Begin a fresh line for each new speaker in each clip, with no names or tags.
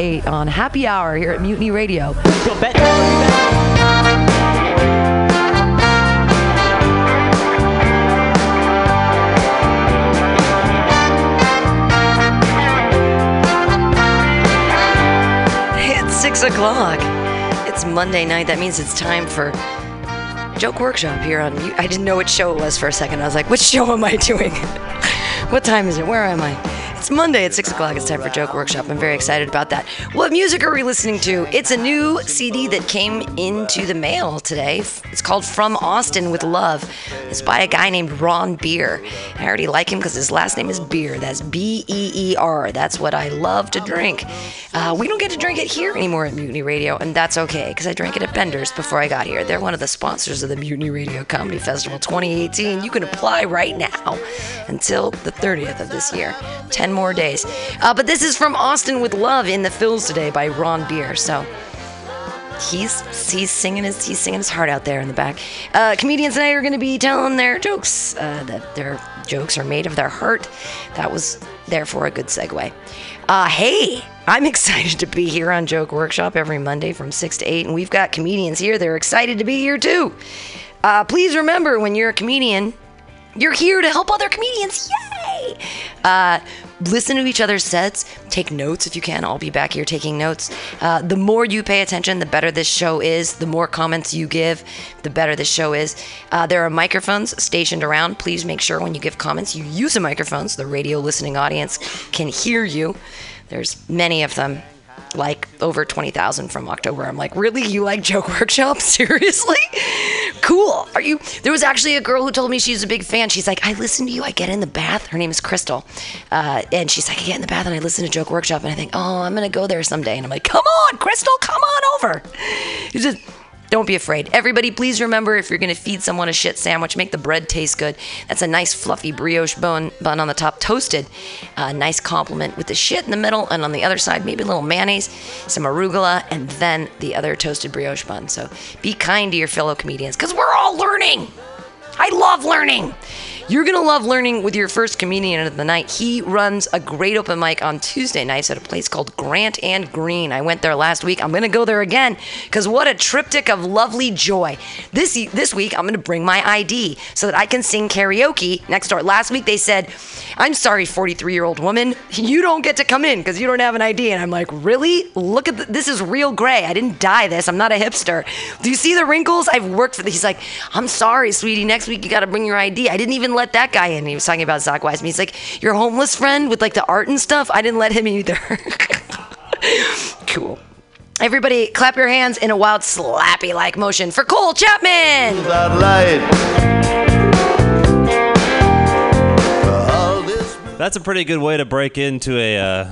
8 on Happy Hour here at Mutiny Radio. It's 6 o'clock. It's Monday night. That means it's time for Joke Workshop here on. I didn't know which show it was for a second. I was like, which show am I doing? what time is it? Where am I? It's Monday at 6 o'clock. It's time for Joke Workshop. I'm very excited about that. What music are we listening to? It's a new CD that came into the mail today. It's called From Austin with Love. It's by a guy named Ron Beer. I already like him because his last name is Beer. That's B E E R. That's what I love to drink. Uh, we don't get to drink it here anymore at Mutiny Radio, and that's okay because I drank it at Bender's before I got here. They're one of the sponsors of the Mutiny Radio Comedy Festival 2018. You can apply right now until the 30th of this year. 10 more days. Uh, but this is from Austin with Love in the Fills today by Ron Beer. So he's he's singing his he's singing his heart out there in the back. Uh, comedians tonight are going to be telling their jokes. Uh, that their jokes are made of their heart. That was therefore a good segue. Uh, hey, I'm excited to be here on Joke Workshop every Monday from six to eight, and we've got comedians here. They're excited to be here too. Uh, please remember when you're a comedian, you're here to help other comedians. Yay! Listen to each other's sets. Take notes if you can. I'll be back here taking notes. Uh, the more you pay attention, the better this show is. The more comments you give, the better this show is. Uh, there are microphones stationed around. Please make sure when you give comments, you use a microphone so the radio listening audience can hear you. There's many of them like over 20,000 from October. I'm like, really? You like Joke Workshop? Seriously? Cool. Are you? There was actually a girl who told me she's a big fan. She's like, I listen to you. I get in the bath. Her name is Crystal. Uh, and she's like, I get in the bath and I listen to Joke Workshop. And I think, oh, I'm going to go there someday. And I'm like, come on, Crystal, come on over. It's just, don't be afraid. Everybody, please remember if you're going to feed someone a shit sandwich, make the bread taste good. That's a nice fluffy brioche bun, bun on the top, toasted. A nice compliment with the shit in the middle, and on the other side, maybe a little mayonnaise, some arugula, and then the other toasted brioche bun. So be kind to your fellow comedians because we're all learning. I love learning. You're going to love learning with your first comedian of the night. He runs a great open mic on Tuesday nights at a place called Grant and Green. I went there last week. I'm going to go there again because what a triptych of lovely joy. This this week I'm going to bring my ID so that I can sing karaoke next door. Last week they said, "I'm sorry, 43-year-old woman, you don't get to come in because you don't have an ID." And I'm like, "Really? Look at th- this is real gray. I didn't dye this. I'm not a hipster. Do you see the wrinkles? I've worked for." This. He's like, "I'm sorry, sweetie. Next week you got to bring your ID." I didn't even let that guy in. He was talking about Zach Wiseman. He's like, "Your homeless friend with like the art and stuff." I didn't let him either. cool. Everybody, clap your hands in a wild slappy like motion for Cole Chapman.
That's a pretty good way to break into a uh,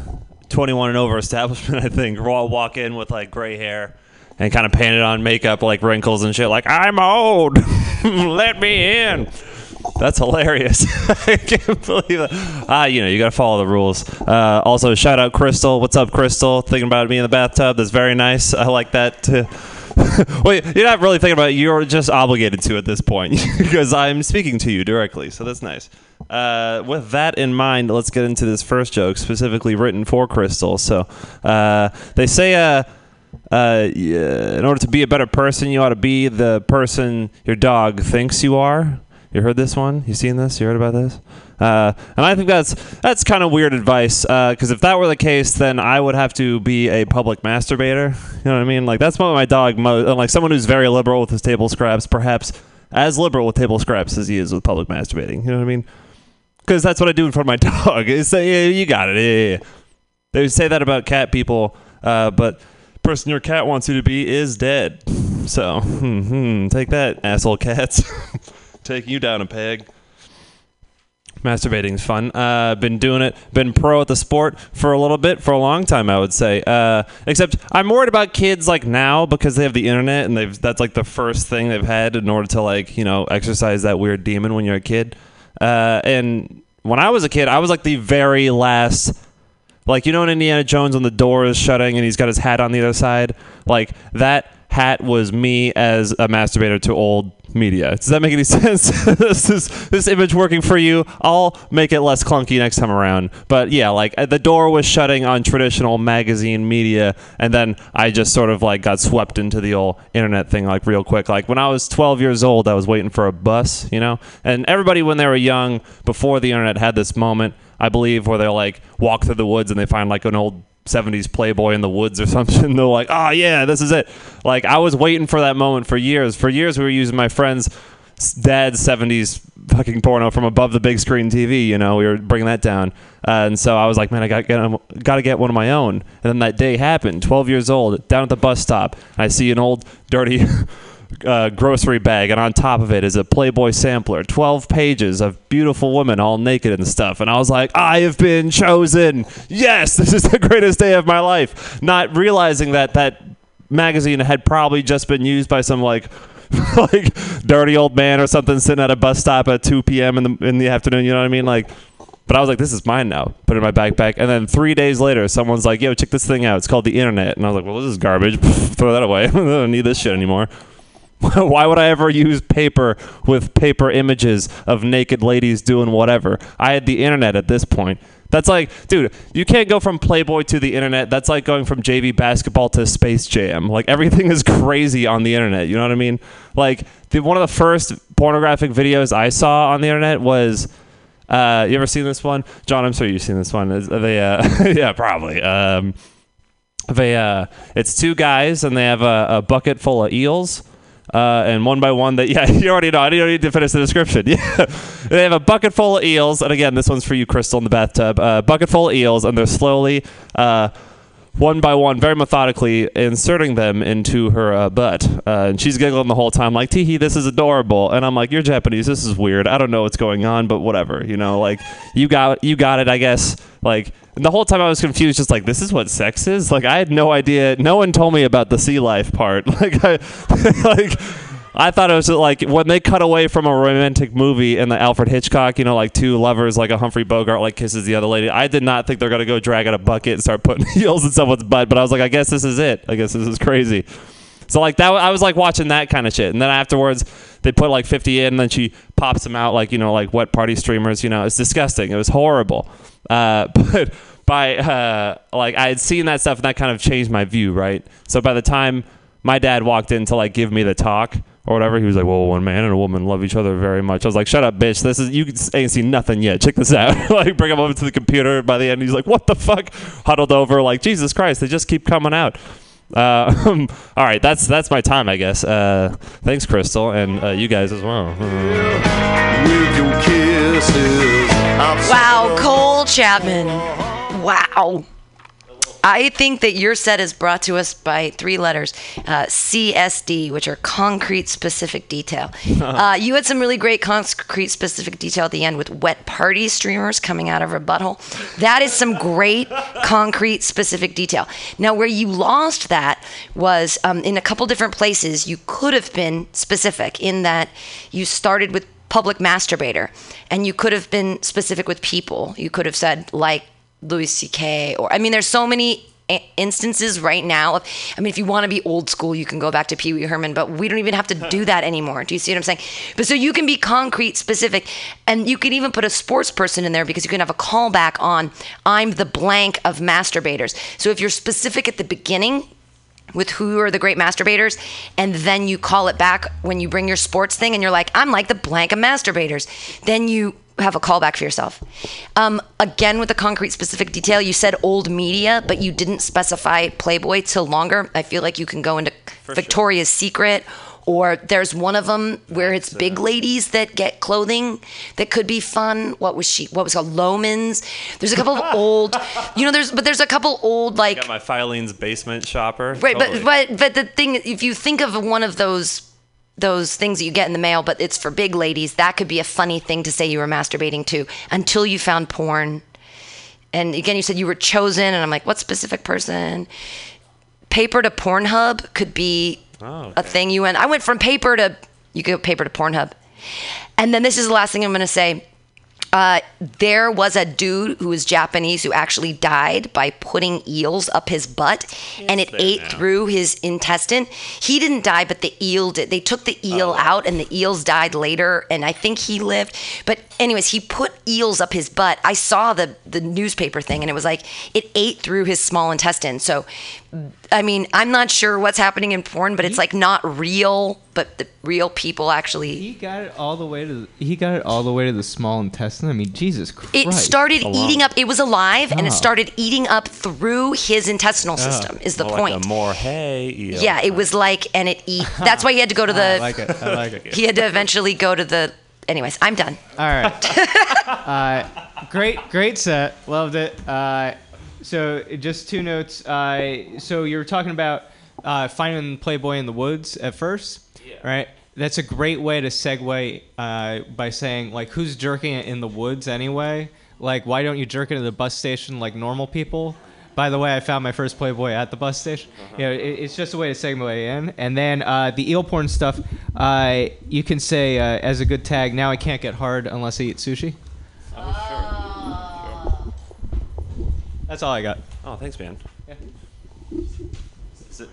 21 and over establishment, I think. We'll all walk in with like gray hair and kind of painted on makeup, like wrinkles and shit. Like, I'm old. Let me in. That's hilarious. I can't believe it. Ah, you know, you got to follow the rules. Uh, also, shout out Crystal. What's up, Crystal? Thinking about me in the bathtub. That's very nice. I like that. Too. well, you're not really thinking about it. You're just obligated to at this point because I'm speaking to you directly. So that's nice. Uh, with that in mind, let's get into this first joke, specifically written for Crystal. So uh, they say, uh, uh, in order to be a better person, you ought to be the person your dog thinks you are. You heard this one? You seen this? You heard about this? Uh, and I think that's that's kind of weird advice. Because if that were the case, then I would have to be a public masturbator. You know what I mean? Like that's what my dog. Mo- like someone who's very liberal with his table scraps, perhaps as liberal with table scraps as he is with public masturbating. You know what I mean? Because that's what I do in front of my dog. Is say, yeah, you got it. Yeah, yeah, yeah. They say that about cat people, uh, but person your cat wants you to be is dead. So, hmm, take that, asshole cats. Taking you down a peg. Masturbating is fun. Uh, been doing it. Been pro at the sport for a little bit, for a long time, I would say. Uh, except I'm worried about kids like now because they have the internet and they've that's like the first thing they've had in order to like you know exercise that weird demon when you're a kid. Uh, and when I was a kid, I was like the very last. Like you know in Indiana Jones when the door is shutting and he's got his hat on the other side, like that hat was me as a masturbator to old media. Does that make any sense? this is this image working for you? I'll make it less clunky next time around. But yeah, like uh, the door was shutting on traditional magazine media, and then I just sort of like got swept into the old internet thing like real quick. Like when I was 12 years old, I was waiting for a bus, you know. And everybody when they were young, before the internet, had this moment. I believe where they like walk through the woods and they find like an old 70s Playboy in the woods or something. They're like, oh, yeah, this is it. Like, I was waiting for that moment for years. For years, we were using my friend's dad's 70s fucking porno from above the big screen TV. You know, we were bringing that down. Uh, and so I was like, man, I got got to get one of my own. And then that day happened, 12 years old, down at the bus stop. I see an old, dirty. Uh, grocery bag, and on top of it is a Playboy sampler, 12 pages of beautiful women all naked and stuff. And I was like, I have been chosen. Yes, this is the greatest day of my life. Not realizing that that magazine had probably just been used by some like like dirty old man or something sitting at a bus stop at 2 p.m. in the in the afternoon. You know what I mean? Like, but I was like, this is mine now. Put it in my backpack. And then three days later, someone's like, yo, check this thing out. It's called the internet. And I was like, well, this is garbage. Throw that away. I don't need this shit anymore. Why would I ever use paper with paper images of naked ladies doing whatever? I had the internet at this point. That's like, dude, you can't go from Playboy to the internet. That's like going from JV basketball to Space Jam. Like everything is crazy on the internet. You know what I mean? Like the, one of the first pornographic videos I saw on the internet was. Uh, you ever seen this one, John? I'm sure you've seen this one. They, uh, yeah, probably. Um, they, uh, it's two guys and they have a, a bucket full of eels. Uh, and one by one, that yeah, you already know. I don't need to finish the description. Yeah, they have a bucket full of eels, and again, this one's for you, Crystal, in the bathtub. Uh, bucket full of eels, and they're slowly, uh, one by one, very methodically inserting them into her uh, butt. Uh, and she's giggling the whole time, like, "Teehee, this is adorable." And I'm like, "You're Japanese. This is weird. I don't know what's going on, but whatever. You know, like, you got, you got it. I guess. Like." The whole time I was confused, just like this is what sex is. Like I had no idea. No one told me about the sea life part. Like I, like I thought it was like when they cut away from a romantic movie and the Alfred Hitchcock, you know, like two lovers, like a Humphrey Bogart, like kisses the other lady. I did not think they're gonna go drag out a bucket and start putting heels in someone's butt. But I was like, I guess this is it. I guess this is crazy. So like that, I was like watching that kind of shit, and then afterwards they put like 50 in, and then she pops them out like you know like wet party streamers. You know, it's disgusting. It was horrible. Uh, but by uh, like I had seen that stuff, and that kind of changed my view, right? So by the time my dad walked in to like give me the talk or whatever, he was like, "Well, one man and a woman love each other very much." I was like, "Shut up, bitch! This is you ain't seen nothing yet. Check this out." like bring him over to the computer. By the end, he's like, "What the fuck?" Huddled over, like, "Jesus Christ! They just keep coming out." Uh, all right, that's that's my time, I guess. Uh, thanks, Crystal, and uh, you guys as well.
kisses.
Wow, Cole Chapman. Wow. I think that your set is brought to us by three letters uh, CSD, which are concrete specific detail. Uh, you had some really great concrete specific detail at the end with wet party streamers coming out of her butthole. That is some great concrete specific detail. Now, where you lost that was um, in a couple different places, you could have been specific in that you started with public masturbator and you could have been specific with people. You could have said, like, Louis C.K. or I mean, there's so many instances right now. Of, I mean, if you want to be old school, you can go back to Pee Wee Herman, but we don't even have to do that anymore. Do you see what I'm saying? But so you can be concrete, specific, and you can even put a sports person in there because you can have a callback on I'm the blank of masturbators. So if you're specific at the beginning, with who are the great masturbators, and then you call it back when you bring your sports thing, and you're like, I'm like the blank of masturbators. Then you have a callback for yourself. Um, again, with the concrete specific detail, you said old media, but you didn't specify Playboy till longer. I feel like you can go into Victoria's Secret. Or there's one of them where it's big ladies that get clothing that could be fun. What was she? What was called? Lomans. There's a couple of old, you know. There's but there's a couple old like
Got my Filene's basement shopper.
Right,
Totally.
but but but the thing, if you think of one of those those things that you get in the mail, but it's for big ladies, that could be a funny thing to say you were masturbating to until you found porn. And again, you said you were chosen, and I'm like, what specific person? Paper to Pornhub could be
Oh,
a thing you went. I went from paper to you go paper to Pornhub, and then this is the last thing I'm going to say. Uh, there was a dude who was Japanese who actually died by putting eels up his butt, and it
there
ate
now.
through his intestine. He didn't die, but the eel did. They took the eel out, and the eels died later, and I think he lived. But anyways, he put eels up his butt. I saw the the newspaper thing, and it was like it ate through his small intestine. So, I mean, I'm not sure what's happening in porn, but it's like not real, but the real people actually.
He got it all the way to. The, he got it all the way to the small intestine. I mean, Jesus Christ!
It started eating up. It was alive, and it
Oh.
started eating up through his intestinal system. Is the
More
point?
Like a moray eel.
yeah, it was like, and it eat. That's why he had to go to the.
I like it. I like it.
He had to eventually go to the. Anyways, I'm done.
All right. uh, great, great set. Loved it. Uh, so just two notes. Uh, so you were talking about uh, finding Playboy in the woods at first, right? That's a great way to segue uh, by saying like, who's jerking it in the woods anyway? Like, why don't you jerk it at the bus station like normal people? By the way, I found my first Playboy at the bus station. You know, it, it's just a way to segue in. And then uh, the eel porn stuff, uh, you can say uh, as a good tag. Now I can't get hard unless I eat sushi. That's all I got.
Oh, thanks, man. Is it?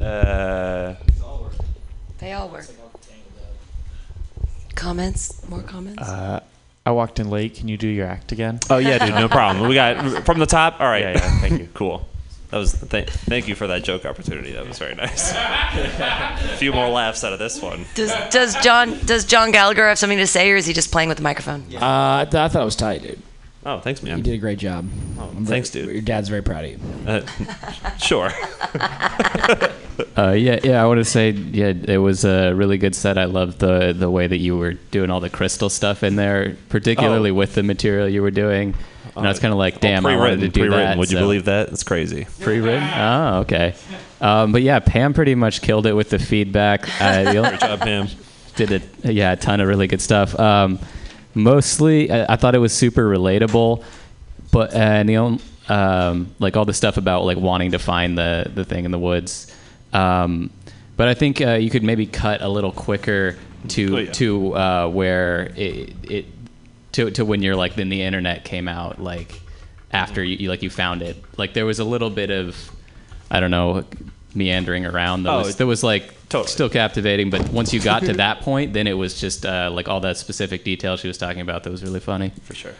Uh,
They all were. Comments? More comments?
Uh, I walked in late. Can you do your act again?
oh yeah, dude, no problem. We got from the top. All right.
Yeah, yeah, thank you.
cool. That was th- thank you for that joke opportunity. That was very nice. A few more laughs out of this one.
does does John does John Gallagher have something to say, or is he just playing with the microphone?
Uh, I, th- I thought it was tight, dude.
Oh, thanks, man.
You did a great job.
Oh,
I'm
thanks,
very-
dude.
Your dad's very proud of you.
Uh, sure.
Uh, yeah, yeah. I want to say, yeah, it was a really good set. I loved the the way that you were doing all the crystal stuff in there, particularly
Oh.
with the material you were doing. And I was kind of like,
All
damn, I wanted to do
pre-written.
that.
Would you
so-
believe that? It's crazy.
Pre-written? Oh, okay. Um, but yeah, Pam pretty much killed it with the feedback. Uh,
Great job, Pam.
did a yeah a ton of really good stuff. Um, mostly, I, I thought it was super relatable, but uh, and the only, um, like all the stuff about like wanting to find the the thing in the woods. Um, but I think uh, you could maybe cut a little quicker to
Oh, yeah.
to uh, where it, it to to when you're like then the internet came out like after you, you like you found it like there was a little bit of I don't know meandering around that
Oh,
was that was like
totally.
still captivating but once you got to that point then it was just uh, like all that specific detail she was talking about that was really funny
For sure.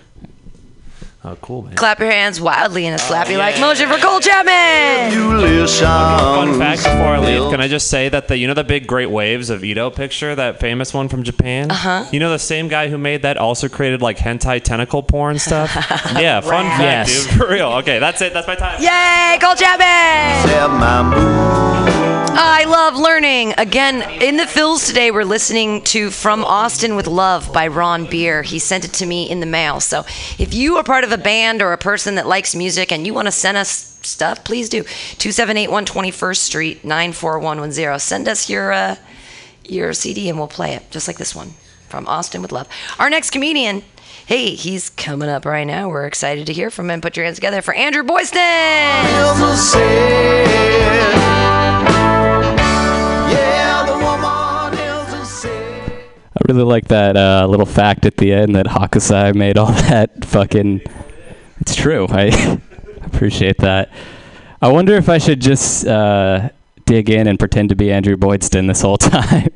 Oh, cool, man.
Clap your hands wildly in a slappy like
yeah.
motion for Cole Chapman.
You listen.
Fun fact before I leave, can I just say that the you know the big Great Waves of Ito picture, that famous one from Japan? Uh-huh. You know the same guy who made that also created like hentai tentacle porn stuff? yeah, fun fact,
Yes.
dude. For real. Okay, that's it. That's my time.
Yay, Cole Chapman!
Set my mood.
I love learning. Again, in the fills today, we're listening to From Austin with Love by Ron Beer. He sent it to me in the mail. So if you are part of a band or a person that likes music and you want to send us stuff, please do. 278 121st Street, 94110. Send us your, uh, your CD and we'll play it, just like this one from Austin with Love. Our next comedian. Hey, he's coming up right now. We're excited to hear from him. Put your hands together for Andrew
Boydston. Really like that uh, little fact at the end that Hokusai made all that fucking. It's true. I appreciate that. I wonder if I should just uh, dig in and pretend to be Andrew Boydston this whole time.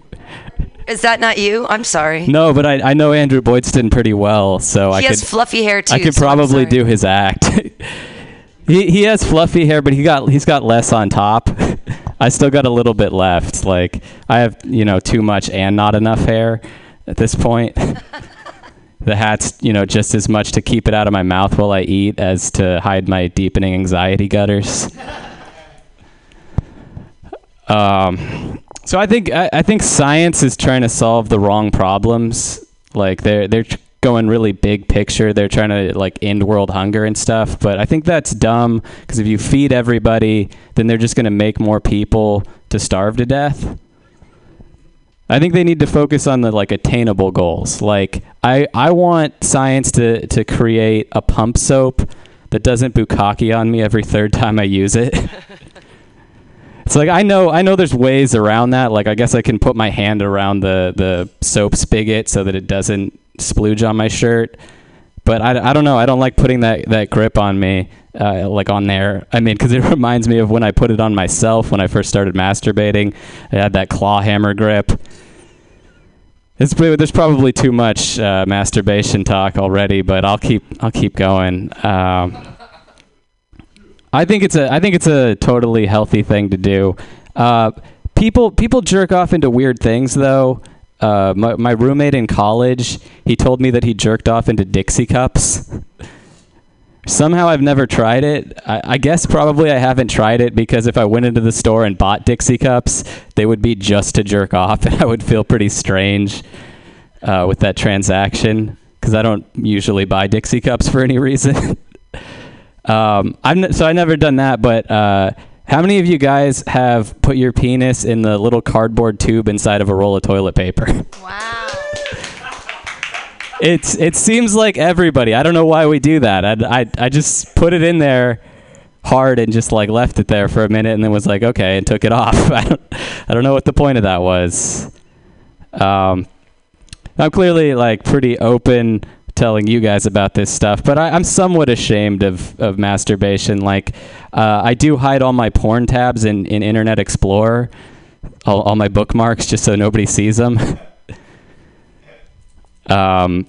Is that not you? I'm sorry.
no, but I, I know Andrew Boydston pretty well, so I
he has
could
fluffy hair too.
I could
so
probably do his act. he he has fluffy hair, but he got he's got less on top. I still got a little bit left. Like I have you know too much and not enough hair at this point. the hat's you know just as much to keep it out of my mouth while I eat as to hide my deepening anxiety gutters. Um, so I think I, I think science is trying to solve the wrong problems. Like they're they're going really big picture. They're trying to like end world hunger and stuff. But I think that's dumb because if you feed everybody, then they're just going to make more people to starve to death. I think they need to focus on the like attainable goals. Like I I want science to to create a pump soap that doesn't bukkake on me every third time I use it. It's like I know I know there's ways around that. Like I guess I can put my hand around the the soap spigot so that it doesn't splooge on my shirt. but I, I don't know. I don't like putting that, that grip on me, uh, like on there. I mean, because it reminds me of when I put it on myself when I first started masturbating. I had that claw hammer grip. It's there's probably too much uh, masturbation talk already, but I'll keep I'll keep going. Um, I think it's a I think it's a totally healthy thing to do. Uh, people people jerk off into weird things though. Uh, my, my roommate in college, he told me that he jerked off into Dixie cups. Somehow I've never tried it. I, I guess probably I haven't tried it because if I went into the store and bought Dixie cups, they would be just to jerk off, and I would feel pretty strange uh, with that transaction because I don't usually buy Dixie cups for any reason. um, n- so I never done that, but uh, how many of you guys have put your penis in the little cardboard tube inside of a roll of toilet paper?
Wow.
It's it seems like everybody. I don't know why we do that. I, I I just put it in there hard and just like left it there for a minute and then was like okay and took it off. I don't I don't know what the point of that was. Um, I'm clearly like pretty open telling you guys about this stuff, but I, I'm somewhat ashamed of, of masturbation. Like, uh, I do hide all my porn tabs in, in Internet Explorer, all, all my bookmarks, just so nobody sees them. um,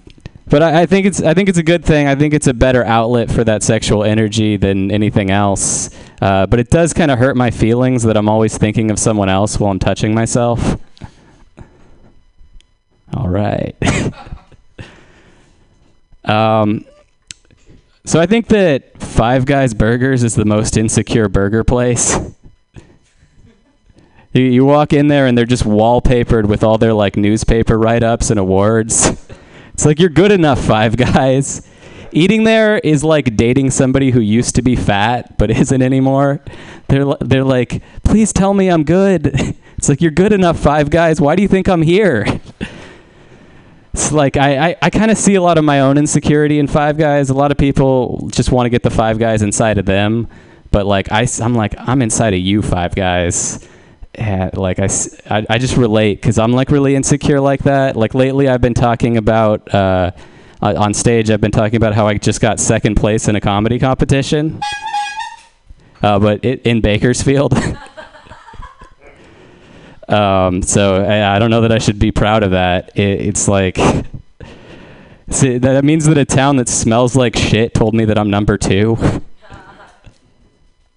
but I, I think it's I think it's a good thing. I think it's a better outlet for that sexual energy than anything else. Uh, but it does kind of hurt my feelings that I'm always thinking of someone else while I'm touching myself. All right. um, so I think that Five Guys Burgers is the most insecure burger place. You, you walk in there and they're just wallpapered with all their like newspaper write-ups and awards. It's like you're good enough, Five Guys. Eating there is like dating somebody who used to be fat but isn't anymore. They're they're like, please tell me I'm good. It's like you're good enough, Five Guys. Why do you think I'm here? It's like I, I, I kind of see a lot of my own insecurity in Five Guys. A lot of people just want to get the Five Guys inside of them, but like I, I, am like I'm inside of you, Five Guys. And like I, I just relate because I'm like really insecure like that. Like lately, I've been talking about uh, on stage. I've been talking about how I just got second place in a comedy competition, uh, but it, in Bakersfield. Um, so I, I don't know that I should be proud of that. It, it's like see, that means that a town that smells like shit told me that I'm number two.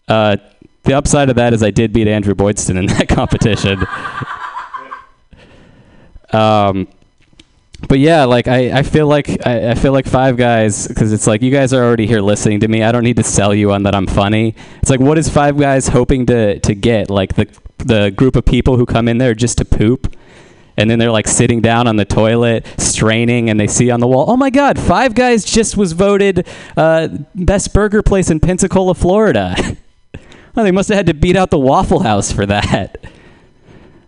Uh, the upside of that is I did beat Andrew Boydston in that competition. um, but yeah, like I, I feel like I, I feel like Five Guys because it's like you guys are already here listening to me. I don't need to sell you on that I'm funny. It's like what is Five Guys hoping to to get? Like the the group of people who come in there just to poop, and then they're like sitting down on the toilet, straining, and they see on the wall, oh my God, Five Guys just was voted uh, best burger place in Pensacola, Florida. well, they must have had to beat out the Waffle House for that.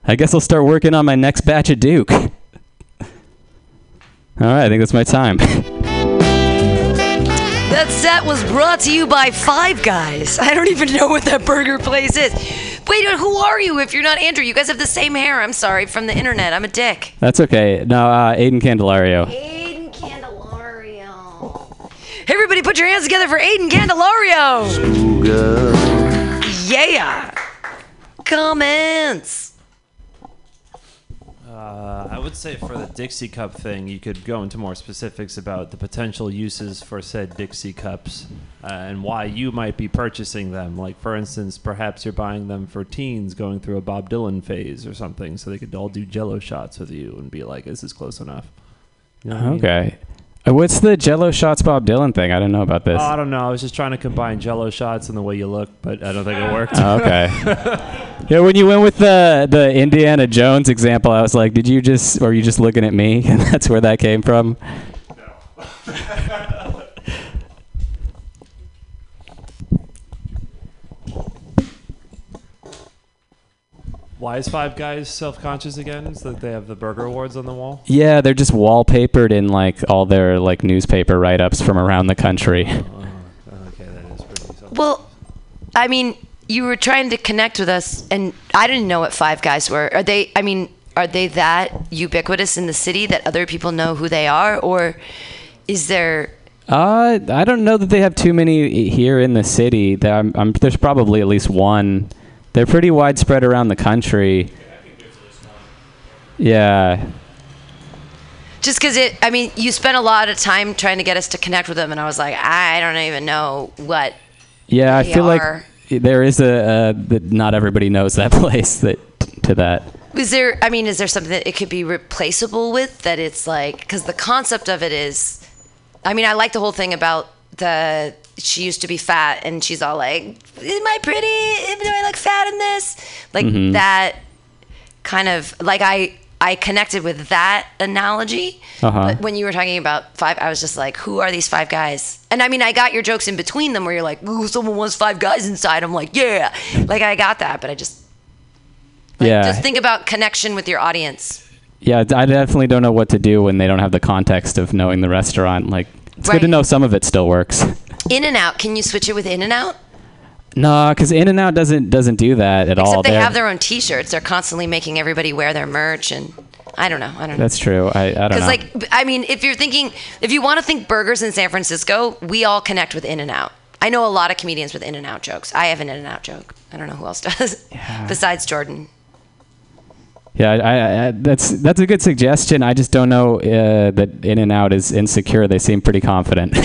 I guess I'll start working on my next batch of Duke. All right, I think that's my time.
That set was brought to you by Five Guys. I don't even know what that burger place is. Wait, who are you if you're not Andrew? You guys have the same hair. I'm sorry, from the internet. I'm a dick.
That's okay. No, uh, Aiden Candelario.
Aiden Candelario. Hey, everybody, put your hands together for Aiden Candelario.
Girl.
Yeah. Comments.
Uh, I would say for the Dixie Cup thing, you could go into more specifics about the potential uses for said Dixie Cups uh, and why you might be purchasing them. Like, for instance, perhaps you're buying them for teens going through a Bob Dylan phase or something, so they could all do jello shots with you and be like, this is close enough. You know what I mean?
What's the Jello shots Bob Dylan thing? I didn't know about this.
Oh, I don't know. I was just trying to combine jello shots and the way you look, but I don't think it worked.
Oh, okay. yeah, when you went with the the Indiana Jones example, I was like, did you just, or are you just looking at me? And that's where that came from.
Why is Five Guys self conscious again? Is that they have the burger awards on the wall?
Yeah, they're just wallpapered in like all their like newspaper write ups from around the country.
Oh, okay, that is pretty self
Well, I mean, you were trying to connect with us, and I didn't know what Five Guys were. Are they? I mean, are they that ubiquitous in the city that other people know who they are, or is there
Uh, I don't know that they have too many here in the city. There, I'm, I'm, there's probably at least one. They're pretty widespread around the country. Yeah.
Just because it, I mean, you spent a lot of time trying to get us to connect with them, and I was like, I don't even know what.
Yeah, I feel
are-
like there is a that not everybody knows that place that to that.
Is there, I mean, is there something that it could be replaceable with that it's like, because the concept of it is, I mean, I like the whole thing about the, she used to be fat and she's all like, am I pretty? Do I look fat in this? Like that kind of, like I, I connected with that analogy.
Uh-huh.
But when you were talking about five, I was just like, who are these five guys? And I mean, I got your jokes in between them where you're like, ooh, someone wants five guys inside. I'm like, yeah. Like I got that, but I just, like,
yeah.
Just think about connection with your audience.
Yeah, I definitely don't know what to do when they don't have the context of knowing the restaurant. Like, it's good to know some of it still works.
In and out. Can you switch it with In and Out?
No, because In and Out doesn't doesn't do that at all.
Except they
They're-
have their own T-shirts. They're constantly making everybody wear their merch, and I don't know. I don't know.
That's true. I, I don't know.
Because like, I mean, if you're thinking, if you want to think burgers in San Francisco, we all connect with In and Out. I know a lot of comedians with In and Out jokes. I have an In and Out joke. I don't know who else does. Besides Jordan.
Yeah, I, I, I, that's that's a good suggestion. I just don't know uh, that In and Out is insecure. They seem pretty confident.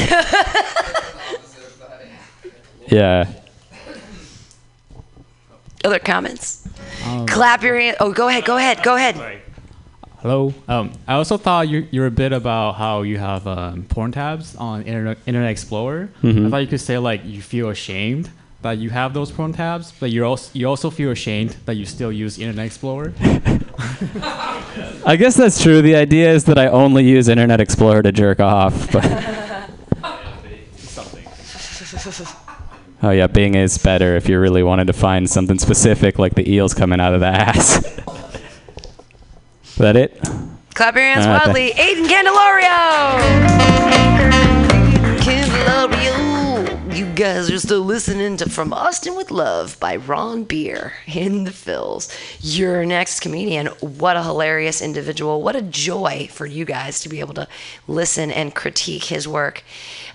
yeah.
Other comments? Clap your hand. Oh, go ahead. Go ahead. Go ahead.
Hello. Um, I also thought you you were a bit about how you have um, porn tabs on Internet Internet Explorer. I thought you could say like you feel ashamed that you have those porn tabs, but you also you also feel ashamed that you still use Internet Explorer.
I guess that's true. The idea is that I only use Internet Explorer to jerk off. But oh yeah, Bing is better if you really wanted to find something specific, like the eels coming out of the ass. is that it?
Clap your hands wildly. Aiden Candelario! Candelario! You guys are still listening to From Austin with Love by Ron Beer in the Fills. Your next comedian. What a hilarious individual. What a joy for you guys to be able to listen and critique his work.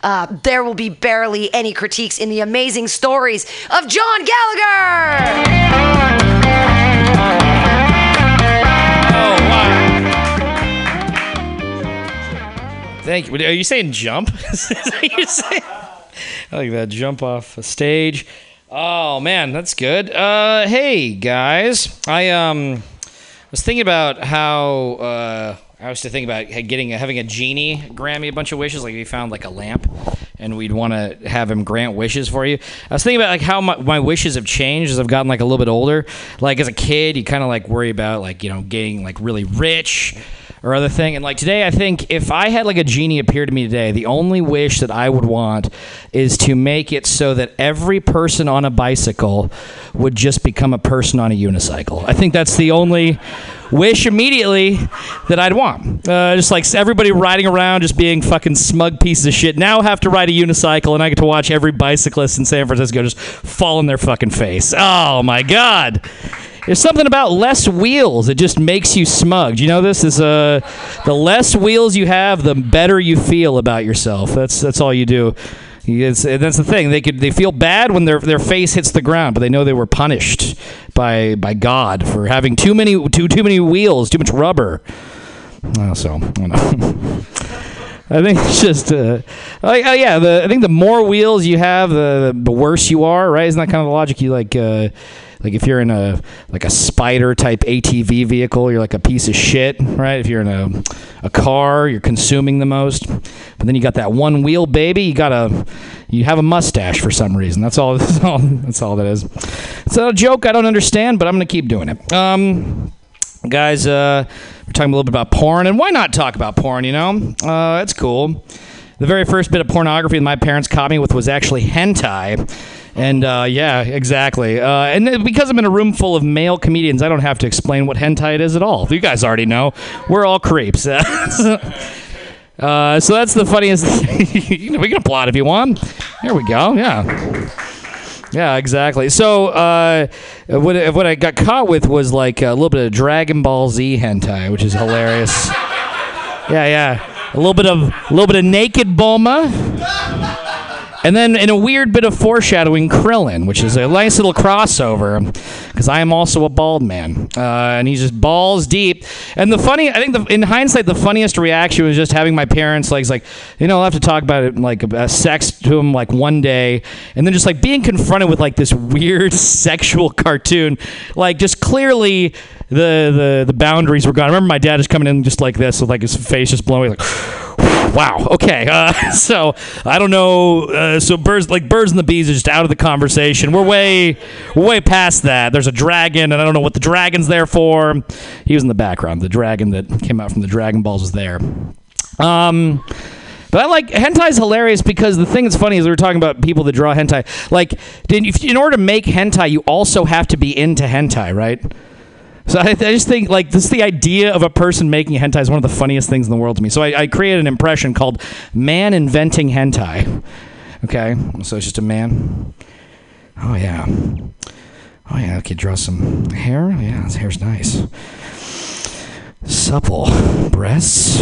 Uh, there will be barely any critiques in the amazing stories of John Gallagher!
Thank you. Are you saying jump? I like that jump off a stage. Oh man, that's good. Uh, hey guys, I um was thinking about how uh, I was to think about getting having a genie grant me a bunch of wishes. Like you found like a lamp, and we'd want to have him grant wishes for you. I was thinking about like how my, my wishes have changed as I've gotten like a little bit older. Like as a kid, you kind of like worry about like you know getting like really rich or other thing. And like today, I think if I had like a genie appear to me today, the only wish that I would want is to make it so that every person on a bicycle would just become a person on a unicycle. I think that's the only wish immediately that I'd want. Uh, just like everybody riding around, just being fucking smug pieces of shit. Now have to ride a unicycle, and I get to watch every bicyclist in San Francisco just fall on their fucking face. Oh my god. There's something about less wheels. It just makes you smug. Do you know this? Is uh, the less wheels you have, the better you feel about yourself. That's that's all you do. It's, that's the thing. They could they feel bad when their their face hits the ground, but they know they were punished by by God for having too many too too many wheels, too much rubber. Uh, so I know. I think it's just, uh, oh yeah, the I think the more wheels you have, the the worse you are, right? Isn't that kind of the logic? You like, uh, like if you're in a like a spider type ATV vehicle, you're like a piece of shit, right? If you're in a a car, you're consuming the most. But then you got that one wheel, baby. You got a you have a mustache for some reason. That's all. That's all. That's all that is. It's a joke I don't understand, but I'm gonna keep doing it. Um guys uh, we're talking a little bit about porn and why not talk about porn you know uh, that's cool the very first bit of pornography that my parents caught me with was actually hentai and uh, yeah exactly uh, and because i'm in a room full of male comedians i don't have to explain what hentai it is at all you guys already know we're all creeps Uh, so that's the funniest. we can applaud if you want. There we go. Yeah. Yeah, exactly. So, uh, what what I got caught with was like a little bit of Dragon Ball Z hentai, which is hilarious. yeah, yeah. a little bit of a little bit of naked Bulma. And then, in a weird bit of foreshadowing, Krillin, which is a nice little crossover, because I am also a bald man, uh, and he's just balls deep. And the funny, I think, the, in hindsight, the funniest reaction was just having my parents like, like, you know, I'll have to talk about it like uh, sex to him like one day, and then just like being confronted with like this weird sexual cartoon, like just clearly the the the boundaries were gone. I remember my dad just coming in just like this with like his face just blowing like. Wow. Okay. Uh, so I don't know. Uh, so birds, like birds and the bees, are just out of the conversation. We're way, way past that. There's a dragon, and I don't know what the dragon's there for. He was in the background. The dragon that came out from the Dragon Balls was there. Um, but I like hentai's hilarious because the thing that's funny is we were talking about people that draw hentai. Like, in order to make hentai, you also have to be into hentai, right? So I, I just think like this the idea of a person making hentai is one of the funniest things in the world to me. So I, I created an impression called "Man Inventing Hentai." Okay, so it's just a man. Oh yeah, oh yeah. Okay, draw some hair. Yeah, his hair's nice. Supple breasts,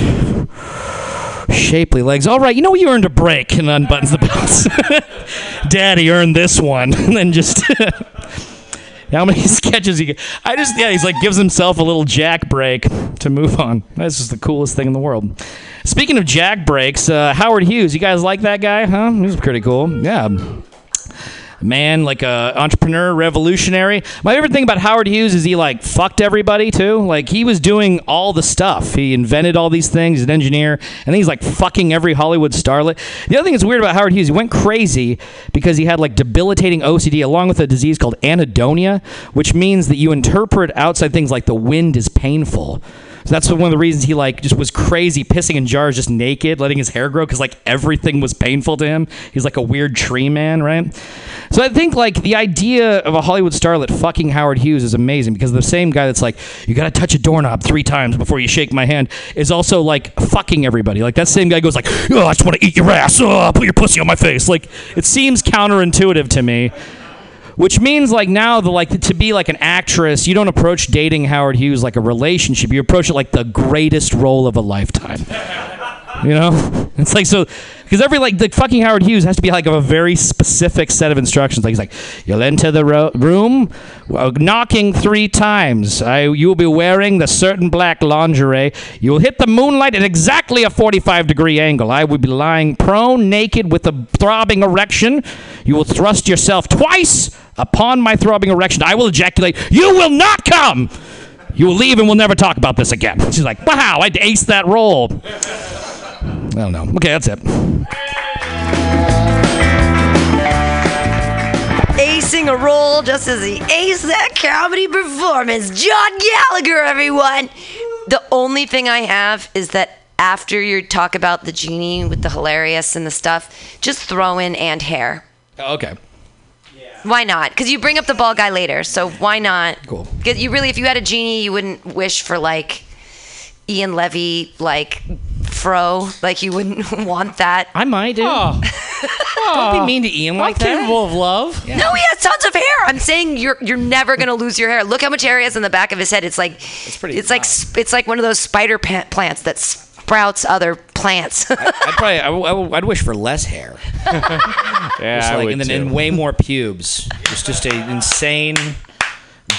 shapely legs. All right, you know you earned a break, and unbuttons the belts. Daddy earned this one, and then just. How many sketches he? I just yeah, he's like gives himself a little jack break to move on. That's just the coolest thing in the world. Speaking of jack breaks, uh, Howard Hughes, you guys like that guy? Huh? He's pretty cool. Yeah. Man, like a entrepreneur, revolutionary. My favorite thing about Howard Hughes is he like fucked everybody too. Like he was doing all the stuff. He invented all these things. He's an engineer, and he's like fucking every Hollywood starlet. The other thing that's weird about Howard Hughes, he went crazy because he had like debilitating OCD along with a disease called anhedonia, which means that you interpret outside things like the wind is painful. So that's one of the reasons he like just was crazy, pissing in jars, just naked, letting his hair grow because like everything was painful to him. He's like a weird tree man, right? So I think like the idea of a Hollywood starlet fucking Howard Hughes is amazing because the same guy that's like, you gotta touch a doorknob three times before you shake my hand is also like fucking everybody. Like that same guy goes like, oh, I just want to eat your ass. Oh, put your pussy on my face. Like it seems counterintuitive to me which means like now the like to be like an actress you don't approach dating howard hughes like a relationship. You approach it like the greatest role of a lifetime you know? It's like so because every like the fucking howard hughes has to be like of a very specific set of instructions. Like he's like you'll enter the ro- room uh, knocking three times. I, you will be wearing the certain black lingerie. You will hit the moonlight at exactly a 45 degree angle. I will be lying prone naked with a throbbing erection. You will thrust yourself twice upon my throbbing erection. I will ejaculate you will not come you will leave and we'll never talk about this again. She's like wow i aced that role I don't know. Okay, that's it.
acing a role just as he aced that comedy performance. John Gallagher, everyone. The only thing I have is that after you talk about the genie with the hilarious and the stuff, just throw in and hair.
Okay.
Why not? Because you bring up the ball guy later, so why not?
Cool.
Because you really, if you had a genie, you wouldn't wish for like Ian Levy, like fro, like you wouldn't want that.
I might do. Don't be mean to Ian like that.
capable of love.
No, he has tons of hair. I'm saying you're you're never gonna lose your hair. Look how much hair he has in the back of his head. It's like it's
pretty
It's like sp- it's like one of those spider pa- plants that sprouts other plants.
I'd probably, I, w- I w- I'd wish for less hair.
Yeah,
Just
I
like,
would
and then
too.
and way more pubes. It's just a insane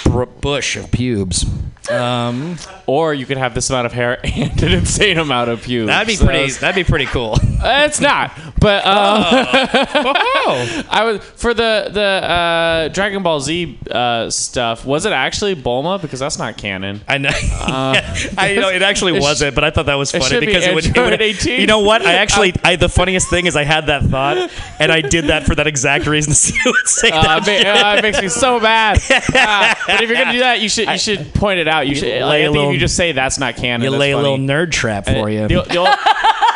br- bush of pubes. Um,
or you could have this amount of hair and an insane amount of pubes.
that'd be
So
pretty. That'd be pretty cool.
Uh, it's not, but um,
oh,
I was for the the uh, Dragon Ball Z uh, stuff. Was it actually Bulma? Because that's not canon.
I know. I know it actually
it
wasn't, but I thought that was
it
funny
be
because it would, it would-
18.
You know what? I actually, I the funniest thing is I had that thought, and I did that for that exact reason. So you would say
Uh,
that.
it, uh, it makes me so mad. Uh, but if you're gonna do that, you should you should point it out. You should. Like,
lay
I
a
think
little-
you just say that's not canon.
You
that's
lay a little nerd trap for you.
The- the old-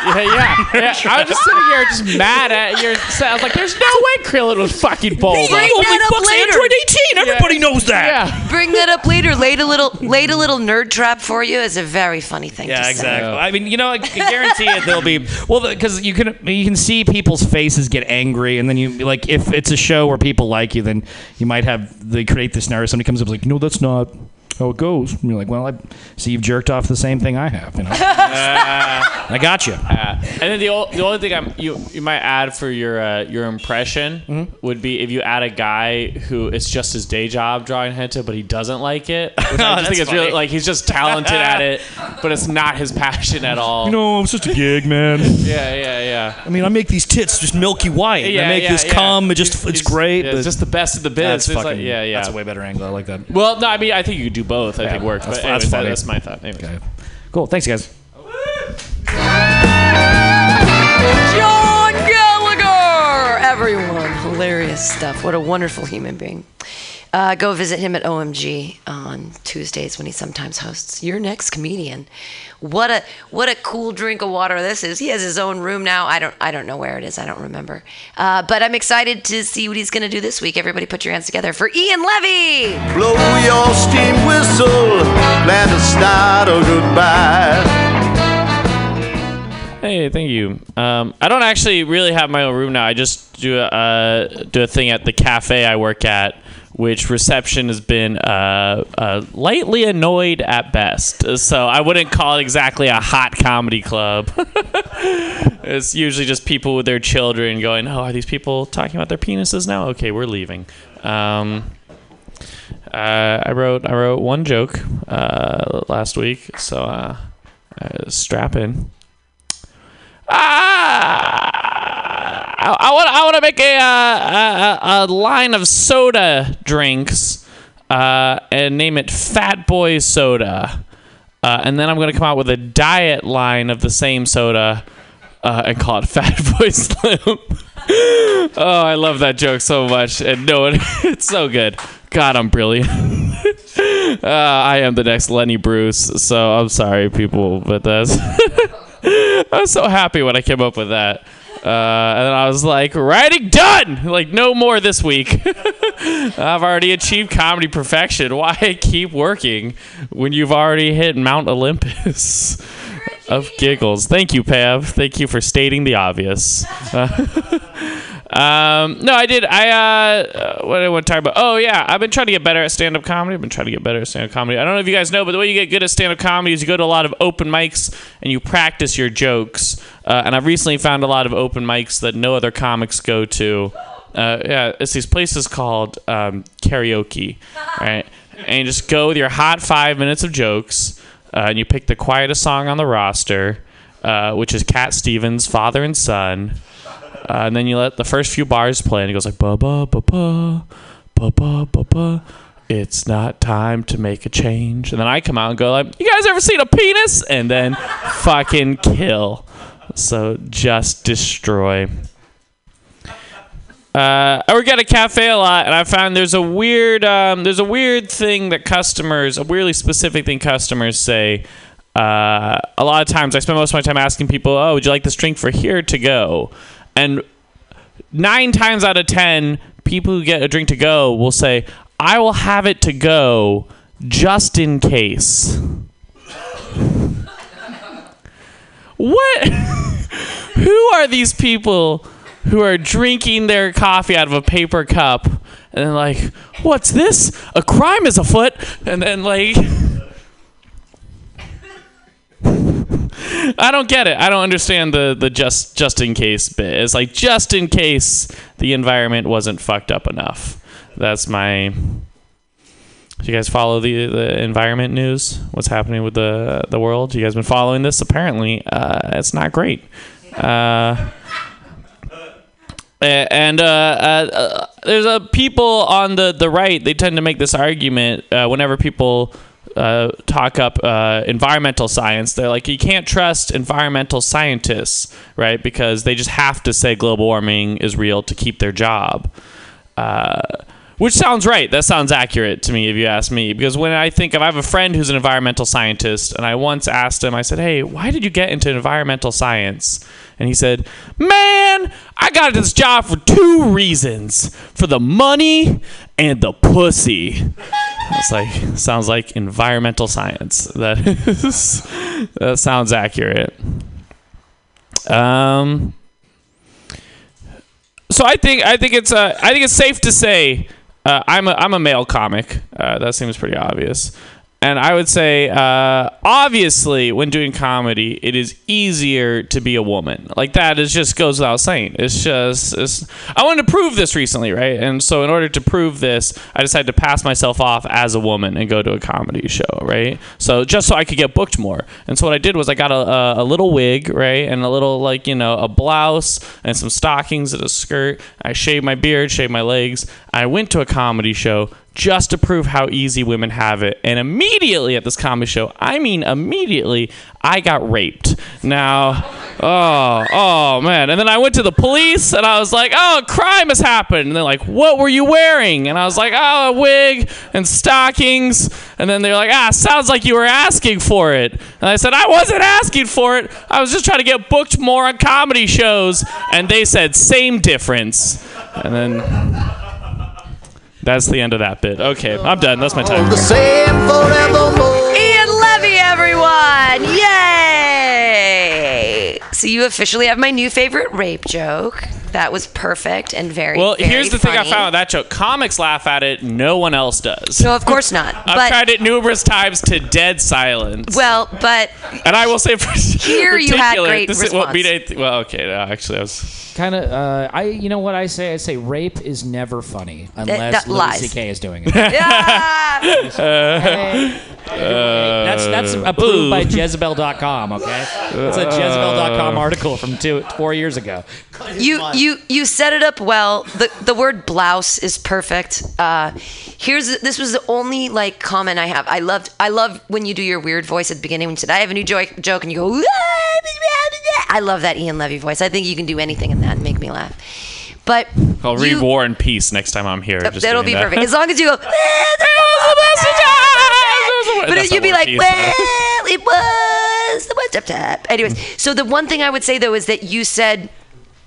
yeah, yeah, yeah. I was just sitting here, just mad at your. I was like, "There's no way Krillin was fucking Bulma."
Bring that up later.
Android 18. Everybody knows that.
Yeah.
Bring that up later. Laid a little, laid a little nerd trap for you is a very funny thing.
Yeah,
to
exactly.
Yeah.
I mean, you know, I can guarantee it. There'll be well because you can you can see people's faces get angry, and then you like if it's a show where people like you, then you might have they create this scenario. Somebody comes up like, no, that's not. How it goes. And you're like, well, I see you've jerked off the same thing I have. You know, I got you.
And then the, o- the only thing I'm, you you might add for your uh, your impression
Mm-hmm.
would be if you add a guy who it's just his day job drawing hentai, but he doesn't like it. Which I just think
that's
it's really like he's just talented at it, but it's not his passion at all.
You know, it's just a gig, man.
yeah, yeah, yeah.
I mean, I make these tits just milky white.
Yeah,
I make
yeah,
this
yeah.
cum. It just
He's-
it's
he's-
great.
yeah,
but
it's just the best of the biz.
that's
It's
fucking.
like, yeah, yeah.
That's a way better angle. I like that.
well, no, I mean, I think you could do both. I think
Yeah,
works.
that's
But
fu- that's
anyways, that-
funny.
that's my thought. Anyways.
Okay. Cool. Thanks, guys.
John Gallagher! Everyone. Hilarious stuff. What a wonderful human being. Uh, go visit him at OMG on Tuesdays when he sometimes hosts Your Next Comedian. What a what a cool drink of water this is. He has his own room now. I don't I don't know where it is. I don't remember. Uh, but I'm excited to see what he's going to do this week. Everybody, put your hands together for Ian Levy.
Blow your steam whistle, plan to start a goodbye.
Hey, thank you. Um, I don't actually really have my own room now. I just do a uh, do a thing at the cafe I work at, which reception has been uh, uh, lightly annoyed at best. So I wouldn't call it exactly a hot comedy club. it's usually just people with their children going, "Oh, are these people talking about their penises now? Okay, we're leaving." Um, uh, I wrote I wrote one joke uh, last week, so uh, strap in. Ah, I, want I want to make a, uh, a a line of soda drinks uh, and name it Fat Boy Soda, uh, and then I'm gonna come out with a diet line of the same soda uh, and call it Fat Boy Slim. oh, I love that joke so much, and no, it, it's so good. God, I'm brilliant. uh, I am the next Lenny Bruce, so I'm sorry, people, but that's. I was so happy when I came up with that. Uh, and I was like, writing done! Like, no more this week. I've already achieved comedy perfection. Why keep working when you've already hit Mount Olympus of giggles? Thank you, Pav. Thank you for stating the obvious. Um, no, I did. I uh, uh, what I want to talk about? Oh yeah, I've been trying to get better at stand-up comedy. I've been trying to get better at stand-up comedy. I don't know if you guys know, but the way you get good at stand-up comedy is you go to a lot of open mics and you practice your jokes. Uh, and I've recently found a lot of open mics that no other comics go to. Uh, yeah, it's these places called um, karaoke, right? And you just go with your hot five minutes of jokes, uh, and you pick the quietest song on the roster, uh, which is Cat Stevens' "Father and Son." Uh, and then you let the first few bars play, and it goes like ba ba ba ba ba ba ba ba. It's not time to make a change. And then I come out and go like, "You guys ever seen a penis?" And then fucking kill. So just destroy. Uh, I work at a cafe a lot, and I found there's a weird, um, there's a weird thing that customers, a weirdly specific thing customers say. Uh, a lot of times, I spend most of my time asking people, "Oh, would you like this drink for here to go?" And nine times out of ten, people who get a drink to go will say, "I will have it to go just in case." what? who are these people who are drinking their coffee out of a paper cup and like, "What's this? A crime is afoot," and then like. I don't get it. I don't understand the the just just in case bit. It's like just in case the environment wasn't fucked up enough. That's my. Do you guys follow the the environment news? What's happening with the the world? You guys been following this? Apparently, uh, it's not great. Uh, and uh, uh, uh, there's a people on the, the right. They tend to make this argument uh, whenever people uh, talk up uh, environmental science. They're like, you can't trust environmental scientists, right? Because they just have to say global warming is real to keep their job. Uh, which sounds right. That sounds accurate to me, if you ask me. Because when I think of, I have a friend who's an environmental scientist, and I once asked him, I said, "Hey, why did you get into environmental science?" And he said, "Man, I got this job for two reasons: for the money and the pussy." It's like sounds like environmental science. That is, that sounds accurate. Um. So I think I think it's uh, I think it's safe to say uh, I'm a I'm a male comic. Uh, that seems pretty obvious.
And I would say, uh, obviously, when doing comedy, it is easier to be a woman. Like that is just goes without saying. It's just, it's, I wanted to prove this recently, right? And so, in order to prove this, I decided to pass myself off as a woman and go to a comedy show, right? So just so I could get booked more. And so what I did was I got a, a, a little wig, right, and a little like you know a blouse and some stockings and a skirt. I shaved my beard, shaved my legs. I went to a comedy show just to prove how easy women have it. And immediately at this comedy show, I mean immediately, I got raped. Now, oh, oh man. And then I went to the police and I was like, oh, a crime has happened. And they're like, what were you wearing? And I was like, oh, a wig and stockings. And then they're like, ah, sounds like you were asking for it. And I said, I wasn't asking for it. I was just trying to get booked more on comedy shows. And they said, same difference. And then. That's the end of that bit. Okay, oh, I'm done. That's my time.
The same forevermore.
Ian Levy, everyone! Yay! So you officially have my new favorite rape joke. That was perfect and very.
Well,
very
here's the thing I found with that joke. Comics laugh at it. No one else does.
No, of course not.
I've
but
tried it numerous times to dead silence.
well, but
and I will say, for
Here you had
particular,
great
this is what
response.
made it. Well, okay, no, actually, I was.
Kind of. Uh, I. You know what I say? I say rape is never funny unless
that
Louis. C.K. is doing it.
yeah,
Hey. that's that's approved by Jezebel.com. Okay, that's a Jezebel.com article from two four years ago.
you you you set it up well. The the word blouse is perfect. Uh, here's this was the only like comment I have. I loved I love when you do your weird voice at the beginning when you said I have a new joke joke and you go. I love that Ian Levy voice. I think you can do anything in that and make me laugh. But
I'll read
you-
War and Peace next time I'm here. just
that'll be
that.
perfect as long as you go. But you'd be like, well, it was the one tap tap. Anyways, so the one thing I would say though is that you said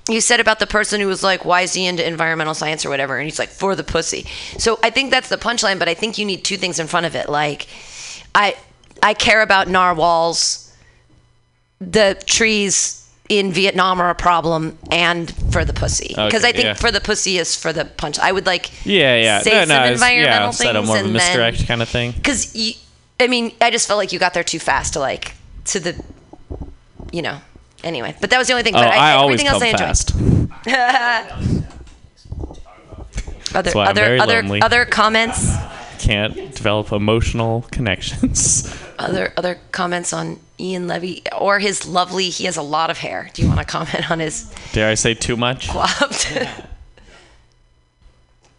you said about the person who was like, why is he into environmental science or whatever? And he's like, for the pussy. So I think that's the punchline, but I think you need two things in front of it. Like, I I care about narwhals, the trees in Vietnam are a problem, and for the pussy. Because
Okay,
I think
yeah.
for the pussy is for the punch. I would like
Yeah, yeah.
say
no,
some
no,
environmental
yeah,
things
more of a
and then-
kind of thing.
because I mean, I just felt like you got there too fast to like to the, you know. Anyway, but that was the only thing.
Oh,
but
I, always
everything else I enjoyed.
fast.
Other other other
lonely.
other comments.
Can't develop emotional connections.
Other other comments on Ian Levy or his lovely. He has a lot of hair. Do you want to comment on his
Dare I say too much?
flopped?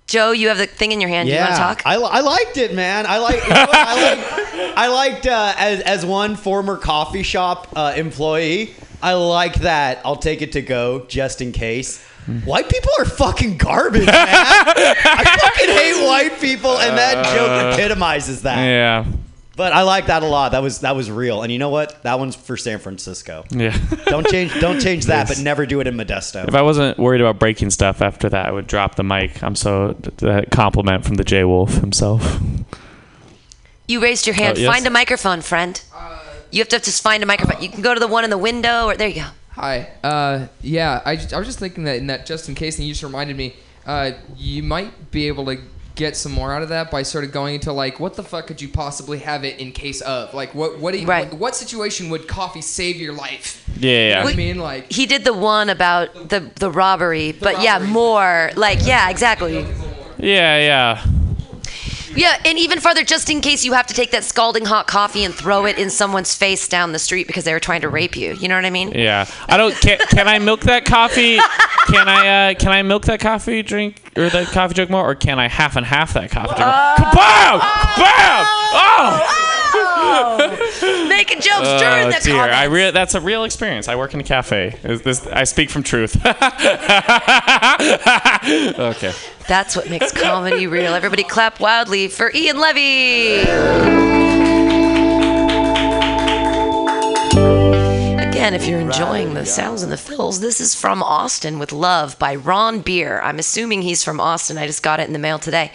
Joe, you have the thing in your hand. Do you want to talk?
I, I liked it, man. I like. You know? I like. I liked uh, as as one former coffee shop uh, employee. I like that. I'll take it to go just in case. White people are fucking garbage, man. I fucking hate white people, and that joke epitomizes that.
Yeah.
But I like that a lot. That was that was real. And you know what? That one's for San Francisco.
Yeah.
Don't change. Don't change that,
Yes.
but never do it in Modesto.
If I wasn't worried about breaking stuff after that, I would drop the mic. I'm so that compliment from the J Wolf himself.
You raised your hand.
Oh, yes?
Find a microphone, friend. You have to just find a microphone. You can go to the one in the window, or there you go.
Hi. Uh, yeah, I, I was just thinking that in that just in case and you just reminded me. Uh, you might be able to get some more out of that by sort of going into like, what the fuck could you possibly have it in case of? Like, what what do you,
Right.
what, what situation would coffee save your life?
Yeah,
You know
yeah.
what I mean, like,
He did the one about the the robbery, but yeah, more like yeah, exactly.
Yeah, yeah.
Yeah, and even farther, just in case you have to take that scalding hot coffee and throw it in someone's face down the street because they were trying to rape you. You know what I mean?
Yeah. I don't can, can I milk that coffee? Can I uh can I milk that coffee drink or that coffee joke more or can I half and half that coffee drink? Uh, Kaboom! Bam! Uh, oh!
Uh, Making jokes
Oh
during the
dear! I re- that's a real experience. I work in a cafe. Is this I speak from truth. okay.
That's what makes comedy real. Everybody clap wildly for Ian Levy. Again, if you're enjoying the sounds and the fills, this is from Austin with Love by Ron Beer. I'm assuming he's from Austin. I just got it in the mail today.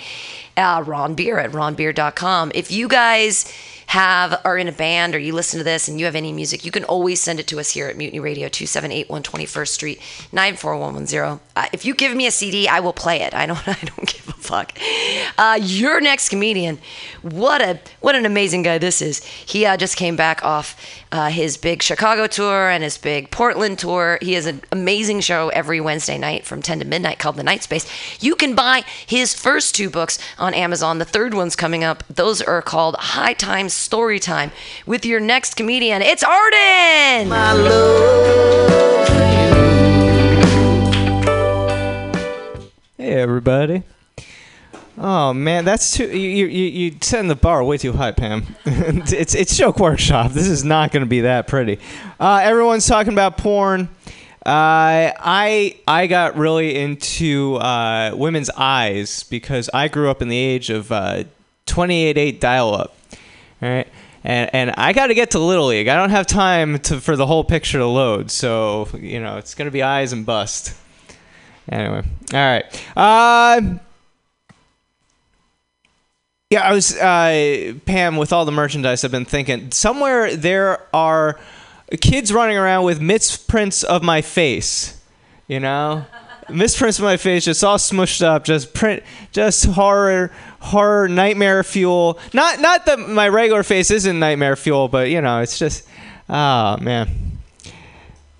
uh, Ron Beer at ronbeer.com. If you guys have are in a band or you listen to this and you have any music, you can always send it to us here at Mutiny Radio 278 121st Street 94110. Uh, if you give me a CD, I will play it. I don't I don't give a fuck. Uh, your next comedian, what a what an amazing guy this is. He uh, just came back off uh, his big Chicago tour and his big Portland tour. He has an amazing show every Wednesday night from 10 to midnight called The Night Space. You can buy his first two books on Amazon. The third one's coming up. Those are called High Time Story Time. With your next comedian, it's Arden.
Hey everybody. Oh man, that's too you you you setting the bar way too high, Pam. it's it's joke workshop. This is not going to be that pretty. Uh, everyone's talking about porn. Uh, I I got really into uh, women's eyes because I grew up in the age of uh, 28.8 dial-up. Right. And, and I got to get to Little League. I don't have time to, for the whole picture to load. So, you know, it's going to be eyes and bust. Anyway, all right. Uh, yeah, I was uh, Pam with all the merchandise. I've been thinking somewhere there are kids running around with misprints of my face. You know, misprints of my face, just all smushed up, just print, just horror, horror, nightmare fuel. Not not that my regular face isn't nightmare fuel, but you know, it's just, oh man.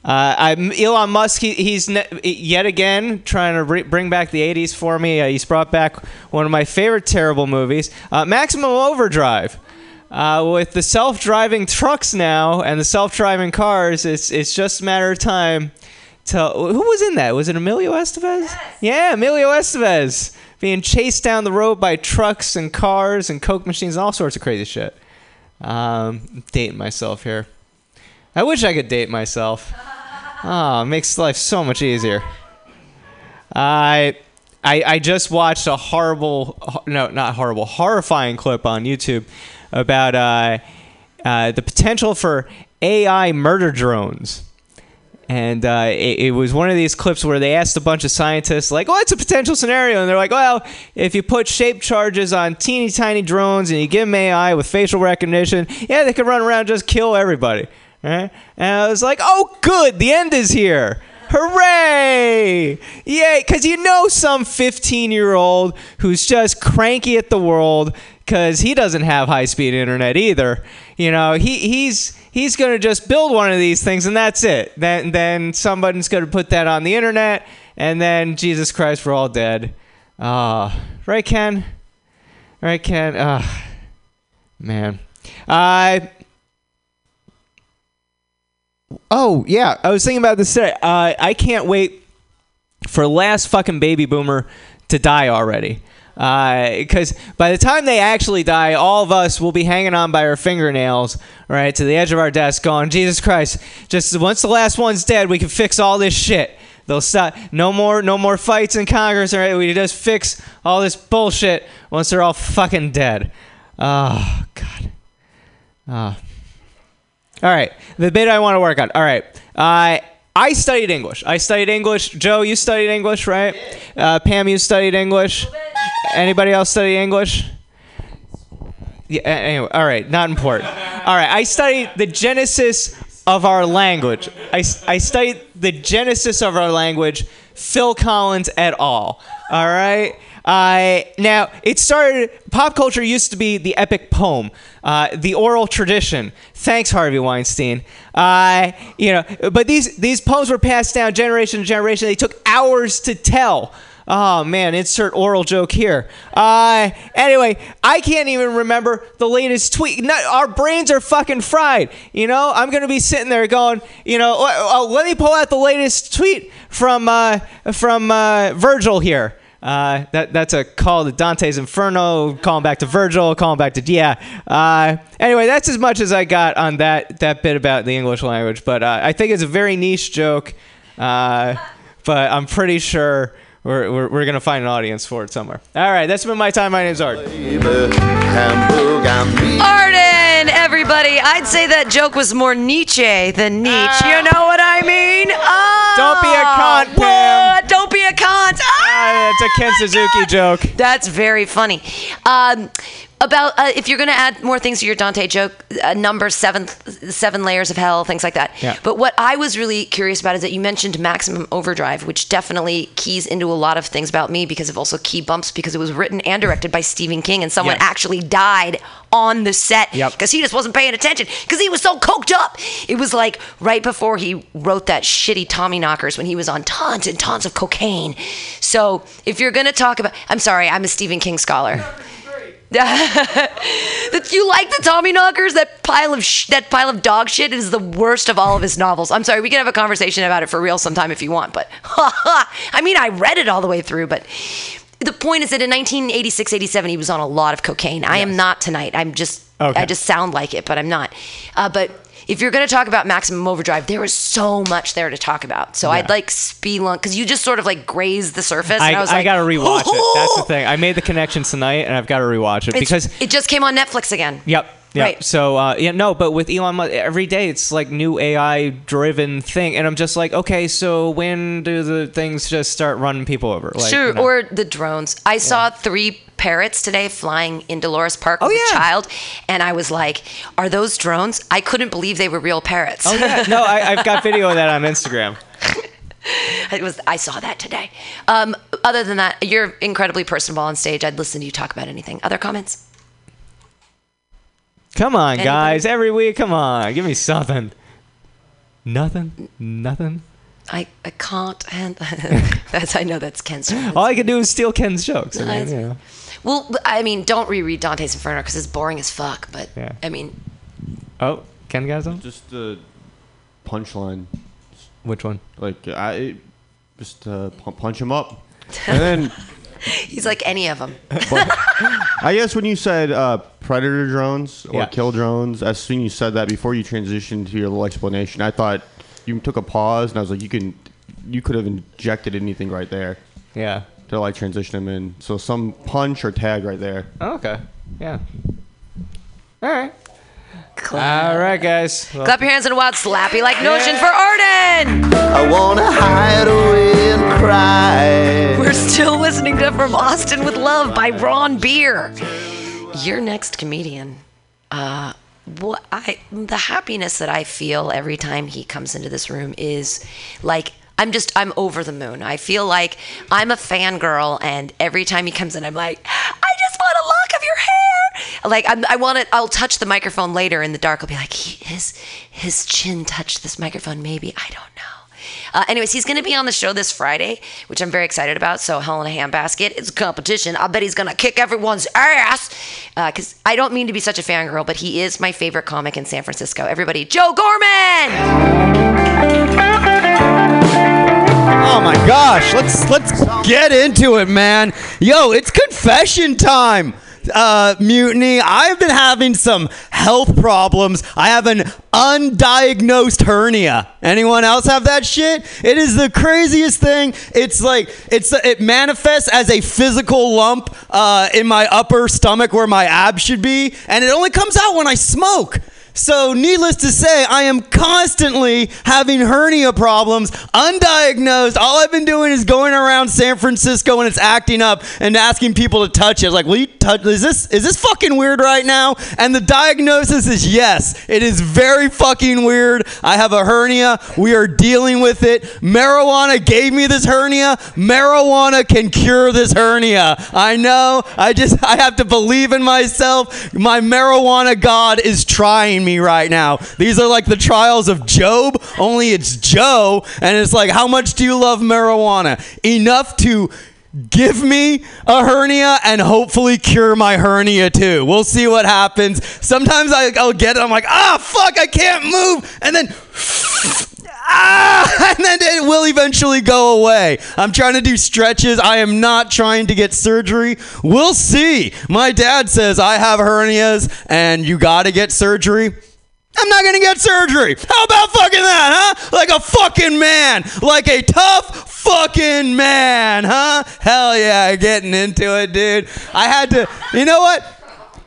Uh, I'm Elon Musk. He, he's ne- yet again trying to re- bring back the '80s for me. Uh, he's brought back one of my favorite terrible movies, uh, Maximum Overdrive. Uh, with the self-driving trucks now and the self-driving cars, it's it's just a matter of time. Till who was in that? Was it Emilio Estevez? Yeah, Emilio Estevez being chased down the road by trucks and cars and coke machines and all sorts of crazy shit. Um, dating myself here. I wish I could date myself. Oh, it makes life so much easier. I, I, I just watched a horrible, no, not horrible, horrifying clip on YouTube about uh, uh, the potential for AI murder drones. And uh, it, it was one of these clips where they asked a bunch of scientists, like, "What's a potential scenario?" And they're like, "Well, if you put shape charges on teeny tiny drones and you give them AI with facial recognition, yeah, they could run around and just kill everybody." Right? And I was like, "Oh, good, the end is here." Hooray! Yay! Because you know some 15 year old who's just cranky at the world because he doesn't have high speed internet either. You know, he, he's he's gonna just build one of these things and that's it. Then then somebody's gonna put that on the internet and then Jesus Christ, we're all dead. Ah, right, Ken? Right, Ken? Ah, man. I. Oh yeah, I was thinking about this today. Uh, I can't wait for last fucking baby boomer to die already. Because by the time they actually die, all of us will be hanging on by our fingernails, right, to the edge of our desk, going, "Jesus Christ! Just once the last one's dead, we can fix all this shit." They'll stop. No more, no more fights in Congress. All right, we just fix all this bullshit once they're all fucking dead. Oh God. Ah. All right, the bit I want to work on. All right, uh, I studied English. I studied English. Joe, you studied English, right? Uh, Pam, you studied English. Anybody else study English? Yeah. Anyway, all right, not important. All right, I studied the genesis of our language. I, I studied the genesis of our language. Phil Collins et al. All right. Uh, now it started. Pop culture used to be the epic poem, uh, the oral tradition. Thanks, Harvey Weinstein. Uh, you know, but these these poems were passed down generation to generation. They took hours to tell. Oh man, insert oral joke here. Uh, anyway, I can't even remember the latest tweet. Our brains are fucking fried. You know, I'm gonna be sitting there going, you know, oh, oh, let me pull out the latest tweet from uh, from uh, Virgil here. Uh, that that's a call to Dante's Inferno, calling back to Virgil, calling back to yeah. Uh, anyway, that's as much as I got on that that bit about the English language. But uh, I think it's a very niche joke. Uh, but I'm pretty sure we're, we're, we're gonna find an audience for it somewhere. All right, that's been my time. My name's Art.
Arden, everybody. I'd say that joke was more Nietzsche than Nietzsche. You know what I mean? Oh,
Don't be a cunt, Pam. That's a Ken Suzuki joke.
That's very funny. Um, about uh, if you're going to add more things to your Dante joke, uh, number seven, seven layers of hell, things like that.
Yeah.
But what I was really curious about is that you mentioned Maximum Overdrive, which definitely keys into a lot of things about me because of also key bumps because it was written and directed by Stephen King and someone
Yes.
actually died on the set
Yep.
because he just wasn't paying attention because he was so coked up. It was like right before he wrote that shitty Tommyknockers when he was on tons and tons of cocaine. So if you're gonna talk about, I'm sorry, I'm a Stephen King scholar. that you like the Tommyknockers? That pile of sh- that pile of dog shit is the worst of all of his novels. I'm sorry, we can have a conversation about it for real sometime if you want. But I mean, I read it all the way through, but. The point is that in 1986, 87, he was on a lot of cocaine. I am not tonight. I'm just,
Okay.
I just sound like it, but I'm not. Uh, but if you're going to talk about Maximum Overdrive, there is so much there to talk about. So I'd like spelunk because you just sort of like grazed the surface.
I,
and I was
I
like,
gotta rewatch it. That's the thing. I made the connections tonight, and I've got to rewatch it
It's-
because
it just came on Netflix again.
Yep. Yep.
Right.
So uh, yeah, no, but with Elon Musk, every day it's like new AI driven thing, and I'm just like, okay, so when do the things just start running people over? Like,
sure,
you know.
or the drones. I saw three parrots today flying in Dolores Park
Oh,
with
yeah.
a child, and I was like, "Are those drones?" I couldn't believe they were real parrots.
Oh yeah, no, I, I've got video of that on Instagram.
it was. I saw that today. Um, other than that, you're incredibly personable on stage. I'd listen to you talk about anything. Other comments?
Come on,
Anybody?
guys, every week, come on, give me something. Nothing, nothing.
I, I can't. And that's I know that's Ken's.
All I can do is steal Ken's jokes. I mean,
Nice.
you know.
Well, I mean, don't reread Dante's Inferno because it's boring as fuck. But
Yeah.
I mean,
Oh, Ken got some?
Just the punchline.
Which one?
Like I just uh, punch him up, and then
he's like any of them.
I guess when you said uh, predator drones or
Yeah.
kill drones, as soon as you said that before you transitioned to your little explanation, I thought you took a pause and I was like, you can, you could have injected anything right there
Yeah.
to like transition him in. So some punch or tag right there.
Oh, okay. Yeah. All right. All right, guys. Well,
Clap your hands in a wild slappy like notion for Arden.
I wanna hide away and cry.
We're still listening to From Austin with Love by Ron Beer. Your next comedian. Uh, what I the happiness that I feel every time he comes into this room is like I'm just I'm over the moon. I feel like I'm a fangirl, and every time he comes in, I'm like, I just want Like I'm, I want it. I'll touch the microphone later in the dark. I'll be like, his his chin touched this microphone. Maybe I don't know. Uh, anyways, he's going to be on the show this Friday, which I'm very excited about. So, Hell in a Handbasket, it's a competition. I bet he's going to kick everyone's ass. Because I don't mean to be such a fangirl, but he is my favorite comic in San Francisco. Everybody, Joe Gorman!
Oh my gosh, let's let's get into it, man. Yo, it's confession time. Uh, mutiny. I've been having some health problems. I have an undiagnosed hernia. Anyone else have that shit? It is the craziest thing. It's like it's it manifests as a physical lump uh, in my upper stomach where my abs should be, and it only comes out when I smoke. So, needless to say, I am constantly having hernia problems, undiagnosed. All I've been doing is going around San Francisco and it's acting up and asking people to touch it. Like, will you touch? Is this is this fucking weird right now? And the diagnosis is yes. It is very fucking weird. I have a hernia. We are dealing with it. Marijuana gave me this hernia. Marijuana can cure this hernia. I know. I just I have to believe in myself. My marijuana god is trying me right now. These are like the trials of Job, only it's Joe and it's like how much do you love marijuana? Enough to give me a hernia and hopefully cure my hernia too. We'll see what happens. Sometimes I, I'll get it. I'm like, ah, fuck, I can't move. And then ah, and then it will eventually go away. I'm trying to do stretches. I am not trying to get surgery. We'll see. My dad says I have hernias and you got to get surgery. I'm not gonna get surgery. How about fucking that, huh? Like a fucking man. Like a tough fucking man, huh? Hell yeah, getting into it, dude. I had to, you know what?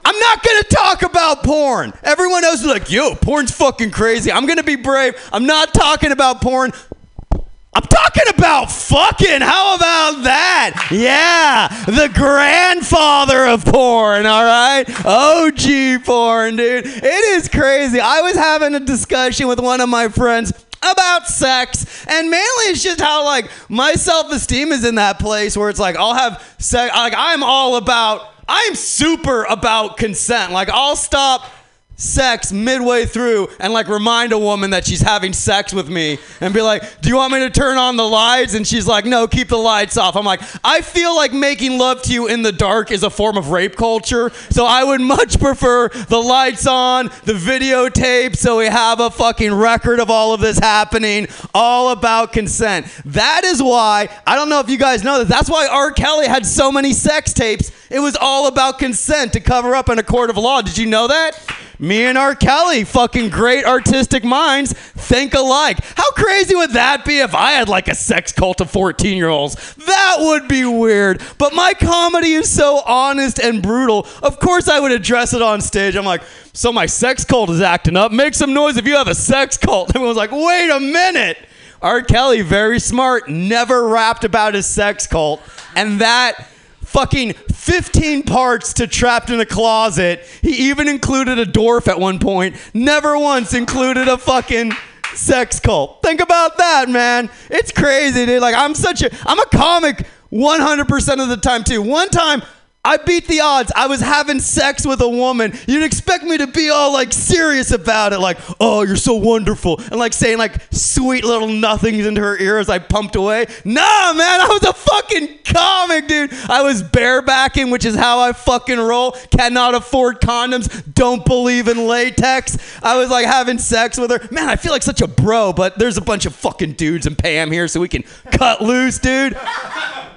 I'm not gonna talk about porn. Everyone else is like, yo, porn's fucking crazy. I'm gonna be brave. I'm not talking about porn. I'm talking about fucking. How about that? Yeah, the grandfather of porn, all right? OG porn, dude. It is crazy. I was having a discussion with one of my friends about sex and mainly it's just how like my self-esteem is in that place where it's like I'll have sex like I'm all about I'm super about consent. Like I'll stop sex midway through and like remind a woman that she's having sex with me and be like, "Do you want me to turn on the lights?" And she's like, "No, keep the lights off." I'm like, "I feel like making love to you in the dark is a form of rape culture, so I would much prefer the lights on, the videotape so we have a fucking record of all of this happening, all about consent." That is why I don't know if you guys know this. That's why R. Kelly had so many sex tapes. It was all about consent to cover up in a court of law. Did you know that? Me and R. Kelly, fucking great artistic minds, think alike. How crazy would that be if I had like a sex cult of 14 year olds? That would be weird. But my comedy is so honest and brutal. Of course, I would address it on stage. I'm like, so my sex cult is acting up. Make some noise if you have a sex cult. Everyone's like, wait a minute. R. Kelly, very smart, never rapped about his sex cult. And that fucking 15 parts to Trapped in a Closet. He even included a dwarf at one point. Never once included a fucking sex cult. Think about that, man. It's crazy, dude. Like I'm such a I'm a comic 100% of the time too. One time I beat the odds. I was having sex with a woman. You'd expect me to be all like serious about it, like, oh, you're so wonderful, and like saying like sweet little nothings into her ear as I pumped away. Nah, man, I was a fucking comic, dude. I was barebacking, which is how I fucking roll. Cannot afford condoms. Don't believe in latex. I was like having sex with her. Man, I feel like such a bro, but there's a bunch of fucking dudes and Pam here, so we can cut loose, dude.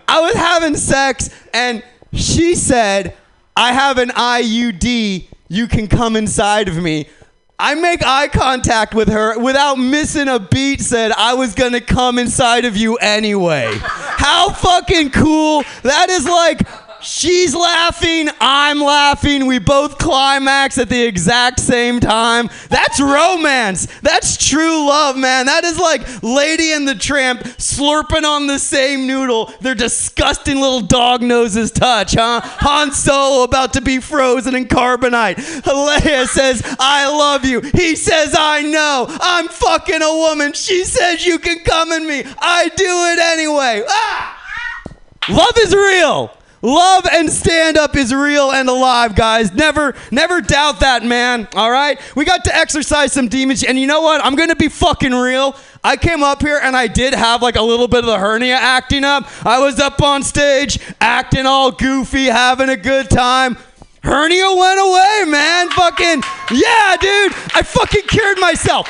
I was having sex and she said, I have an IUD. You can come inside of me. I make eye contact with her without missing a beat, said, I was gonna come inside of you anyway. How fucking cool. That is like, she's laughing, I'm laughing, we both climax at the exact same time. That's romance. That's true love, man. That is like Lady and the Tramp slurping on the same noodle. Their disgusting little dog noses touch, huh? Han Solo about to be frozen in carbonite. Leia says, I love you. He says, I know. I'm fucking a woman. She says, you can come in me. I do it anyway. Ah! Love is real. Love and stand up is real and alive, guys. Never, never doubt that, man. All right? We got to exercise some demons. And you know what? I'm going to be fucking real. I came up here and I did have like a little bit of the hernia acting up. I was up on stage acting all goofy, having a good time. Hernia went away, man. Fucking, yeah, dude. I fucking cured myself.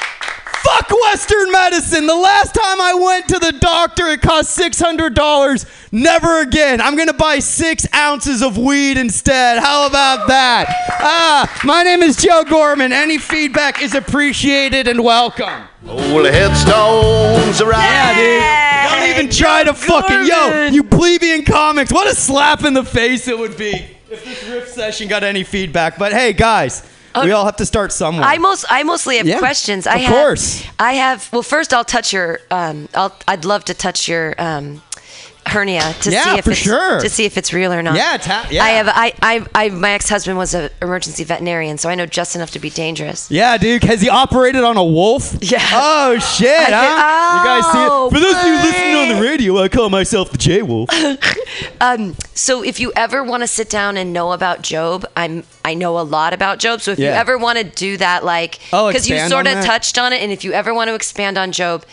Fuck Western medicine. The last time I went to the doctor, it cost $600. Never again. I'm going to buy six ounces of weed instead. How about that? Ah, my name is Joe Gorman. Any feedback is appreciated and welcome.
Old headstones around.
Yeah, dude. Don't even try to fucking. Yo, you plebeian comics. What a slap in the face it would be if this riff session got any feedback. But hey, guys, we all have to start somewhere.
I most I mostly have
Yeah,
questions. I
of
have,
course.
I have. Well, first I'll touch your. Um, I'll. I'd love to touch your. Um, hernia to
Yeah,
see if
for
it's
sure.
to see if it's real or not.
Yeah, it's ha- yeah.
I have. I. I. I my ex-husband was an emergency veterinarian, so I know just enough to be dangerous.
Yeah, dude. Has he operated on a wolf?
Yeah.
Oh shit, huh?
did-
you guys see
Oh,
it? For those of you listening on the radio, I call myself the J Wolf.
Um, so if you ever want to sit down and know about Job, I'm I know a lot about Job. So if you ever want to do that, like
Oh,
because you sort of touched on it, and if you ever want to expand on Job,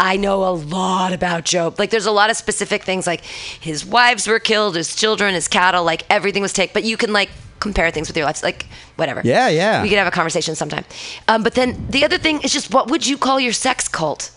I know a lot about Job. Like there's a lot of specific things, like his wives were killed, his children, his cattle, like everything was taken. But you can like compare things with your life, like whatever.
Yeah, yeah.
We could have a conversation sometime. Um, but then the other thing is just what would you call your sex cult?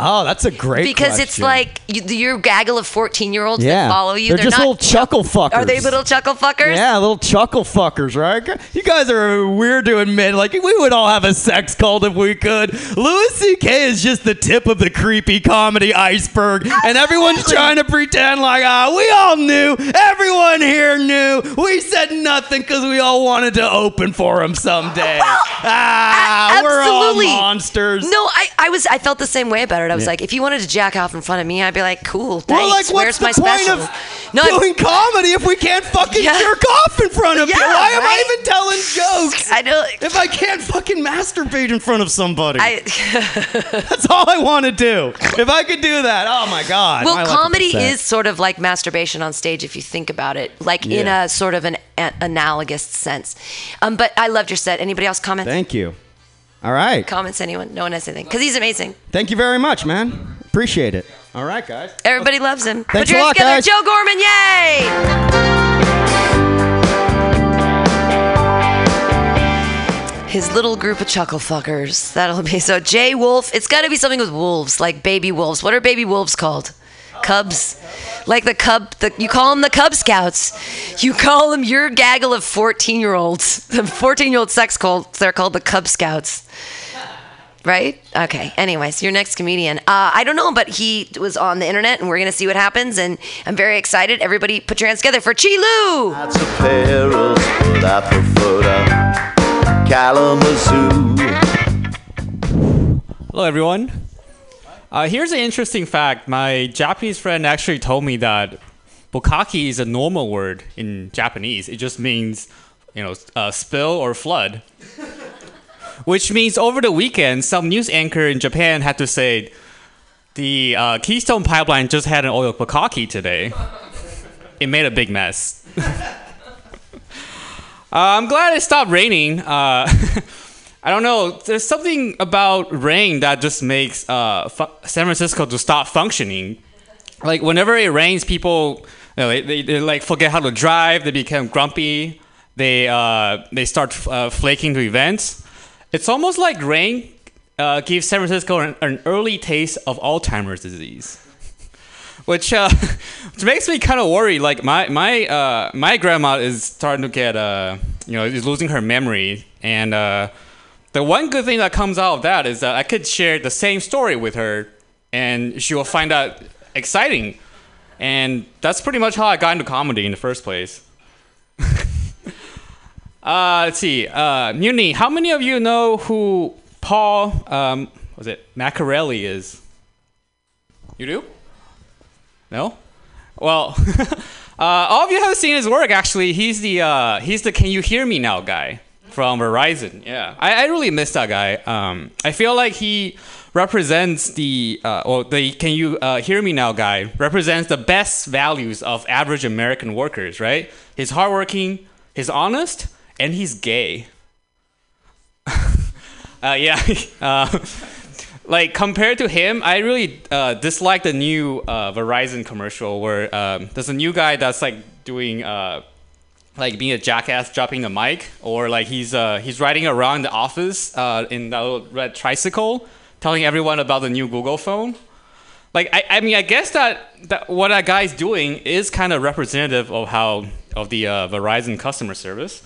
Oh, that's a great
because it's like you, your gaggle of 14 year olds
yeah,
that follow you.
They're, just
not
little chuckle fuckers.
are they little chuckle fuckers?
Yeah, little chuckle fuckers, right? You guys are weird to admit. Like we would all have a sex cult if we could. Louis C.K. is just the tip of the creepy comedy iceberg, and everyone's trying to pretend like ah, we all knew. Everyone here knew. We said nothing because we all wanted to open for him someday. Well, ah, we're all monsters.
No, I, I was I felt the same way about it. I was
Yeah.
like, if you wanted to jack off in front of me, I'd be like, cool, thanks.
Well, like,
Where's
what's the
my
point
special?
of
no,
doing comedy if we can't fucking
Yeah.
jerk off in front of you?
Yeah,
Why am I even telling jokes?
I know.
If I can't fucking masturbate in front of somebody,
I,
that's all I want to do. If I could do that, oh my god.
well,
my life would be
comedy is sort of like masturbation on stage if you think about it, like in a sort of an a- analogous sense. Um, but I loved your set. Anybody else comment?
Thank you. All right.
Comments? Anyone? No one has anything because he's amazing.
Thank you very much, man. Appreciate it. All right, guys.
Everybody loves him. Put
Thanks
your
a
hands
lot,
together,
guys.
Joe Gorman! Yay! His little group of chuckle fuckers. That'll be so. Jay Wolf. It's got to be something with wolves, like baby wolves. What are baby wolves called? Cubs. Like the cub. The, you call them the Cub Scouts. You call them your gaggle of fourteen-year-olds. The fourteen-year-old sex cults. They're called the Cub Scouts. Right? Okay. Anyways, your next comedian. Uh, I don't know, but he was on the internet, and we're gonna see what happens. And I'm very excited. Everybody, put your hands together for Chi Lu.
That's a perils that.
Hello, everyone. Uh, here's an interesting fact. My Japanese friend actually told me that bukkake is a normal word in Japanese. It just means, you know, uh, spill or flood. Which means over the weekend, some news anchor in Japan had to say, the uh, Keystone Pipeline just had an oil bukkake today. It made a big mess. Uh, I'm glad it stopped raining. I don't know. There's something about rain that just makes uh, fu- San Francisco to stop functioning. Like whenever it rains, people you know, they, they, they like forget how to drive. They become grumpy. They uh, they start uh, flaking to events. It's almost like rain uh, gives San Francisco an, an early taste of Alzheimer's disease which uh, which makes me kind of worried. Like my my uh, my grandma is starting to get uh, you know is losing her memory, and uh, the one good thing that comes out of that is that I could share the same story with her, and she will find out exciting, and that's pretty much how I got into comedy in the first place. uh, let's see, uh, Muni, how many of you know who Paul um, was it Macarelli is? You do? No? Well, uh, all of you have seen his work. Actually, he's the uh, he's the "Can you hear me now" guy from Verizon. Yeah, I, I really miss that guy. Um, I feel like he represents the uh, or the "Can you uh, hear me now" guy represents the best values of average American workers. Right? He's hardworking, he's honest, and he's gay. uh, yeah. uh, like compared to him, I really uh, dislike the new uh, Verizon commercial where um, there's a new guy that's like doing uh, like being a jackass, dropping the mic, or like he's uh, he's riding around the office uh, in that little red tricycle, telling everyone about the new Google phone. Like I, I mean, I guess that, that what that guy's doing is kind of representative of how of the uh, Verizon customer service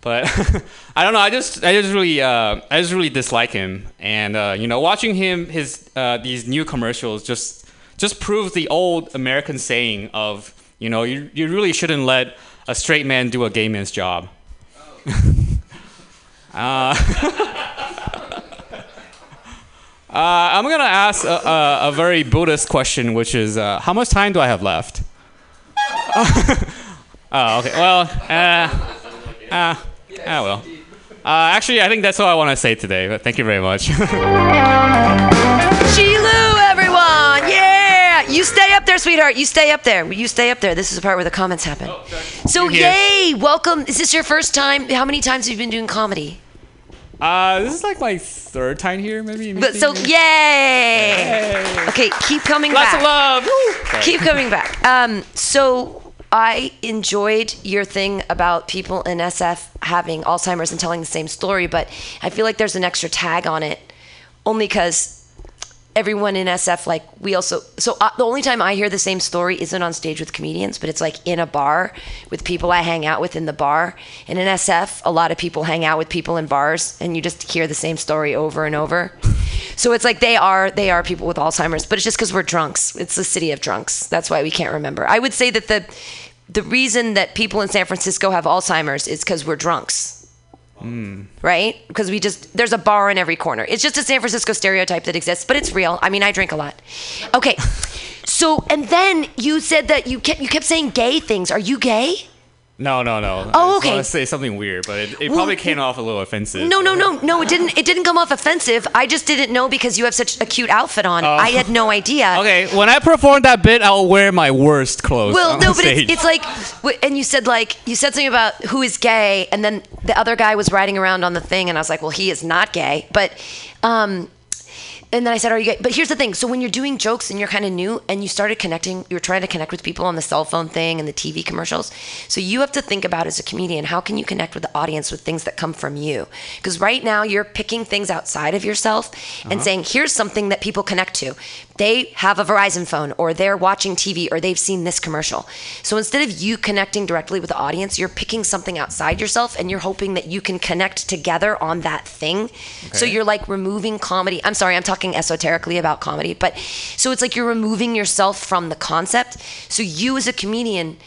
but I don't know. I just I just really uh, I just really dislike him, and uh, you know, watching him his uh, these new commercials just just proves the old American saying of you know you you really shouldn't let a straight man do a gay man's job. uh, uh, I'm gonna ask a, a, a very Buddhist question, which is uh, how much time do I have left? oh, okay. Well, uh, uh, ah, well. Uh, actually, I think that's all I want to say today. But thank you very much.
Shilu, everyone! Yeah! You stay up there, sweetheart. You stay up there. You stay up there. This is the part where the comments happen. so,
You here.
yay! Welcome. Is this your first time? How many times have you been doing comedy?
uh, this is like my third time here, maybe.
But so, yay! yay! Okay, keep coming
Lots
back.
of love.
Keep coming back. Um, so I enjoyed your thing about people in SF having Alzheimer's and telling the same story, but I feel like there's an extra tag on it, only because everyone in SF like we also. So uh, the only time I hear the same story isn't on stage with comedians, but it's like in a bar with people I hang out with in the bar. And in SF, a lot of people hang out with people in bars, and you just hear the same story over and over. So it's like they are they are people with Alzheimer's, but it's just because we're drunks. It's the city of drunks. That's why we can't remember. I would say that the the reason that people in San Francisco have Alzheimer's is because we're drunks. Mm. right? Because we just there's a bar in every corner. It's just a San Francisco stereotype that exists, but it's real. I mean, I drink a lot. Okay, so and then you said that you kept you kept saying gay things. Are you gay?
No, no, no.
Oh,
I
okay.
want to say something weird, but it, it
Well,
probably came off a little offensive.
No, no, no, no. It didn't. It didn't come off offensive. I just didn't know because you have such a cute outfit on. I had no idea.
Okay, when I perform that bit, I'll wear my worst clothes.
Well, no, but it's, it's like, and you said like, you said something about who is gay, and then the other guy was riding around on the thing, and I was like, well, he is not gay, but, um, and then I said, are you gay? But here's the thing. So when you're doing jokes and you're kind of new and you started connecting, you're trying to connect with people on the cell phone thing and the TV commercials. So you have to think about as a comedian, how can you connect with the audience with things that come from you? Because right now you're picking things outside of yourself and
Uh-huh.
saying, here's something that people connect to. They have a Verizon phone or they're watching TV or they've seen this commercial. So instead of you connecting directly with the audience, you're picking something outside yourself and you're hoping that you can connect together on that thing. So you're like removing comedy. I'm sorry, I'm talking esoterically about comedy, but so it's like you're removing yourself from the concept. So you as a comedian,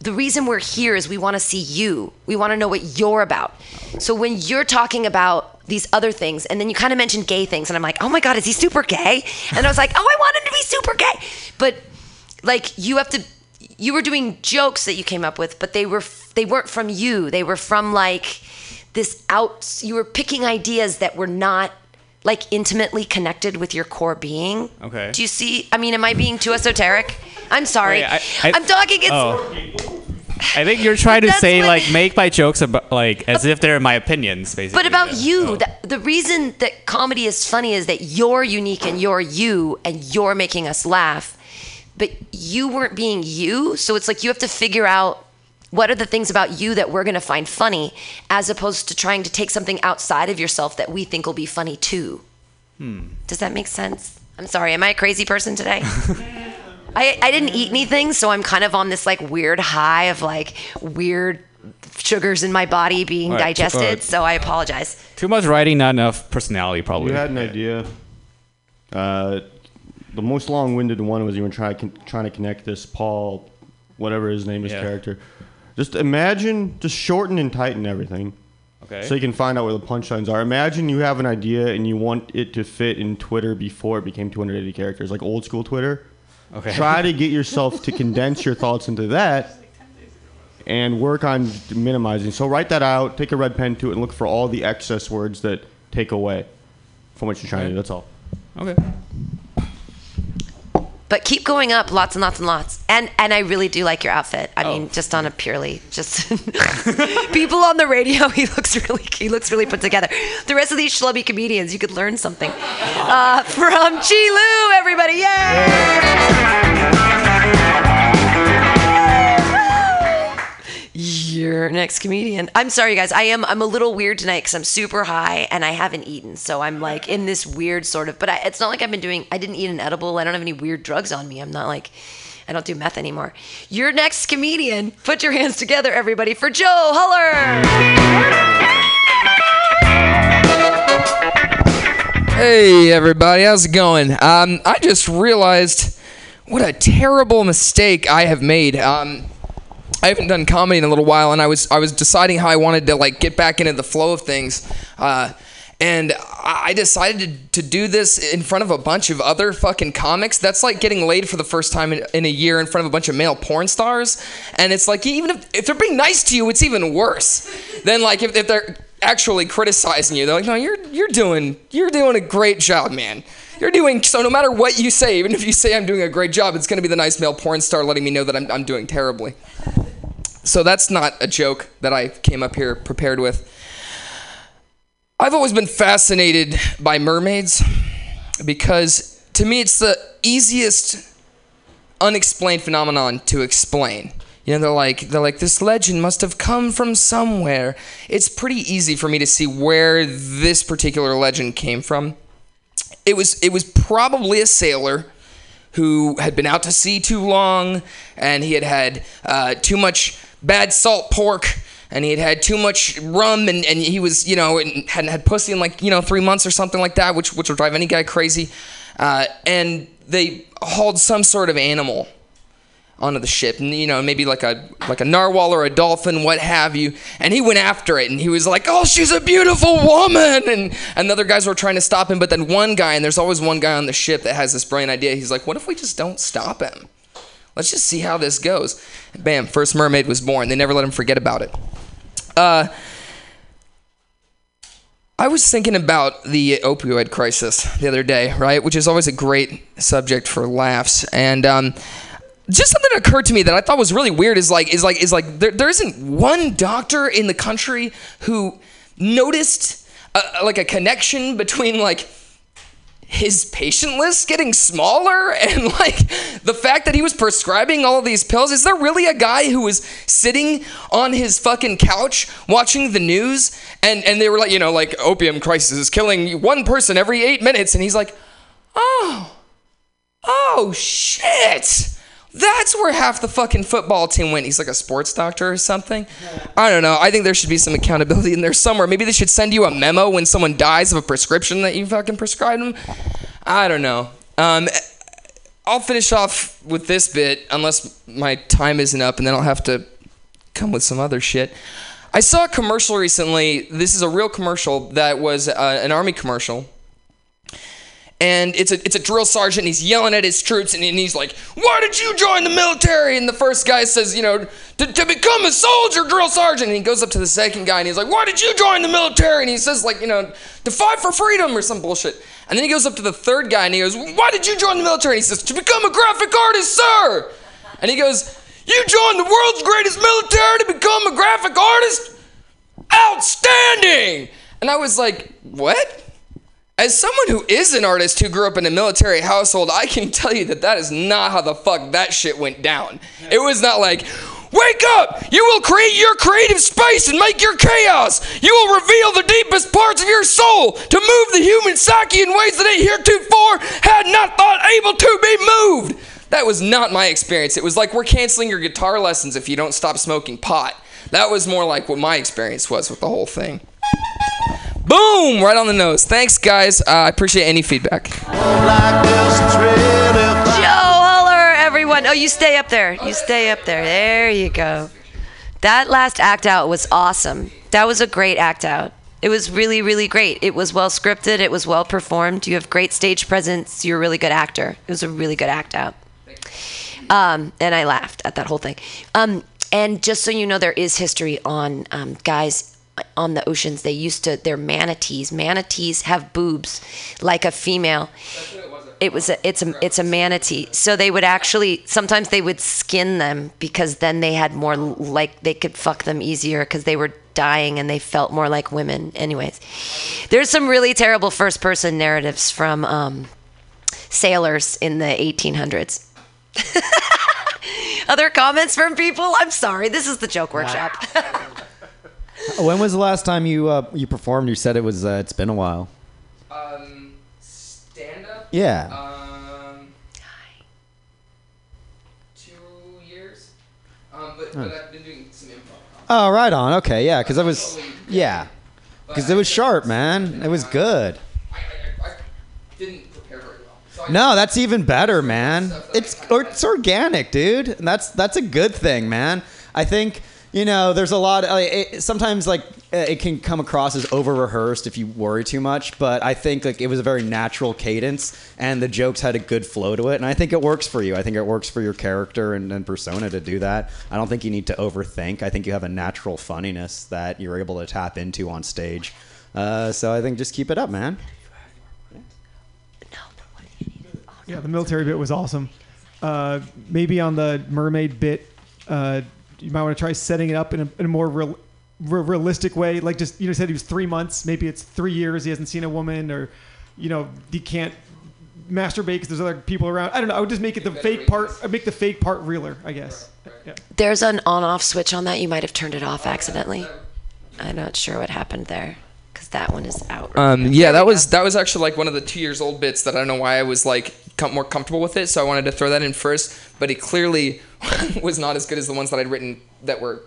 the reason we're here is we want to see you. We want to know what you're about. So when you're talking about these other things, and then you kind of mentioned gay things, and I'm like, oh my God, is he super gay? And I was like, oh, I want him to be super gay. But like, you have to, you were doing jokes that you came up with, but they were, they weren't from you. They were from like this out, you were picking ideas that were not like intimately connected with your core being.
Okay.
Do you see? I mean, am I being too esoteric? I'm sorry.
Oh, Wait, I- I-
am talking. It's,
Oh. I think you're trying to
That's
say
what-
like make my jokes about like as if they're my opinions, basically.
But about you, the, the reason that comedy is funny is that you're unique and you're you and you're making us laugh. But you weren't being you. So it's like you have to figure out what are the things about you that we're going to find funny as opposed to trying to take something outside of yourself that we think will be funny too.
Hmm.
Does that make sense? I'm sorry. Am I a crazy person today? I, I didn't eat anything, so I'm kind of on this like weird high of like weird sugars in my body being
All right,
digested. So I apologize.
Too much writing, not enough personality, probably.
You had an idea. Uh, the most long-winded one was you were trying trying to connect this Paul, whatever his name is,
Yeah.
character. Just imagine, just shorten and tighten everything.
Okay.
So you can find out where the punchlines are. Imagine you have an idea and you want it to fit in Twitter before it became 280 characters, like old school Twitter.
Okay.
Try to get yourself to condense your thoughts into that and work on minimizing. So write that out, take a red pen to it, and look for all the excess words that take away from what you're trying to do. That's all.
Okay.
But keep going up, lots and lots and lots. And and I really do like your outfit. I
Oh.
mean, just on a purely just people on the radio. He looks really he looks really put together. The rest of these schlubby comedians, you could learn something uh, from Chi Lu. Everybody, yay! Your next comedian. I'm sorry, guys. I am. I'm a little weird tonight because I'm super high and I haven't eaten. So I'm like in this weird sort of. But I, it's not like I've been doing. I didn't eat an edible. I don't have any weird drugs on me. I'm not like. I don't do meth anymore. Your next comedian. Put your hands together, everybody, for Joe Huller.
Hey everybody, how's it going? Um, I just realized what a terrible mistake I have made. Um, I haven't done comedy in a little while, and I was I was deciding how I wanted to like get back into the flow of things, uh, and I decided to, to do this in front of a bunch of other fucking comics. That's like getting laid for the first time in, in a year in front of a bunch of male porn stars, and it's like even if, if they're being nice to you, it's even worse than like if, if they're actually criticizing you. They're like, no, you're you're doing you're doing a great job, man. You're doing so. No matter what you say, even if you say I'm doing a great job, it's gonna be the nice male porn star letting me know that I'm I'm doing terribly. So that's not a joke that I came up here prepared with. I've always been fascinated by mermaids because to me it's the easiest unexplained phenomenon to explain. You know, they're like they're like this legend must have come from somewhere. It's pretty easy for me to see where this particular legend came from. It was it was probably a sailor who had been out to sea too long and he had had uh, too much bad salt pork and he had had too much rum and, and he was you know and hadn't had pussy in like you know three months or something like that which which will drive any guy crazy uh, and they hauled some sort of animal onto the ship, and you know maybe like a like a narwhal or a dolphin, what have you. And he went after it, and he was like, "Oh, she's a beautiful woman," and and the other guys were trying to stop him, but then one guy, and there's always one guy on the ship that has this brilliant idea. He's like, "What if we just don't stop him? Let's just see how this goes." Bam, first mermaid was born. They never let him forget about it. Uh, I was thinking about the opioid crisis the other day, right? Which is always a great subject for laughs. And um, just something that occurred to me that I thought was really weird is like is like is like there, there isn't one doctor in the country who noticed a, like a connection between like his patient list getting smaller? And like the fact that he was prescribing all these pills is there really a guy who was sitting on his fucking couch watching the news? And and they were like you know like opium crisis is killing one person every 8 minutes. And he's like oh oh shit that's where half the fucking football team went. He's like a sports doctor or something. I don't know. I think there should be some accountability in there somewhere. Maybe they should send you a memo when someone dies of a prescription that you fucking prescribed them. I don't know. Um, I'll finish off with this bit unless my time isn't up, and then I'll have to come with some other shit. I saw a commercial recently. This is a real commercial that was uh, an army commercial and it's a it's a drill sergeant he's yelling at his troops and, and he's like why did you join the military? And the first guy says you know to, to become a soldier drill sergeant. And he goes up to the second guy and he's like why did you join the military? And he says like you know to fight for freedom or some bullshit. And then he goes up to the third guy and he goes why did you join the military? And he says to become a graphic artist sir. And he goes you joined the world's greatest military to become a graphic artist? Outstanding! And i was like what as someone who is an artist who grew up in a military household, I can tell you that that is not how the fuck that shit went down. It was not like, wake up! You will create your creative space and make your chaos! You will reveal the deepest parts of your soul to move the human psyche in ways that it heretofore had not thought able to be moved! That was not my experience. It was like we're canceling your guitar lessons if you don't stop smoking pot. That was more like what my experience was with the whole thing. Boom! Right on the nose. Thanks, guys. Uh, I appreciate any feedback.
Joe Holler, everyone. Oh, you stay up there. You stay up there. There you go. That last act out was awesome. That was a great act out. It was really, really great. It was well scripted. It was well performed. You have great stage presence. You're a really good actor. It was a really good act out. Um, and I laughed at that whole thing. Um, and just so you know, there is history on um, guys on the oceans. They used to. They're manatees. Manatees have boobs, like a female. It was a, it's a it's a manatee. So they would actually sometimes they would skin them because then they had more like they could fuck them easier because they were dying and they felt more like women. Anyways, there's some really terrible first person narratives from um, sailors in the 1800s. Other comments from people? I'm sorry. This is the joke workshop.
When was the last time you uh, you performed? You said it was. Uh, it's been a while.
Um, stand up.
Yeah.
Um, two years. Um, but, but I've been doing some improv.
Oh, right on. Okay, yeah, because I was. Yeah. Because it was sharp, man. It was good.
Didn't prepare very well. So I
No, that's even better, man. It's or it's organic, dude. And that's that's a good thing, man. I think you know there's a lot. Of, like, it, sometimes like uh, it can come across as over rehearsed if you worry too much, but I think like it was a very natural cadence, and the jokes had a good flow to it, and I think it works for you. I think it works for your character and, and persona to do that. I don't think you need to overthink. I think you have a natural funniness that you're able to tap into on stage. Uh, so I think just keep it up, man.
Yeah, the military bit was awesome. Uh, maybe on the mermaid bit, uh, you might want to try setting it up in a, in a more real, re- realistic way. Like just you know, said he was three months. Maybe it's three years. He hasn't seen a woman, or you know, he can't masturbate because there's other people around. I don't know. I would just make it the fake part. I'd make the fake part realer. I guess. Yeah.
There's an on-off switch on that. You might have turned it off accidentally. I'm not sure what happened there because that one is out.
Um, yeah, that was that was actually like one of the two years old bits that I don't know why I was like com- more comfortable with it, so I wanted to throw that in first. But it clearly was not as good as the ones that I'd written that were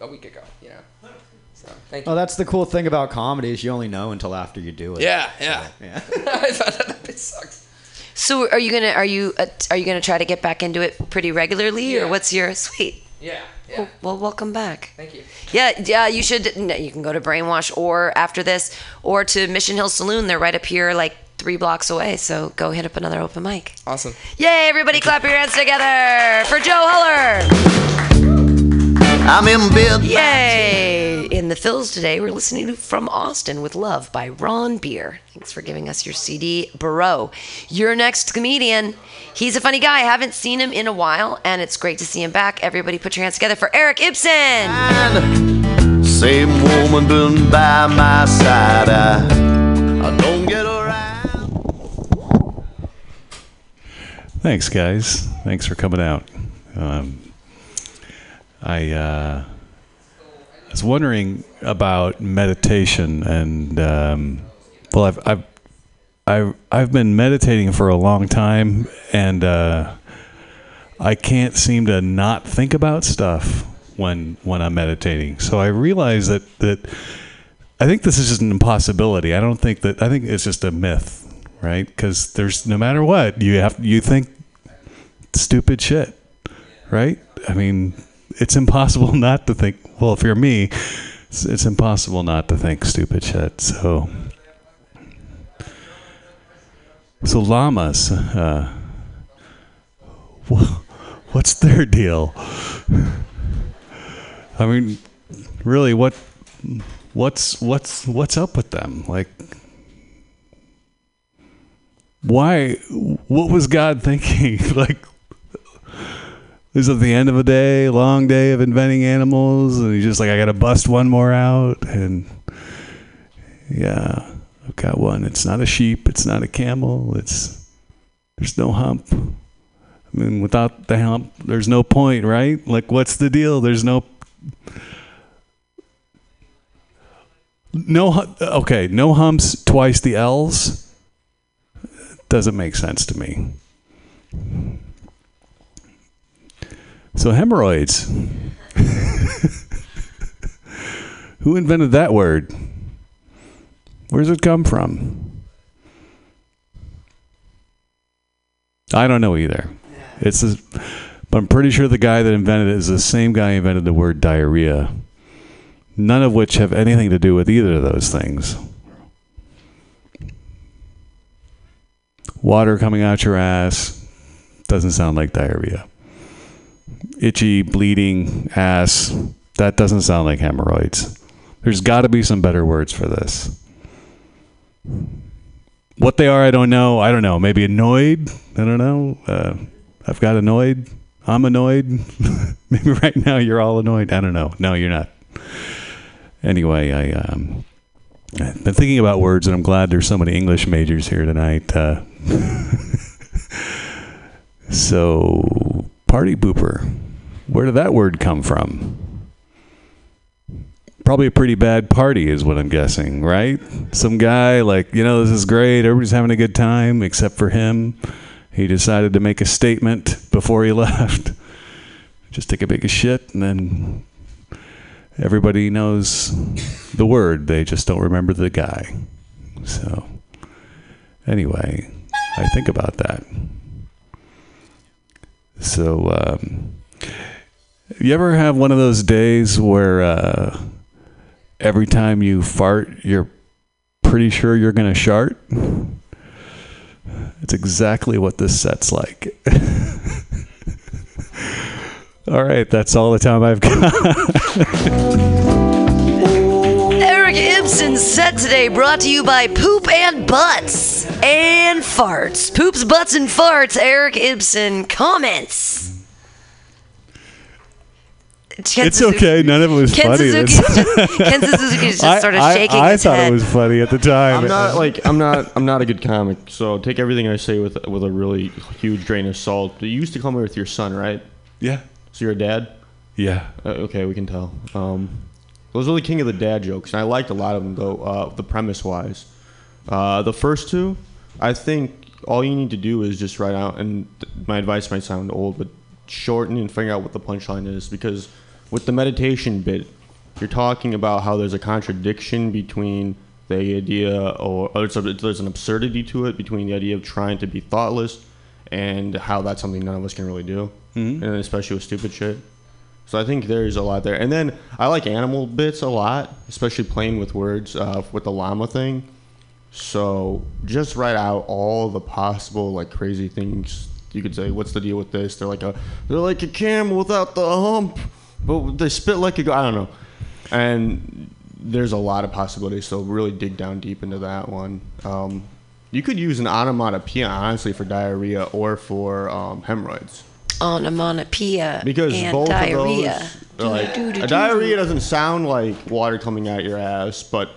a week ago. You know. So thank you.
Well, that's the cool thing about comedy is you only know until after you do it.
Yeah, yeah.
yeah.
I thought that bit sucks.
So are you gonna are you uh, are you gonna try to get back into it pretty regularly, or what's your sweet?
Yeah.
Well, well, welcome back.
Thank you.
Yeah, yeah. You should. You can go to Brainwash or after this, or to Mission Hill Saloon. They're right up here, like three blocks away. So go hit up another open mic.
Awesome.
Yay! Everybody, clap your hands together for Joe Huller.
I'm in bed.
Yay! In the fills today, we're listening to From Austin with Love by Ron Beer. Thanks for giving us your CD, Barreau. Your next comedian. He's a funny guy. I haven't seen him in a while, and it's great to see him back. Everybody put your hands together for Eric Ibsen.
Same woman been by my side. I, I don't get around.
Thanks, guys. Thanks for coming out. Um, I uh, was wondering about meditation, and um, well, I've, I've I've I've been meditating for a long time, and uh, I can't seem to not think about stuff when when I'm meditating. So I realize that that I think this is just an impossibility. I don't think that I think it's just a myth, right? Because there's no matter what you have you think stupid shit, right? I mean, it's impossible not to think. Well, if you're me, it's, it's impossible not to think stupid shit. So, so llamas, uh, what's their deal? I mean, really, what, what's what's what's up with them? Like, why? What was God thinking? like, is it the end of a day, long day of inventing animals, and he's just like, I gotta bust one more out, and yeah, I've got one. It's not a sheep. It's not a camel. It's there's no hump. I mean, without the hump, there's no point, right? Like, what's the deal? There's no no okay, no humps twice the L's doesn't make sense to me. So hemorrhoids. Who invented that word? Where does it come from? I don't know either. It's a, but I'm pretty sure the guy that invented it is the same guy who invented the word diarrhea. None of which have anything to do with either of those things. Water coming out your ass doesn't sound like diarrhea. Itchy, bleeding ass, that doesn't sound like hemorrhoids. There's got to be some better words for this. What they are, I don't know. I don't know. Maybe annoyed. I don't know. Uh, I've got annoyed. I'm annoyed. Maybe right now you're all annoyed. I don't know. No, you're not. Anyway, I um, I've been thinking about words, and I'm glad there's so many English majors here tonight. Uh, so, party pooper. Where did that word come from? Probably a pretty bad party, is what I'm guessing, right? Some guy, like, you know, this is great. Everybody's having a good time, except for him. He decided to make a statement before he left. Just take a big shit, and then everybody knows the word. They just don't remember the guy. So, anyway, I think about that. So, um, you ever have one of those days where uh, every time you fart, you're pretty sure you're going to shart? It's exactly what this set's like. all right, that's all the time I've got.
Eric Ibsen's set today brought to you by Poop and Butts and Farts. Poops, Butts, and Farts. Eric Ibsen comments. Ken
it's
Suzuki-
okay. None of it was
Ken
funny.
Suzuki's
That's-
just- Ken Suzuki's just
I-
sort of
I-
shaking
I,
his
thought
head.
it was funny at the time.
I'm not like I'm not I'm not a good comic, so take everything I say with with a really huge grain of salt. You used to come here with your son, right?
Yeah.
So you're a dad.
Yeah.
Uh, okay, we can tell. Um, those are the king of the dad jokes, and I liked a lot of them though. Uh, the premise wise, uh, the first two, I think all you need to do is just write out. And my advice might sound old, but shorten and figure out what the punchline is because with the meditation bit, you're talking about how there's a contradiction between the idea, or, or a, there's an absurdity to it between the idea of trying to be thoughtless and how that's something none of us can really do,
Mhm.
and especially with stupid shit. So I think there's a lot there. And then I like animal bits a lot, especially playing with words uh, with the llama thing. So just write out all the possible like crazy things you could say. What's the deal with this? They're like a they're like a camel without the hump, but they spit like a I don't know. And there's a lot of possibilities. So really dig down deep into that one. Um, you could use an onomatopoeia honestly for diarrhea or for um, hemorrhoids.
On onomatopoeia
Because
and
both
diarrhea.
of those, like,
Do-do-do-do.
a diarrhea doesn't sound like water coming out your ass, but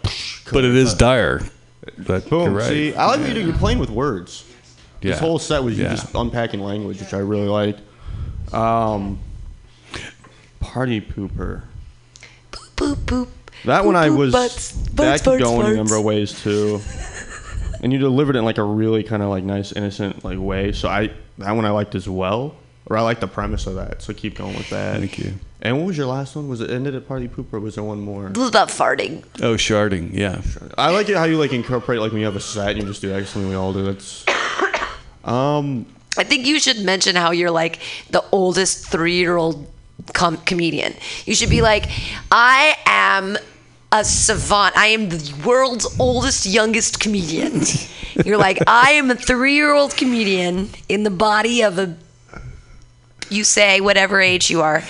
But it is dire. But
boom.
you're right.
See, I like what you do. You're playing with words.
Yeah.
This whole set was you
Yeah.
just unpacking language, which I really liked. Um, party pooper.
Boop boop.
That one I
Boop, boop,
was.
butts,
that
butts,
could
farts,
go in a number of ways too. And you delivered it in like a really kind of like nice, innocent like way. So I that one I liked as well, or I like the premise of that. So keep going with that.
Thank you.
And what was your last one? Was it ended at party poop or was there one more?
It was about farting.
Oh, sharding. Yeah.
I like it how you like incorporate like when you have a set and you just do excellently. We all do. That's um.
I think you should mention how you're like the oldest three year old com- comedian. You should be like, I am a savant. I am the world's oldest, youngest comedian. You're like, I am a three year old comedian in the body of a, you say, whatever age you are,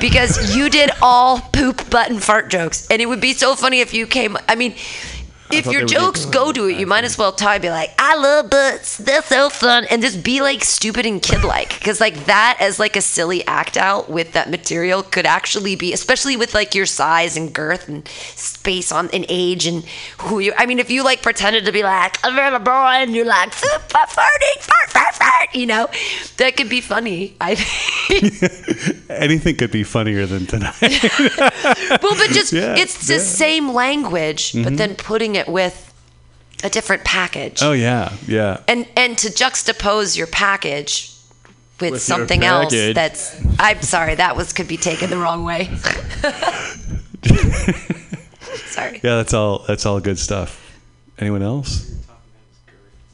because you did all poop, button fart jokes. And it would be so funny if you came, I mean, if your jokes go to it, you might as well tie be like, I love butts, they're so fun, and just be like stupid and kid like. Because like that as like a silly act out with that material could actually be, especially with like your size and girth and space on and age and who you. I mean, if you like pretended to be like a little boy and you're like "Foop, fart, farting, fart, fart, fart, you know, that could be funny. I think.
Anything could be funnier than tonight.
well, but just
Yeah,
it's the
yeah.
same language, but
Mhm.
then putting it with a different package.
oh yeah, yeah.
and and to juxtapose your package with,
With your
something else that's I'm sorry that was could be taken the wrong way. sorry.
Yeah, that's all. That's all good stuff. Anyone else?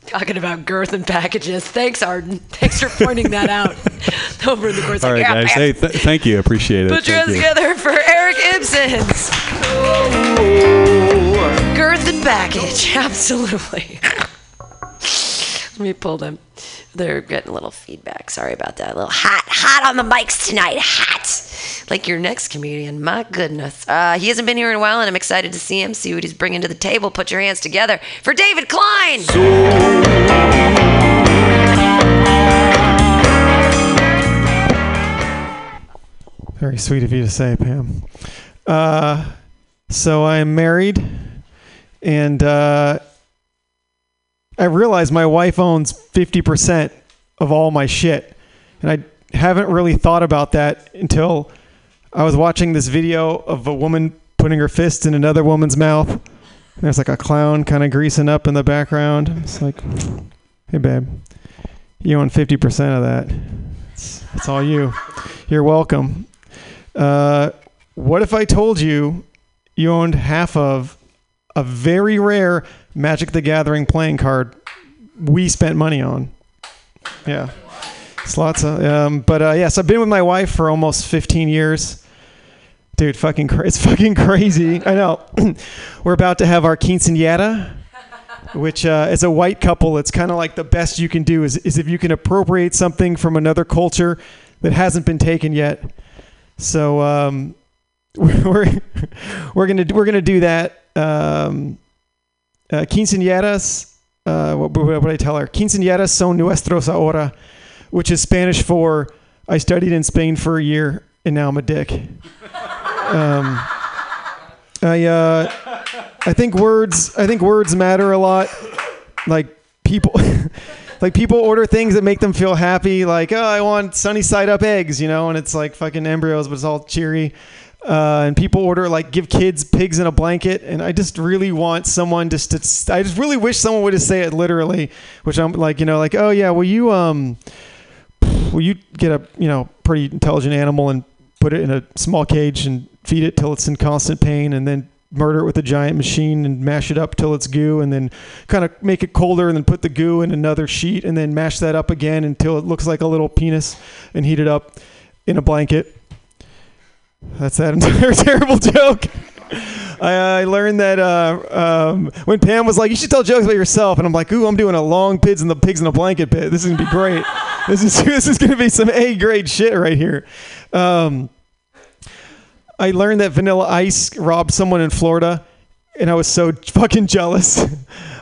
Talking about girth and packages. Thanks, Arden. Thanks for pointing that out over in the course.
All right,
like, yeah,
guys. Hey, th- thank you. Appreciate it.
Put your hands together for Eric Girth and baggage, Absolutely. Let me pull them. They're getting a little feedback. Sorry about that. A little hot, hot on the mics tonight. Hot. Like your next comedian. My goodness. Uh, he hasn't been here in a while, and I'm excited to see him, see what he's bringing to the table. Put your hands together for David Klein.
Very sweet of you to say, Pam. Uh, so I am married, and uh, I realized my wife owns 50% of all my shit. And I haven't really thought about that until I was watching this video of a woman putting her fist in another woman's mouth. And there's like a clown kind of greasing up in the background. It's like, hey, babe, you own 50% of that. It's, it's all you. You're welcome. Uh, what if I told you you owned half of a very rare Magic the Gathering playing card we spent money on? Yeah. It's lots of, um, but uh, yes, I've been with my wife for almost 15 years. Dude, fucking, cra- it's fucking crazy. I know. We're about to have our quinceañera, which uh, as a white couple, it's kind of like the best you can do is, is if you can appropriate something from another culture that hasn't been taken yet. So um, we're we're gonna we're gonna do that. Um, uh, quinceañeras. Uh, what, what I tell her? Quinceañeras son nuestros ahora, which is Spanish for I studied in Spain for a year and now I'm a dick. Um, I uh, I think words I think words matter a lot. Like people like people order things that make them feel happy like oh i want sunny side up eggs you know and it's like fucking embryos but it's all cheery uh, and people order like give kids pigs in a blanket and i just really want someone just to i just really wish someone would just say it literally which i'm like you know like oh yeah will you um will you get a you know pretty intelligent animal and put it in a small cage and feed it till it's in constant pain and then murder it with a giant machine and mash it up till it's goo, and then kind of make it colder, and then put the goo in another sheet, and then mash that up again until it looks like a little penis, and heat it up in a blanket. That's that entire terrible joke. I, I learned that uh, um, when Pam was like, "You should tell jokes about yourself," and I'm like, "Ooh, I'm doing a long pigs in the pigs in a blanket bit. This is gonna be great. this is this is gonna be some A grade shit right here." Um, I learned that Vanilla Ice robbed someone in Florida, and I was so fucking jealous.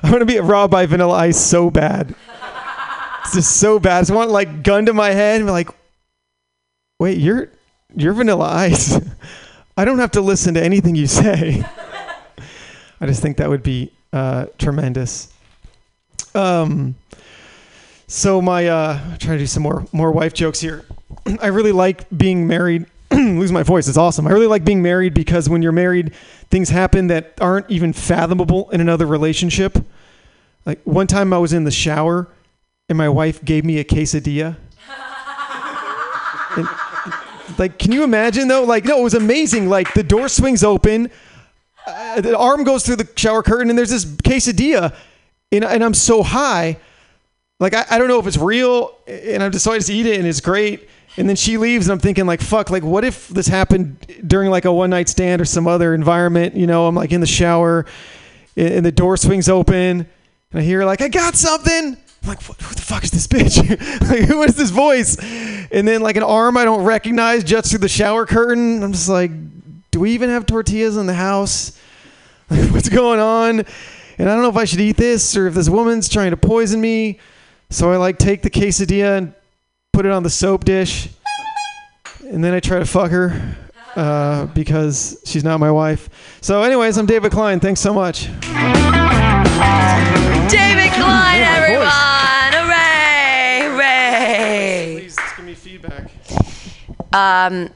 I'm gonna be robbed by Vanilla Ice so bad. It's just so bad. I just want like gun to my head and be like, "Wait, you're you're Vanilla Ice." I don't have to listen to anything you say. I just think that would be uh, tremendous. Um, so my uh, I'm trying to do some more more wife jokes here. I really like being married. lose my voice. It's awesome. I really like being married because when you're married, things happen that aren't even fathomable in another relationship. Like one time I was in the shower and my wife gave me a quesadilla. And, like, can you imagine though? Like, no, it was amazing. Like, the door swings open, uh, the arm goes through the shower curtain, and there's this quesadilla, and, and I'm so high. Like, I, I don't know if it's real, and I'm just so I just eat it, and it's great. And then she leaves, and I'm thinking, like, fuck, like, what if this happened during like a one night stand or some other environment? You know, I'm like in the shower, and and the door swings open, and I hear like, I got something. I'm like, what, who the fuck is this bitch? like, who is this voice? And then like an arm I don't recognize juts through the shower curtain. I'm just like, do we even have tortillas in the house? Like, what's going on? And I don't know if I should eat this or if this woman's trying to poison me. So I like take the quesadilla and put it on the soap dish, and then I try to fuck her uh, because she's not my wife. So, anyways, I'm David Klein. Thanks so much.
David Klein, Um,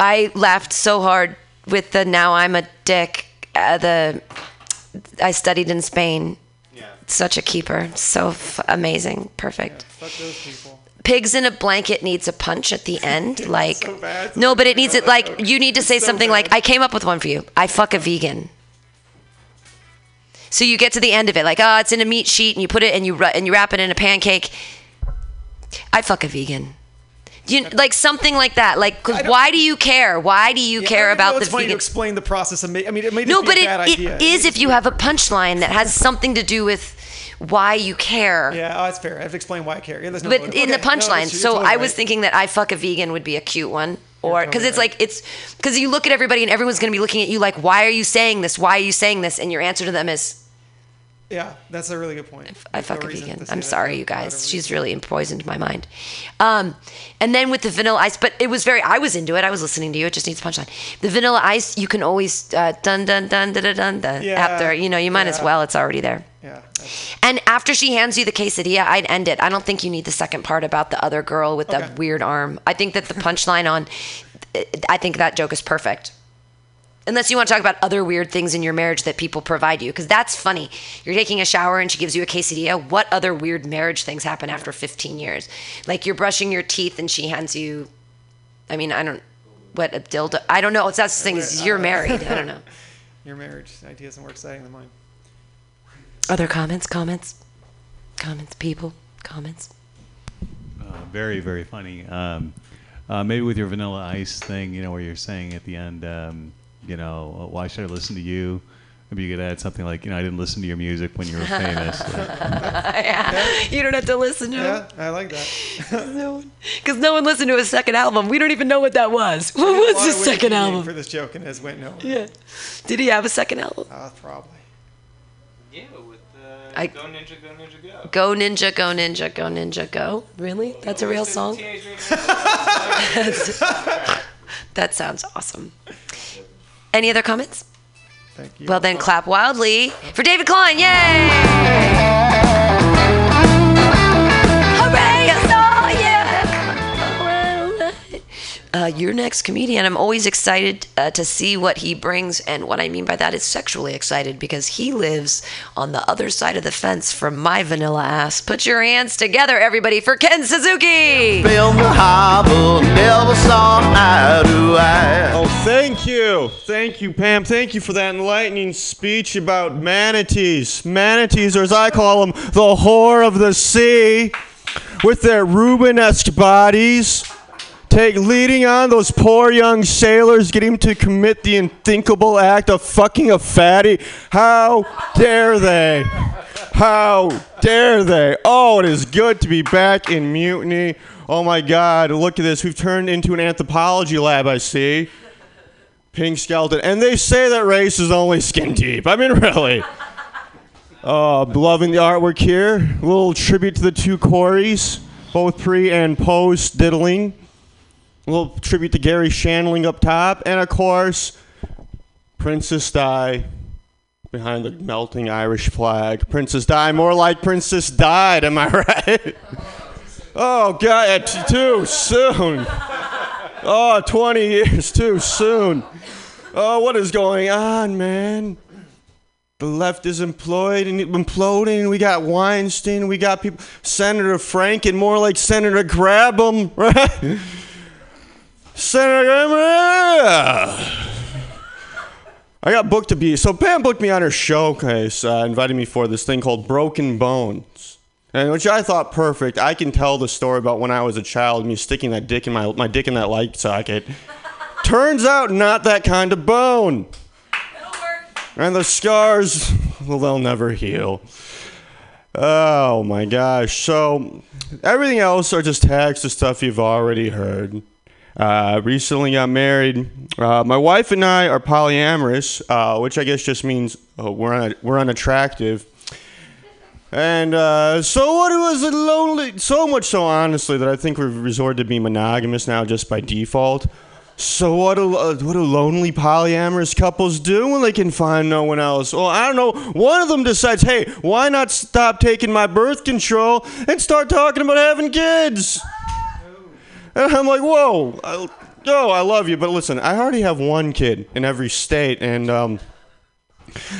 I laughed so hard with the "Now I'm a Dick." Uh, the I studied in Spain. Yeah. Such a keeper. So f- amazing. Perfect.
Fuck those people.
Pigs in a blanket needs a punch at the end. Like, no, but it needs it. Like, you need to say something like, "I came up with one for you. I fuck a vegan." So you get to the end of it, like, oh, it's in a meat sheet, and you put it and you and you wrap it in a pancake. I fuck a vegan. You like something like that, like, cause why do you care? Why do you
Yeah,
care
even know
about the
to
vegan?
explain the process I mean, it may
No, but it, it is if you have a punchline that has something to do with why you care.
Yeah, oh, that's fair. I have to explain why I care. Yeah, there's no
But
motive.
in the
Okay, no,
punchline,
that's-
so
totally
I was
right.
thinking that I fuck a vegan would be a cute one, or because
totally
it's like it's because you look at everybody and everyone's gonna be looking at you like, why are you saying this? Why are you saying this? And your answer to them is,
Yeah, that's a really good point.
I fuck
no
a vegan. I'm sorry, you guys. She's really poisoned my mind. Um, and then with the vanilla ice, but it was very. I was into it. I was listening to you. It just needs a punchline. The vanilla ice, you can always uh, dun dun dun dun dun dun dun
Yeah,
after. You know, you might as well. It's already there.
Yeah.
And after she hands you the quesadilla, I'd end it. I don't think you need the second part about the other girl with the weird arm. I think that the punchline on, I think that joke is perfect. Unless you want to talk about other weird things in your marriage that people provide you, because that's funny. You're taking a shower and she gives you a quesadilla. What other weird marriage things happen after 15 years? Like you're brushing your teeth and she hands you, I mean, I don't, what a dildo. I don't know. It's that's the thing is you're married. I don't know.
Your marriage idea isn't more exciting than mine.
Other comments? Comments? Comments? People? Comments?
Uh, very, very funny. Um, uh, maybe with your Vanilla Ice thing, you know, where you're saying at the end, um, you know, why should I listen to you? Maybe you could add something like, you know, I didn't listen to your music when you were famous.
yeah. You don't have to listen to
Yeah,
him.
I like that.
Because no one listened to his second album. We don't even know what that was. What
I
was his second album?
for this joke and has went no.
Yeah. Did he have a second album?
Uh, probably.
Yeah, with uh,
I-
Go Ninja, Go Ninja, Go.
Go Ninja, Go Ninja, Go Ninja, Go. Really? That's a real song? That sounds awesome. Any other comments?
Thank you.
Well, then clap wildly for David Klein. Yay! Uh, your next comedian. I'm always excited uh, to see what he brings, and what I mean by that is sexually excited because he lives on the other side of the fence from my vanilla ass. Put your hands together, everybody, for Ken Suzuki.
Film harbor, never saw eye to eye.
Oh, thank you. Thank you, Pam. Thank you for that enlightening speech about manatees. Manatees, or as I call them, the whore of the sea, with their Rubenesque bodies. Take leading on those poor young sailors, getting them to commit the unthinkable act of fucking a fatty. How dare they? How dare they? Oh, it is good to be back in mutiny. Oh my God, look at this. We've turned into an anthropology lab, I see. Pink skeleton. And they say that race is only skin deep. I mean, really. Uh, loving the artwork here. A little tribute to the two Corys, both pre and post diddling. A little tribute to Garry Shandling up top. And of course, Princess Di behind the melting Irish flag. Princess Di, more like Princess Died, am I right? oh, God, eh, t- too soon. Oh, 20 years too soon. Oh, what is going on, man? The left is employed and imploding. We got Weinstein. We got people. Senator Franken, more like Senator Grabham, right? I got booked to be. So Pam booked me on her showcase, uh, invited me for this thing called Broken Bones, and which I thought perfect. I can tell the story about when I was a child, me sticking that dick in my my dick in that light socket. Turns out, not that kind of bone. And the scars, well, they'll never heal. Oh my gosh. So, everything else are just tags to stuff you've already heard. Uh, recently got married. Uh, my wife and I are polyamorous, uh, which I guess just means uh, we're, un- we're unattractive. And uh, so what it was it lonely? So much so, honestly, that I think we've resorted to being monogamous now just by default. So what do uh, what do lonely polyamorous couples do when they can find no one else? Well, I don't know. One of them decides, hey, why not stop taking my birth control and start talking about having kids? And I'm like, whoa, I, oh, I love you, but listen, I already have one kid in every state, and um,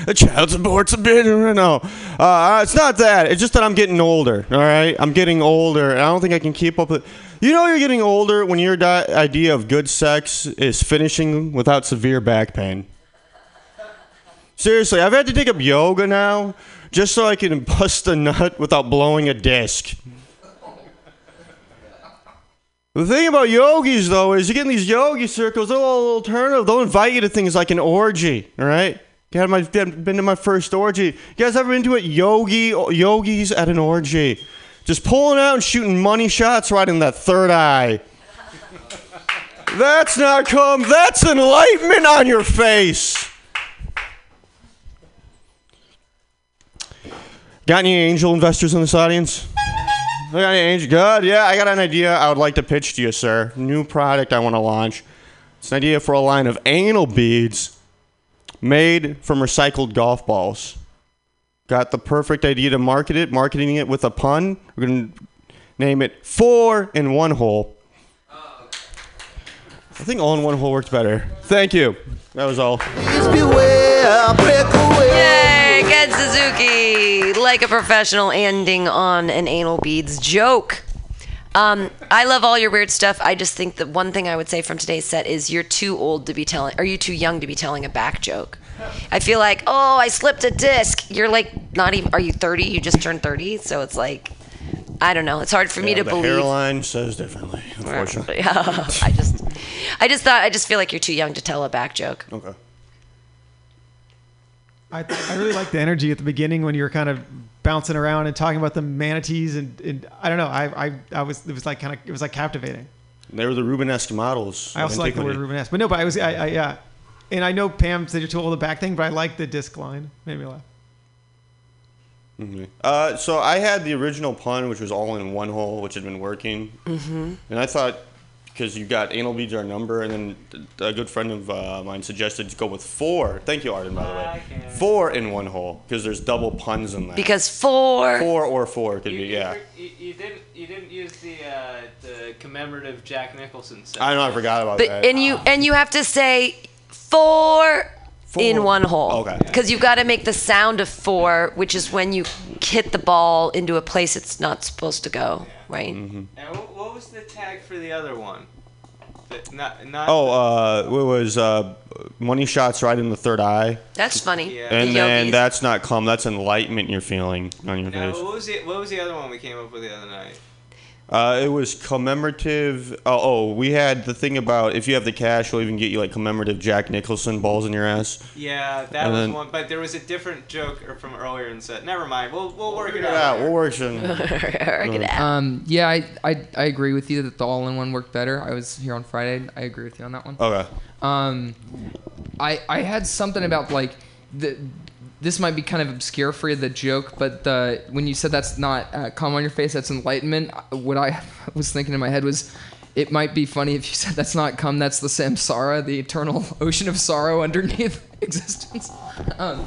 a child support's a bit, know. Uh, it's not that. It's just that I'm getting older. All right, I'm getting older, and I don't think I can keep up with. You know, you're getting older when your di- idea of good sex is finishing without severe back pain. Seriously, I've had to take up yoga now just so I can bust a nut without blowing a disc. The thing about yogis, though, is you get in these yogi circles, they're all alternative. They'll invite you to things like an orgy, all right? Had my, been to my first orgy. You guys ever been to a Yogi, yogis at an orgy. Just pulling out and shooting money shots right in that third eye. That's not come. That's enlightenment on your face. Got any angel investors in this audience? I got any angel? Good. Yeah, I got an idea I would like to pitch to you, sir. New product I want to launch. It's an idea for a line of anal beads made from recycled golf balls. Got the perfect idea to market it, marketing it with a pun. We're going to name it Four in One Hole. I think all in one hole worked better. Thank you. That was all.
Yay, Ken Suzuki, like a professional, ending on an anal beads joke. Um, I love all your weird stuff. I just think that one thing I would say from today's set is you're too old to be telling. Are you too young to be telling a back joke? I feel like, oh, I slipped a disc. You're like not even. Are you 30? You just turned 30, so it's like, I don't know. It's hard for me
Yeah,
to
the
believe.
hairline says differently, unfortunately.
Yeah, I just, I just thought, I just feel like you're too young to tell a back joke.
Okay.
I, I really like the energy at the beginning when you were kind of bouncing around and talking about the manatees and, and I don't know I, I I was it was like kind of it was like captivating.
They were the Rubenesque models.
I also
of
like the word. Rubenesque, but no, but I was I, I yeah, and I know Pam said you're too old to back thing, but I like the disc line. Made me laugh.
Mhm. Uh, so I had the original pun, which was all in one hole, which had been working,
Mm-hmm.
and I thought because you got anal beads are a number, and then a good friend of uh, mine suggested to go with four. Thank you, Arden, by the way. Four in one hole because there's double puns in that.
Because four.
Four or four could be yeah.
You, you didn't you didn't use the uh, the commemorative Jack Nicklaus.
I know I forgot about
But
that.
and you and you have to say four, in one hole.
Okay.
Because you've got to make the sound of four, which is when you hit the ball into a place it's not supposed to go, right?
Mm-hmm.
And what, what was the tag for the other one? The, not not.
Oh, uh, it was uh, money shots right in the third eye.
That's funny.
And
The
then
yogis.
that's not calm. That's enlightenment you're feeling on your
Now,
face.
what was the what was the other one we came up with the other night?
Uh, it was commemorative. Oh, oh, we had the thing about if you have the cash, we'll even get you like commemorative Jack Nicklaus balls in your ass.
Yeah, that
And
was
then-
one. But there was a different joke er, from earlier in the set. Never mind. We'll we'll work it
it
out.
out. We'll work some-
Work it out.
Um, yeah, I, I I agree with you that the all-in-one worked better. I was here on Friday. I agree with you on that one.
Okay.
Um, I I had something about like the. This might be kind of obscure for you, the joke, but the when you said that's not uh, calm on your face, that's enlightenment. What I was thinking in my head was, it might be funny if you said that's not cum, that's the samsara, the eternal ocean of sorrow underneath existence. Um,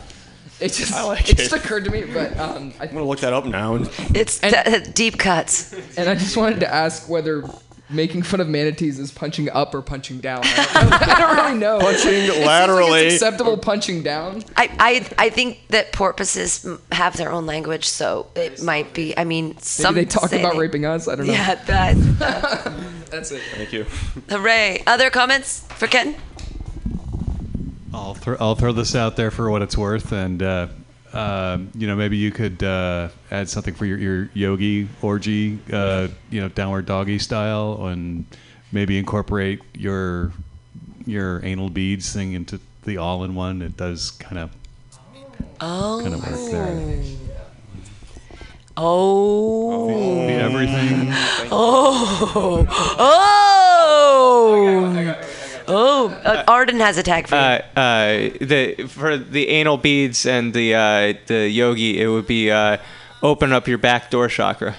it just
I like
it,
it.
just occurred to me, but um, I,
I'm gonna look that up now.
It's d- deep cuts.
and I just wanted to ask whether making fun of manatees is punching up or punching down. I don't, I don't really know.
Punching
It seems like
laterally.
it's acceptable punching down.
I, I I think that porpoises have their own language, so it might be. I mean, some
Maybe they talk
say
about
they-
raping us. I don't know.
Yeah, that.
That's it.
Thank you.
Hooray! Other comments for Ken?
I'll throw I'll throw this out there for what it's worth, and uh, um, you know maybe you could uh, add something for your, your yogi orgy, uh, you know downward doggy style, and maybe incorporate your your anal beads thing into the all in one. It does kind of
Oh.
kind of work there.
Oh.
Be everything.
Oh. Oh. Oh. Uh, Arden has a tag for you.
Uh, uh, the for the anal beads and the uh, the yogi, it would be uh, open up your back door chakra.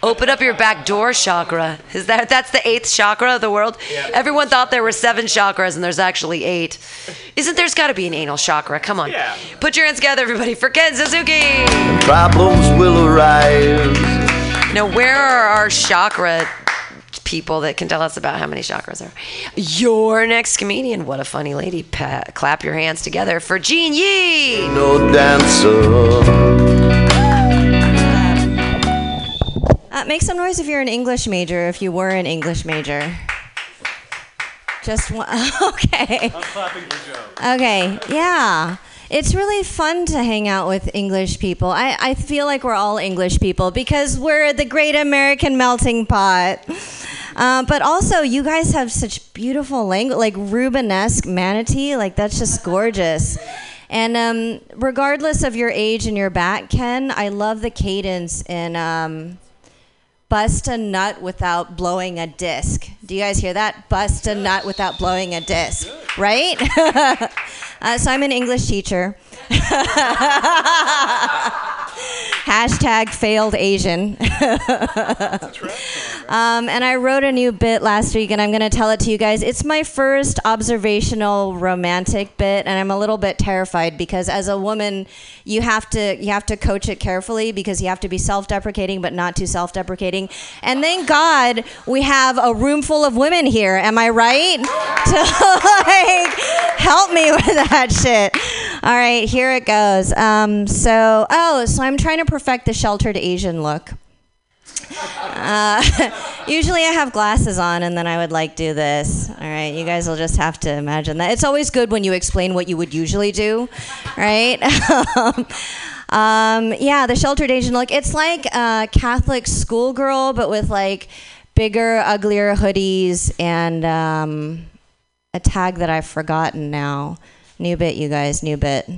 Open up your back door chakra. Is that that's the eighth chakra of the world? Everyone thought there were seven chakras, and there's actually eight. Isn't there's got to be an anal chakra? Come on. Put your hands together, everybody, for Ken Suzuki.
Problems will arise.
Now, where are our chakra people that can tell us about how many chakras are? Your next comedian. What a funny lady. Pa- clap your hands together for Jean Yee.
No dancer.
Uh, make some noise if you're an English major, if you were an English major. Just one. Okay.
I'm clapping for Joe.
Okay, yeah. It's really fun to hang out with English people. I, I feel like we're all English people because we're the great American melting pot. Uh, but also, you guys have such beautiful language, like Rubenesque manatee. Like, that's just gorgeous. And um, regardless of your age and your back, Ken, I love the cadence in um, Bust a Nut Without Blowing a Disc. Do you guys hear that? Bust a Nut Without Blowing a Disc. Right? uh, so I'm an English teacher. Hashtag failed Asian. um, and I wrote a new bit last week, and I'm going to tell it to you guys. It's my first observational romantic bit, and I'm a little bit terrified because as a woman, you have to you have to coach it carefully because you have to be self-deprecating but not too self-deprecating. And thank God we have a room full of women here. Am I right? to like help me with that shit. All right, here it goes. Um, so, oh, so I'm trying to perfect the sheltered Asian look. Uh, usually I have glasses on and then I would like do this. All right, you guys will just have to imagine that. It's always good when you explain what you would usually do, right? um, yeah, the sheltered Asian look. It's like a Catholic schoolgirl, but with like bigger, uglier hoodies and um, a tag that I've forgotten now. New bit, you guys, new bit.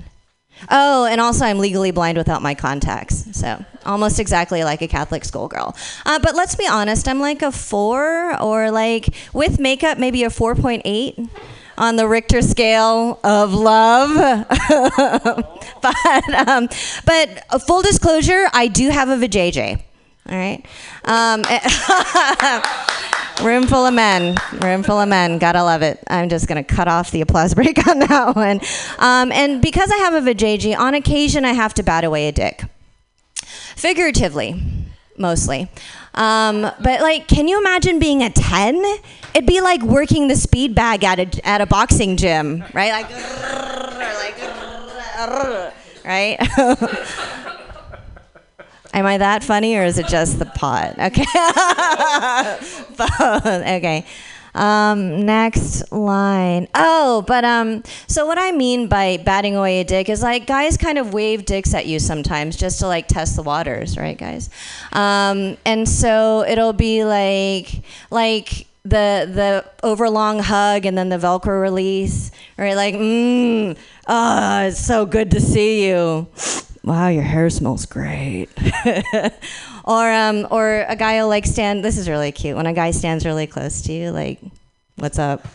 Oh, and also I'm legally blind without my contacts. So almost exactly like a Catholic schoolgirl. Uh, but let's be honest, I'm like a four or like with makeup, maybe a 4.8 on the Richter scale of love. but, um, but full disclosure, I do have a vajayjay. All right. Um, Room full of men. Room full of men. Gotta love it. I'm just gonna cut off the applause break on that one. Um, and because I have a vajayjay, on occasion I have to bat away a dick. Figuratively, mostly. Um, but like, can you imagine being a 10? It'd be like working the speed bag at a, at a boxing gym, right? Like, right? Am I that funny or is it just the pot? Okay. Okay. Um, next line. Oh, but um, so what I mean by batting away a dick is like guys kind of wave dicks at you sometimes just to like test the waters, right, guys? Um, and so it'll be like like the the overlong hug and then the Velcro release, right? Like, mmm, oh, it's so good to see you. Wow, your hair smells great. or um, or a guy will like stand. This is really cute when a guy stands really close to you. Like, what's up?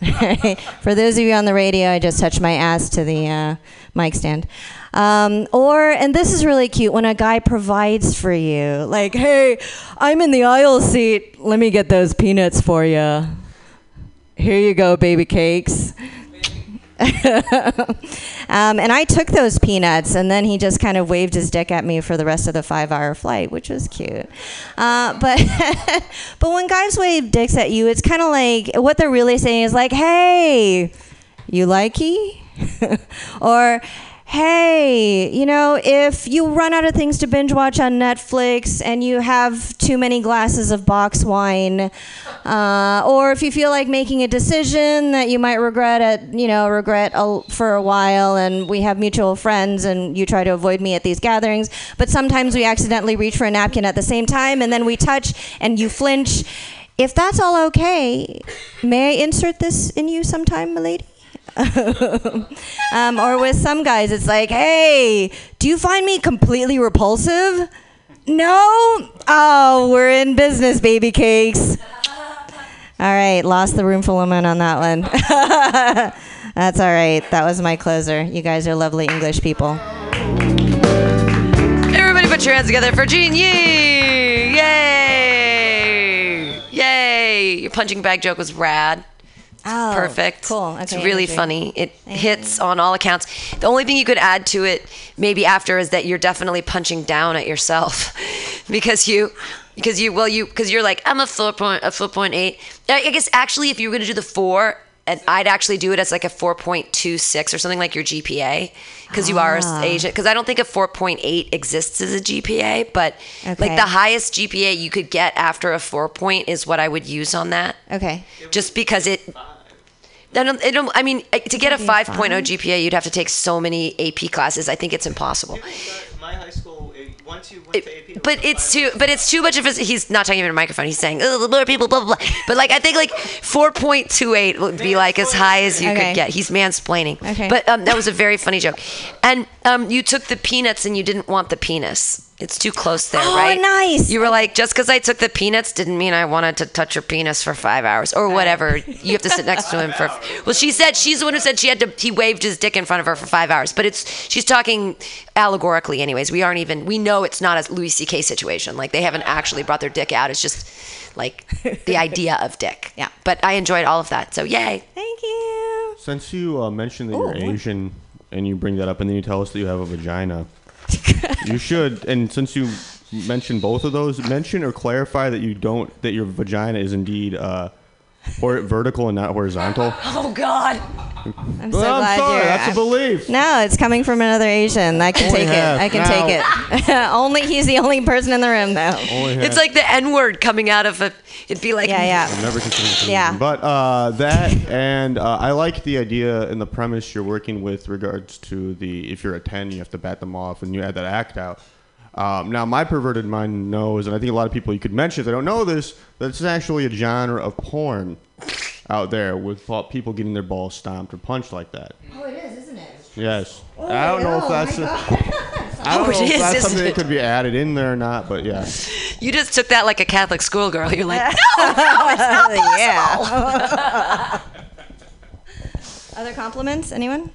For those of you on the radio, I just touched my ass to the uh, mic stand. Um, or, and this is really cute, when a guy provides for you, like, hey, I'm in the aisle seat. Let me get those peanuts for you. Here you go, baby cakes. um, and I took those peanuts, and then he just kind of waved his dick at me for the rest of the five-hour flight, which was cute. Uh, but but when guys wave dicks at you, it's kind of like what they're really saying is like, "Hey, you likey," or hey, you know, if you run out of things to binge watch on Netflix and you have too many glasses of box wine, uh, or if you feel like making a decision that you might regret at, you know, regret a, for a while, and we have mutual friends, and you try to avoid me at these gatherings, but sometimes we accidentally reach for a napkin at the same time, and then we touch, and you flinch. If that's all okay, may I insert this in you sometime, milady? um, or with some guys, it's like, hey, do you find me completely repulsive? No? Oh, we're in business, baby cakes. All right, lost the room of men on that one. That's all right. That was my closer. You guys are lovely English people.
Everybody put your hands together for Gene Yee! Yay! Yay! Your punching bag joke was rad.
Oh,
Perfect.
Cool. Okay, It's
really
energy.
funny. It hits on all accounts. The only thing you could add to it, maybe after, is that you're definitely punching down at yourself because you, because you, well, you, because you're like, I'm a four point, a four point eight. I I guess actually, if you were gonna do the four, and I'd actually do it as like a four point two six or something like your GPA, because you are
Ah.
Asian. Because I don't think a four point eight exists as a GPA, but
Okay.
like the highest GPA you could get after a four point is what I would use on that.
Okay.
Just because it. I don't, I don't. I mean, to get a
Maybe
5.0
five?
GPA, you'd have to take so many AP classes. I think it's impossible.
My high school, once you went to AP,
But it's too. But it's too much of a. He's not talking into a microphone. He's saying, "Oh, the more people, blah blah blah." But like, I think like 4.28 would be like as high as you
Okay.
could get. He's mansplaining.
Okay.
But um, that was a very funny joke. And um, you took the peanuts and you didn't want the penis. It's too close there,
Oh,
right?
nice.
You were like, just because I took the peanuts didn't mean I wanted to touch your penis for five hours or whatever. You have to sit next to him for. Well, she said she's the one who said she had to. He waved his dick in front of her for five hours, but it's she's talking allegorically, anyways. We aren't even. We know it's not a Louis C.K. situation. Like they haven't actually brought their dick out. It's just like the idea of dick. Yeah. But I enjoyed all of that. So yay.
Thank you.
Since you uh, mentioned that you're
Oh.
Asian and you bring that up and then you tell us that you have a vagina, you should. And since you mentioned both of those, mention or clarify that you don't that your vagina is indeed uh, or vertical and not horizontal.
Oh God.
I'm so
Well, I'm
glad
sorry,
you're.
that's a belief.
No, it's coming from another Asian. I can
Only
take
half.
it. I can
Now-
take it. only he's the only person in the room, though.
It's like the N word coming out of a. It'd be like.
Yeah, yeah.
I've never considered it.
Yeah.
But uh, that and uh, I like the idea and the premise you're working with regards to the if you're a 10, you have to bat them off and you add that act out. Um, now, my perverted mind knows, and I think a lot of people you could mention if they don't know this, that it's actually a genre of porn out there with people getting their balls stomped or punched like that.
Oh, it is, isn't it?
Yes. I don't know if that's. a- I don't
Oh,
know
it
if
is,
that's
isn't
something that could be added in there or not, but yeah.
You just took that like a Catholic schoolgirl. You're like, no,
yeah. Other compliments? Anyone?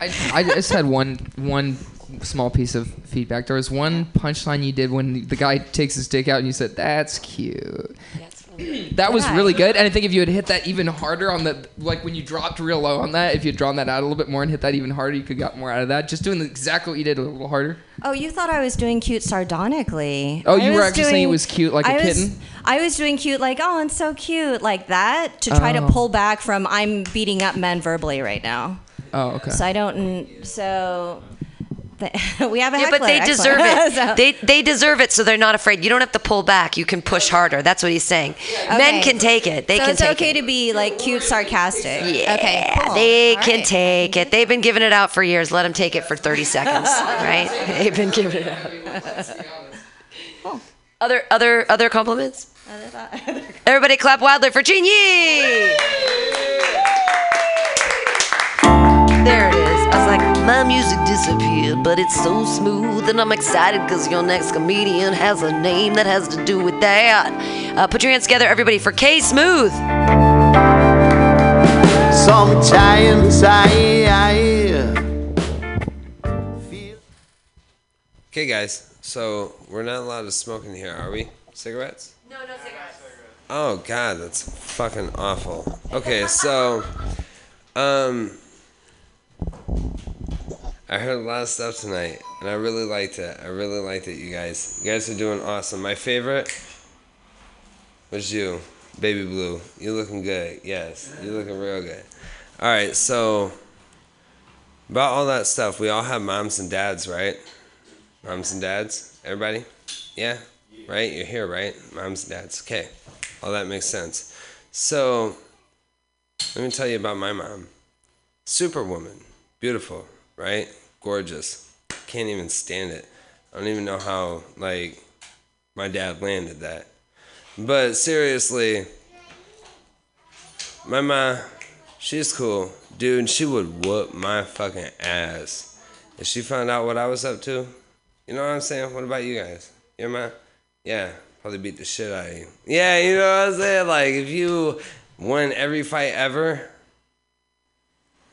I, I just had one one small piece of feedback. There was one punchline you did when the guy takes his dick out, and you said, "That's cute." That was
Yeah.
really good, and I think if you had hit that even harder on the like when you dropped real low on that, if you had drawn that out a little bit more and hit that even harder, you could got more out of that. Just doing exactly what you did a little harder.
Oh, you thought I was doing cute sardonically.
Oh,
I
you were
was
actually saying it was cute like a
I was-
kitten?
I was doing cute like, oh, it's so cute like that to try to
Oh.
pull back from I'm beating up men verbally right now.
Oh, okay.
So I don't. So th- we have a
Yeah, but they deserve it.
So-
They they deserve it, so they're not afraid. You don't have to pull back. You can push harder. That's what he's saying. Men can take it. They
so
can
it's
take
okay
it.
to be like cute, sarcastic.
Yeah,
Okay. Cool.
they
All
can
right.
take it. They've been giving it out for years. Let them take it for 30 seconds, right? They've been giving it out. Other other other compliments? Everybody clap wildly for Gene Yee! There it is. I was like, my music disappeared, but it's so smooth, and I'm excited because your next comedian has a name that has to do with that. Uh, put your hands together, everybody, for K Smooth.
Sometimes I
Okay, guys. So we're not allowed to smoke in here, are we? Cigarettes?
No, no cigarettes.
Oh God, that's fucking awful. Okay, so, um, I heard a lot of stuff tonight, and I really liked it. I really liked it, you guys. You guys are doing awesome. My favorite was you, Baby Blue. You're looking good? Yes, you're looking real good. All right, so about all that stuff, we all have moms and dads, right? Moms and dads, everybody? Yeah, right? You're here, right? Moms and dads. Okay, all that makes sense. So, let me tell you about my mom. Superwoman, beautiful, right? Gorgeous. Can't even stand it. I don't even know how, like, my dad landed that. But seriously, my mom, she's cool. Dude, she would whoop my fucking ass. If she found out what I was up to, you know what I'm saying? What about you guys? Your mom? Yeah, probably beat the shit out of you. Yeah, you know what I'm saying? Like, if you won every fight ever,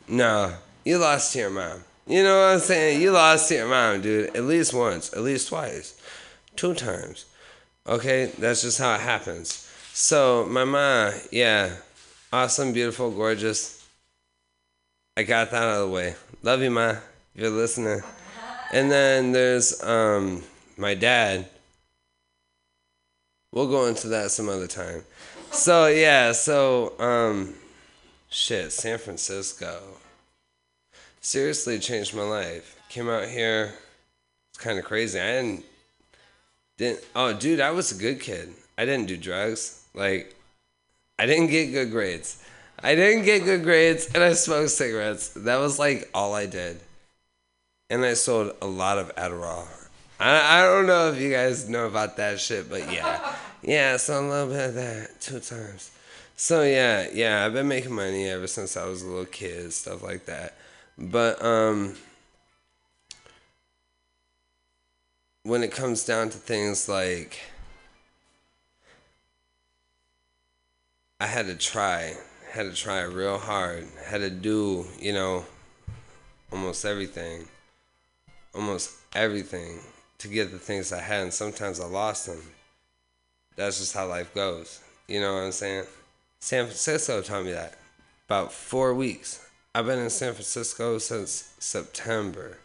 no, you lost to your mom. You know what I'm saying? You lost your mom, dude. At least once, at least twice, two times. Okay, that's just how it happens. So, my mom, yeah, awesome, beautiful, gorgeous. I got that out of the way. Love you, ma. If you're listening. And then there's um my dad. We'll go into that some other time. So yeah, so um shit, San Francisco. Seriously changed my life. Came out here. It's kind of crazy. I didn't didn't oh dude, I was a good kid. I didn't do drugs. Like I didn't get good grades. I didn't get good grades and I smoked cigarettes. That was like all I did. And I sold a lot of Adderall. I, I don't know if you guys know about that shit, but yeah. Yeah, so a little bit of that two times. So yeah, yeah, I've been making money ever since I was a little kid, stuff like that. But um when it comes down to things like I had to try, had to try real hard, had to do, you know, almost everything, almost everything to get the things I had, and sometimes I lost them. That's just how life goes. You know what I'm saying? San Francisco taught me that. About four weeks. I've been in San Francisco since September.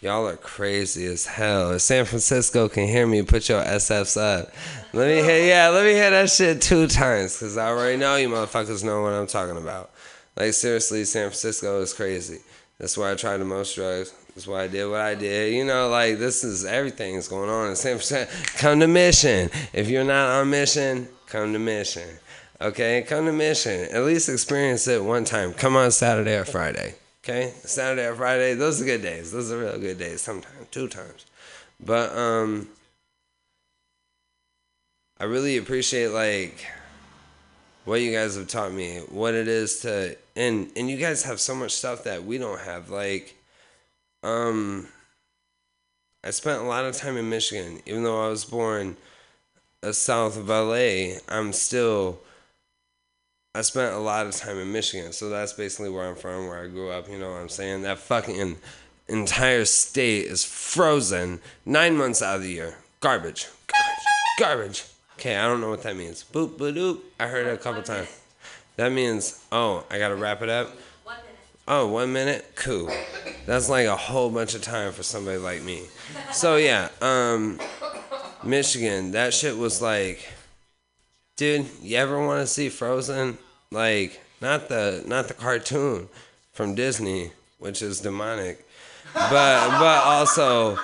Y'all are crazy as hell. If San Francisco can hear me, put your SFs up. Let me hear, yeah, let me hear that shit two times, because I already know you motherfuckers know what I'm talking about. Like, seriously, San Francisco is crazy. That's why I tried the most drugs. That's why I did what I did. You know, like, this is everything's going on in San Francisco. Come to Mission. If you're not on mission, come to Mission. Okay, come to Mission. At least experience it one time. Come on Saturday or Friday. Okay, Saturday or Friday. Those are good days. Those are real good days. Sometimes, two times. But um, I really appreciate like what you guys have taught me, what it is to, and and you guys have so much stuff that we don't have. Like, um, I spent a lot of time in Michigan, even though I was born uh, south of LA. I'm still I spent a lot of time in Michigan, so that's basically where I'm from, where I grew up. You know what I'm saying? That fucking entire state is frozen nine months out of the year. Garbage, garbage, garbage. Okay, I don't know what that means. Boop, boop, doop. I heard it a couple times. That means, oh, I gotta wrap it up. Oh, one minute? Cool. That's like a whole bunch of time for somebody like me. So yeah, um, Michigan, that shit was like, dude, you ever want to see Frozen? Like, not the not the cartoon from Disney, which is demonic, but but also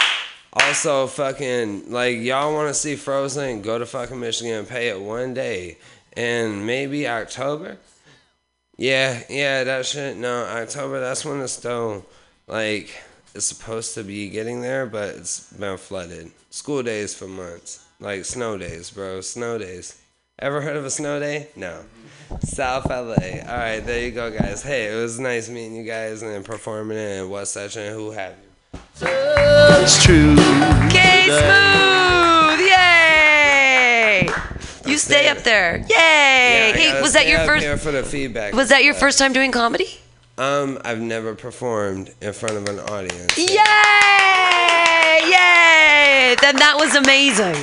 also fucking like y'all want to see Frozen? Go to fucking Michigan and pay it one day, and maybe October. Yeah, yeah, that shit. No, October. That's when the snow, like, is supposed to be getting there, but it's been flooded. School days for months, like snow days, bro. Snow days. Ever heard of a snow day? No. South LA. All right, there you go, guys. Hey, it was nice meeting you guys and performing it and what such and who have you.
It's true.
K Smooth! Yay! You stay up there. Yay!
Yeah,
hey, was that your first?
Here for the feedback.
Was that your first time doing comedy?
Um, I've never performed in front of an audience.
Yay! Yay! Then that was amazing.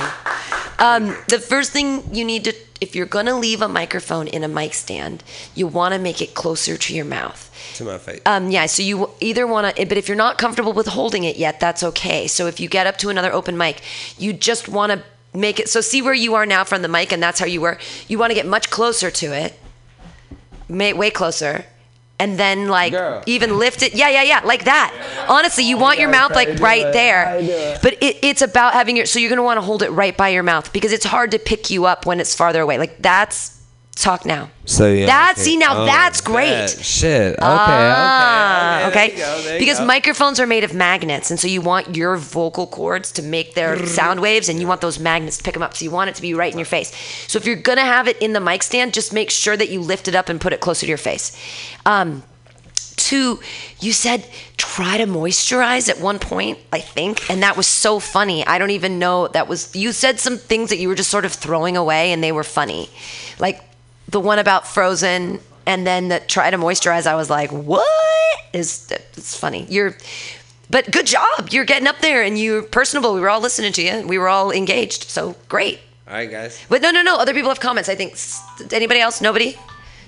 Um, the first thing you need to, if you're gonna leave a microphone in a mic stand, you want to make it closer to your mouth.
To my face.
Um, yeah, so you either want to, but if you're not comfortable with holding it yet, that's okay. So if you get up to another open mic, you just want to make it. So see where you are now from the mic, and that's how you were. You want to get much closer to it, may, way closer, and then like even lift it. Yeah, yeah, yeah, like that. Honestly, you want your mouth like right there. But it, it's about having your. So you're gonna want to hold it right by your mouth because it's hard to pick you up when it's farther away. Like that's talk now.
So yeah.
That-
okay.
see, now
Oh,
that's great.
that Shit. Okay.
Ah,
okay.
okay.
Okay. Go,
because microphones are made of magnets, and so you want your vocal cords to make their sound waves, and you want those magnets to pick them up. So you want it to be right in your face. So if you're gonna have it in the mic stand, just make sure that you lift it up and put it closer to your face. Um, two, you said try to moisturize at one point, I think, and that was so funny. I don't even know that was. You said some things that you were just sort of throwing away, and they were funny, like the one about Frozen, and then the try to moisturize. I was like, what is? It's funny. You're. But good job. You're getting up there and you're personable. We were all listening to you. We were all engaged. So great.
All right, guys.
But no, no, no. Other people have comments. I think. Anybody else? Nobody?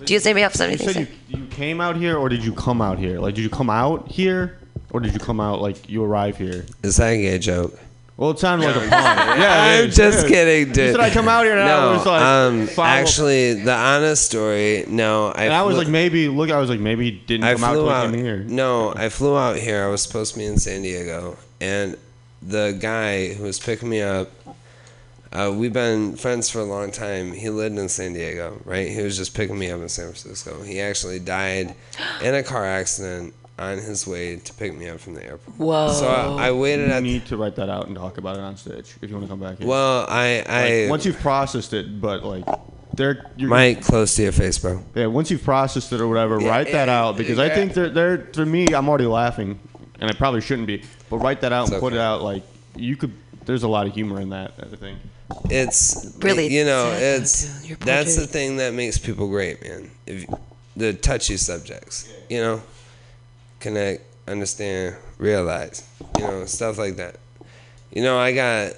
Do you guys anybody have
You
anything? to
said you, you came out here, or did you come out here? Like, did you come out here, or did you come out like you arrive here?
Is that a gay joke?
Well, it sounded like a pun. yeah,
I'm
is,
just
it is.
kidding,
You
dude.
said I come out here and
no,
I was like,
um,
follow-
actually, the honest story, no, I.
and I was
flew-
like, maybe look, I was like, maybe he didn't
I
come out
flew
till he
out.
came here.
No, I flew out here. I was supposed to be in San Diego, and the guy who was picking me up. Uh, we've been friends for a long time. He lived in San Diego, right? He was just picking me up in San Francisco. He actually died in a car accident on his way to pick me up from the airport.
Whoa.
So I, I waited
You
at
need to write that out and talk about it on stage if you want to come back here.
Well, I- I-
Like, once you've processed it, but like, they're you're,
Mike close to your face, bro.
Yeah, once you've processed it or whatever, write that out because I think they're they're to me, I'm already laughing, and I probably shouldn't be, but write that out and put it out. Like you could, there's a lot of humor in that. I think.
It's
Really
you know, it's that's the thing that makes people great, man. If the touchy subjects, you know, connect, understand, realize, you know, stuff like that. You know, I got,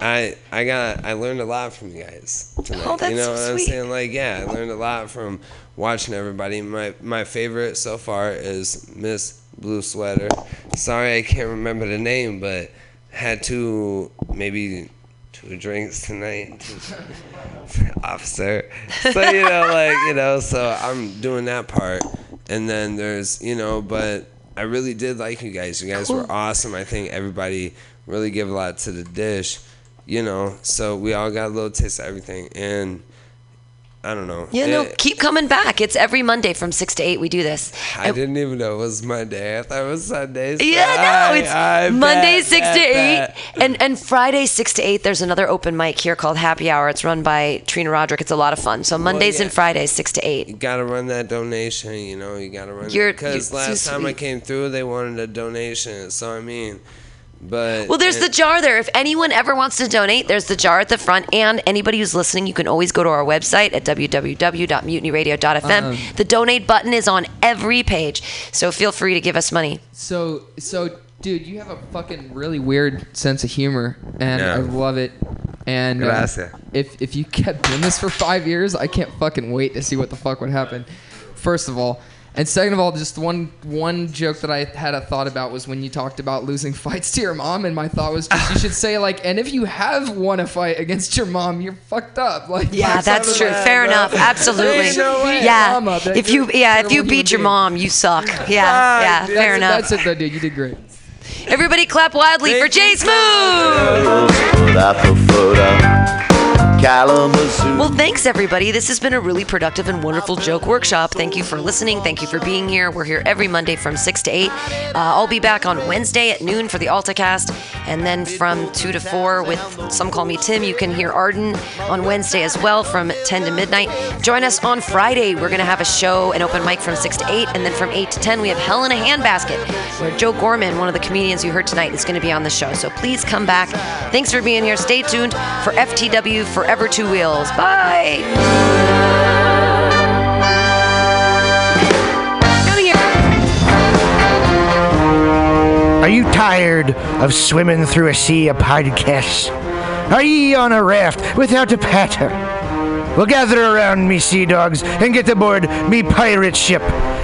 I, I got, I learned a lot from you guys tonight.
Oh, that's
you know
so
what I'm saying? Like, yeah, I learned a lot from watching everybody. My my favorite so far is Miss Blue Sweater. Sorry, I can't remember the name, but had two maybe two drinks tonight. Officer. So you know, like you know, so I'm doing that part, and then there's you know, but I really did like you guys. You guys were awesome. I think everybody really gave a lot to the dish, you know. So we all got a little taste of everything, and I don't know.
Yeah, no,
It-
keep coming back. It's every Monday from six to eight. We do this.
I didn't even know it was Monday. I thought it was Sunday. So
Yeah, no, it's
I
Monday
bet,
six
bet,
to eight, and and Friday six to eight. There's another open mic here called Happy Hour. It's run by Trina Roderick. It's a lot of fun. So Mondays
yeah.
and Fridays six to eight.
You gotta run that donation, you know. You gotta run because last
so
time I came through, they wanted a donation. So I mean, But
Well, there's the jar there. If anyone ever wants to donate, there's the jar at the front. And anybody who's listening, you can always go to our website at www.mutinyradio.fm.
Um,
the donate button is on every page. So feel free to give us money.
So, so, dude, you have a fucking really weird sense of humor, and
Yeah.
I love it. And uh, if if you kept doing this for five years, I can't fucking wait to see what the fuck would happen. First of all, and second of all, just one one joke that I had a thought about was when you talked about losing fights to your mom, and my thought was just you should say like, and if you have won a fight against your mom, you're fucked up. Like,
Yeah, that's true.
like
Fair
that,
enough. Absolutely.
No.
Yeah.
Mom
If you yeah, if you beat your
being.
mom, you suck. Yeah.
Ah,
Yeah.
that's
Fair
it,
enough.
That's it, though, dude. You did great.
Everybody clap wildly for Jay Smooth.
Kalamazoo.
Well, thanks everybody. This has been a really productive and wonderful joke workshop. Thank you for listening. Thank you for being here. We're here every Monday from 6 to 8. Uh, I'll be back on Wednesday at noon for the AltaCast. And then from 2 to 4 with Some Call Me Tim, you can hear Arden on Wednesday as well from 10 to midnight. Join us on Friday. We're going to have a show, an open mic from 6 to 8. And then from 8 to 10, we have Hell in a Handbasket, where Joe Gorman, one of the comedians you heard tonight, is going to be on the show. So please come back. Thanks for being here. Stay tuned for FTW Forever Two Wheels. Bye.
Are you tired of swimming through a sea of podcasts? Are ye on a raft without a paddle? Well, gather around me, sea dogs, and get aboard me pirate ship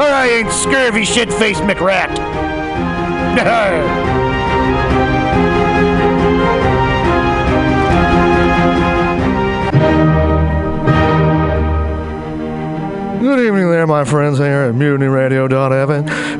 or I ain't scurvy shit-faced McRat.
Good evening there, my friends here at MutinyRadio.fm.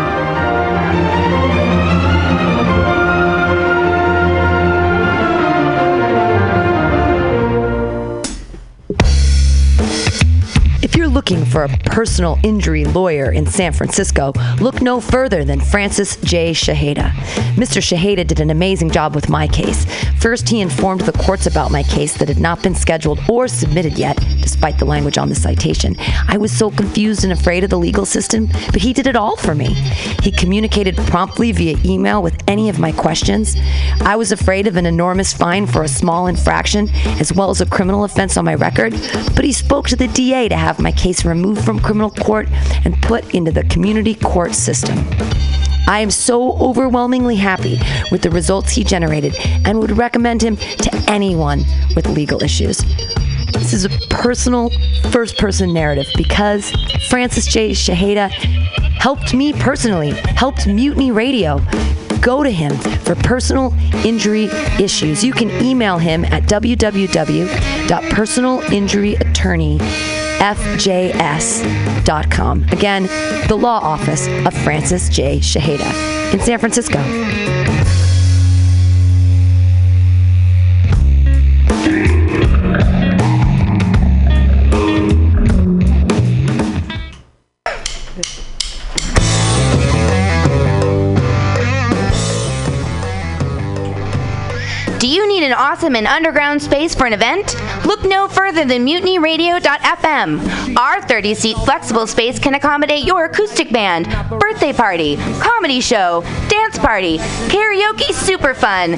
Looking for a personal injury lawyer in San Francisco, look no further than Francis J. Shaheda. Mr. Shaheda did an amazing job with my case. First, he informed the courts about my case that had not been scheduled or submitted yet, despite the language on the citation. I was so confused and afraid of the legal system, but he did it all for me. He communicated promptly via email with any of my questions. I was afraid of an enormous fine for a small infraction, as well as a criminal offense on my record, but he spoke to the DA to have my case removed from criminal court and put into the community court system. I am so overwhelmingly happy with the results he generated and would recommend him to anyone with legal issues. This is a personal, first person narrative because Francis J. Shaheda helped me personally, helped Mutiny Radio. Go to him for personal injury issues. You can email him at www.personalinjuryattorney fjs.com. Again, the law office of Francis J. Shaheda in San Francisco.
Awesome and underground space for an event? Look no further than mutinyradio.fm. Our 30 seat flexible space can accommodate your acoustic band, birthday party, comedy show, dance party, karaoke super fun,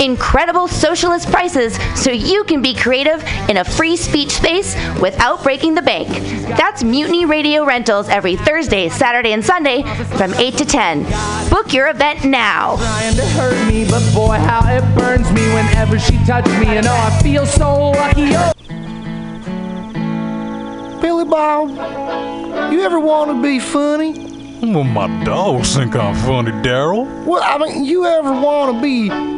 Incredible socialist prices so you can be creative in a free speech space without breaking the bank. That's Mutiny Radio Rentals every Thursday, Saturday, and Sunday from 8 to 10. Book your event now.
trying to hurt me, but boy, how it burns me whenever she touches me. And oh, I feel so lucky. Oh.
Billy Bob, you ever want to be funny?
Well, my dogs think I'm funny, Daryl.
Well, I mean, you ever want to be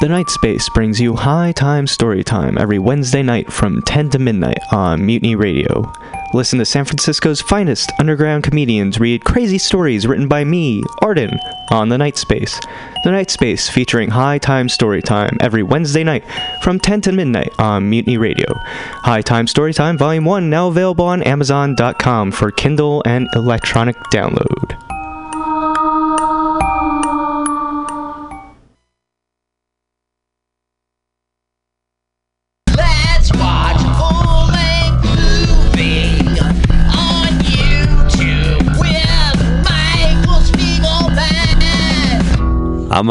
The Night Space brings you High Time Story Time every Wednesday night from 10 to midnight on Mutiny Radio. Listen to San Francisco's finest underground comedians read crazy stories written by me, Arden, on The Night Space. The Night Space featuring High Time Story Time every Wednesday night from 10 to midnight on Mutiny Radio. High Time Story Time Volume 1 now available on Amazon.com for Kindle and electronic download.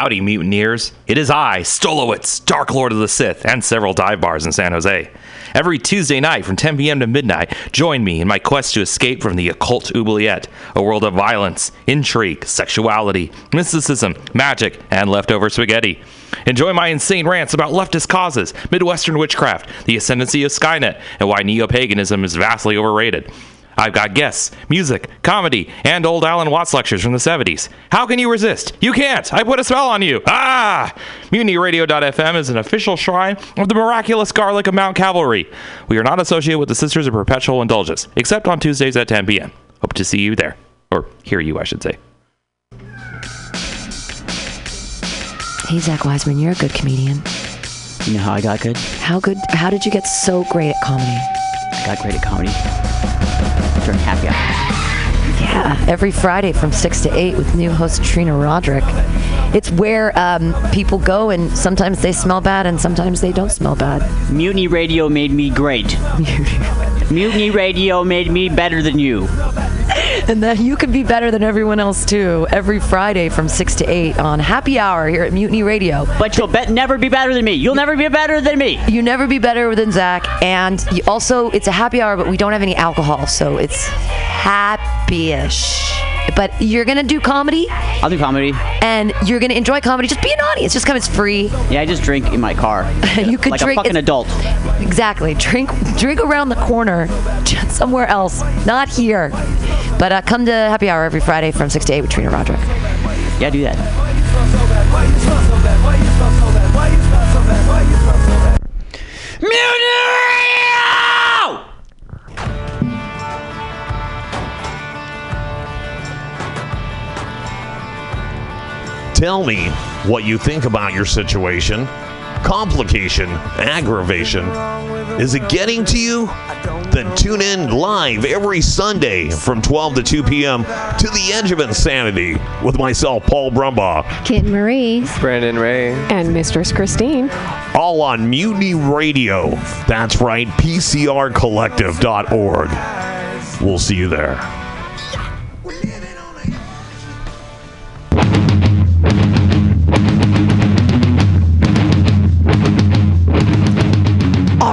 Howdy, mutineers. It is I, Stolowitz, Dark Lord of the Sith, and several dive bars in San Jose. Every Tuesday night from 10 p.m. to midnight, join me in my quest to escape from the occult oubliette, a world of violence, intrigue, sexuality, mysticism, magic, and leftover spaghetti. Enjoy my insane rants about leftist causes, Midwestern witchcraft, the ascendancy of Skynet, and why neo paganism is vastly overrated. I've got guests, music, comedy, and old Alan Watts lectures from the 70s. How can you resist? You can't! I put a spell on you! Ah! MutinyRadio.fm is an official shrine of the miraculous garlic of Mount Cavalry. We are not associated with the Sisters of Perpetual Indulgence, except on Tuesdays at 10 p.m. Hope to see you there. Or hear you, I should say.
Hey, Zach Wiseman, you're a good comedian.
You know how I got good?
How good? How did you get so great at comedy?
I got great at comedy during happy hour.
Yeah, every Friday from 6 to 8 with new host Trina Roderick. it's where um, people go, and sometimes they smell bad, and sometimes they don't smell bad.
Mutiny Radio made me great. Mutiny Radio made me better than you.
And that you can be better than everyone else too. Every Friday from six to eight on Happy Hour here at Mutiny Radio.
But you'll bet never be better than me. You'll never be better than me.
You never be better than Zach, and also it's a happy hour, but we don't have any alcohol, so it's happy-ish. But you're gonna do comedy,
I'll do comedy.
and you're gonna enjoy comedy. Just be an audience. Just come. It's free.
Yeah, I just drink in my car.
you could
like
drink.
a fucking adult.
Exactly. Drink drink around the corner, somewhere else, not here. But uh, come to happy hour every Friday from six to eight with Trina Roderick.
Yeah, do that.
Tell me what you think about your situation. Complication, aggravation. Is it getting to you? Then tune in live every Sunday from 12 to 2 p.m. to The Edge of Insanity with myself, Paul Brumbaugh.
Kit Marie.
Brandon Ray.
And Mistress Christine.
All on Mutiny Radio. That's right, PCRcollective.org. We'll see you there.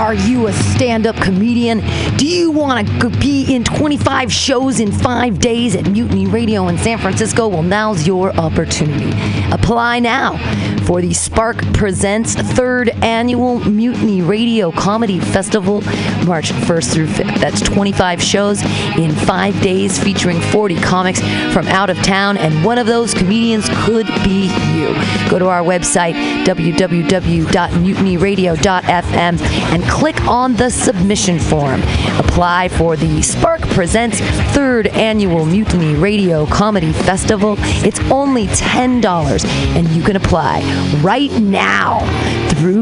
Are you a stand up comedian? Do you want to be in 25 shows in five days at Mutiny Radio in San Francisco? Well, now's your opportunity. Apply now for the Spark Presents third annual Mutiny Radio Comedy Festival, March 1st through 5th. That's 25 shows in five days featuring 40 comics from out of town, and one of those comedians could be you. Go to our website, www.mutinyradio.fm, and click on the submission form. Apply for the Spark Presents third annual Mutiny Radio Comedy Festival. It's only $10, and you can apply right now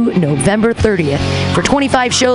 November 30th for 25 shows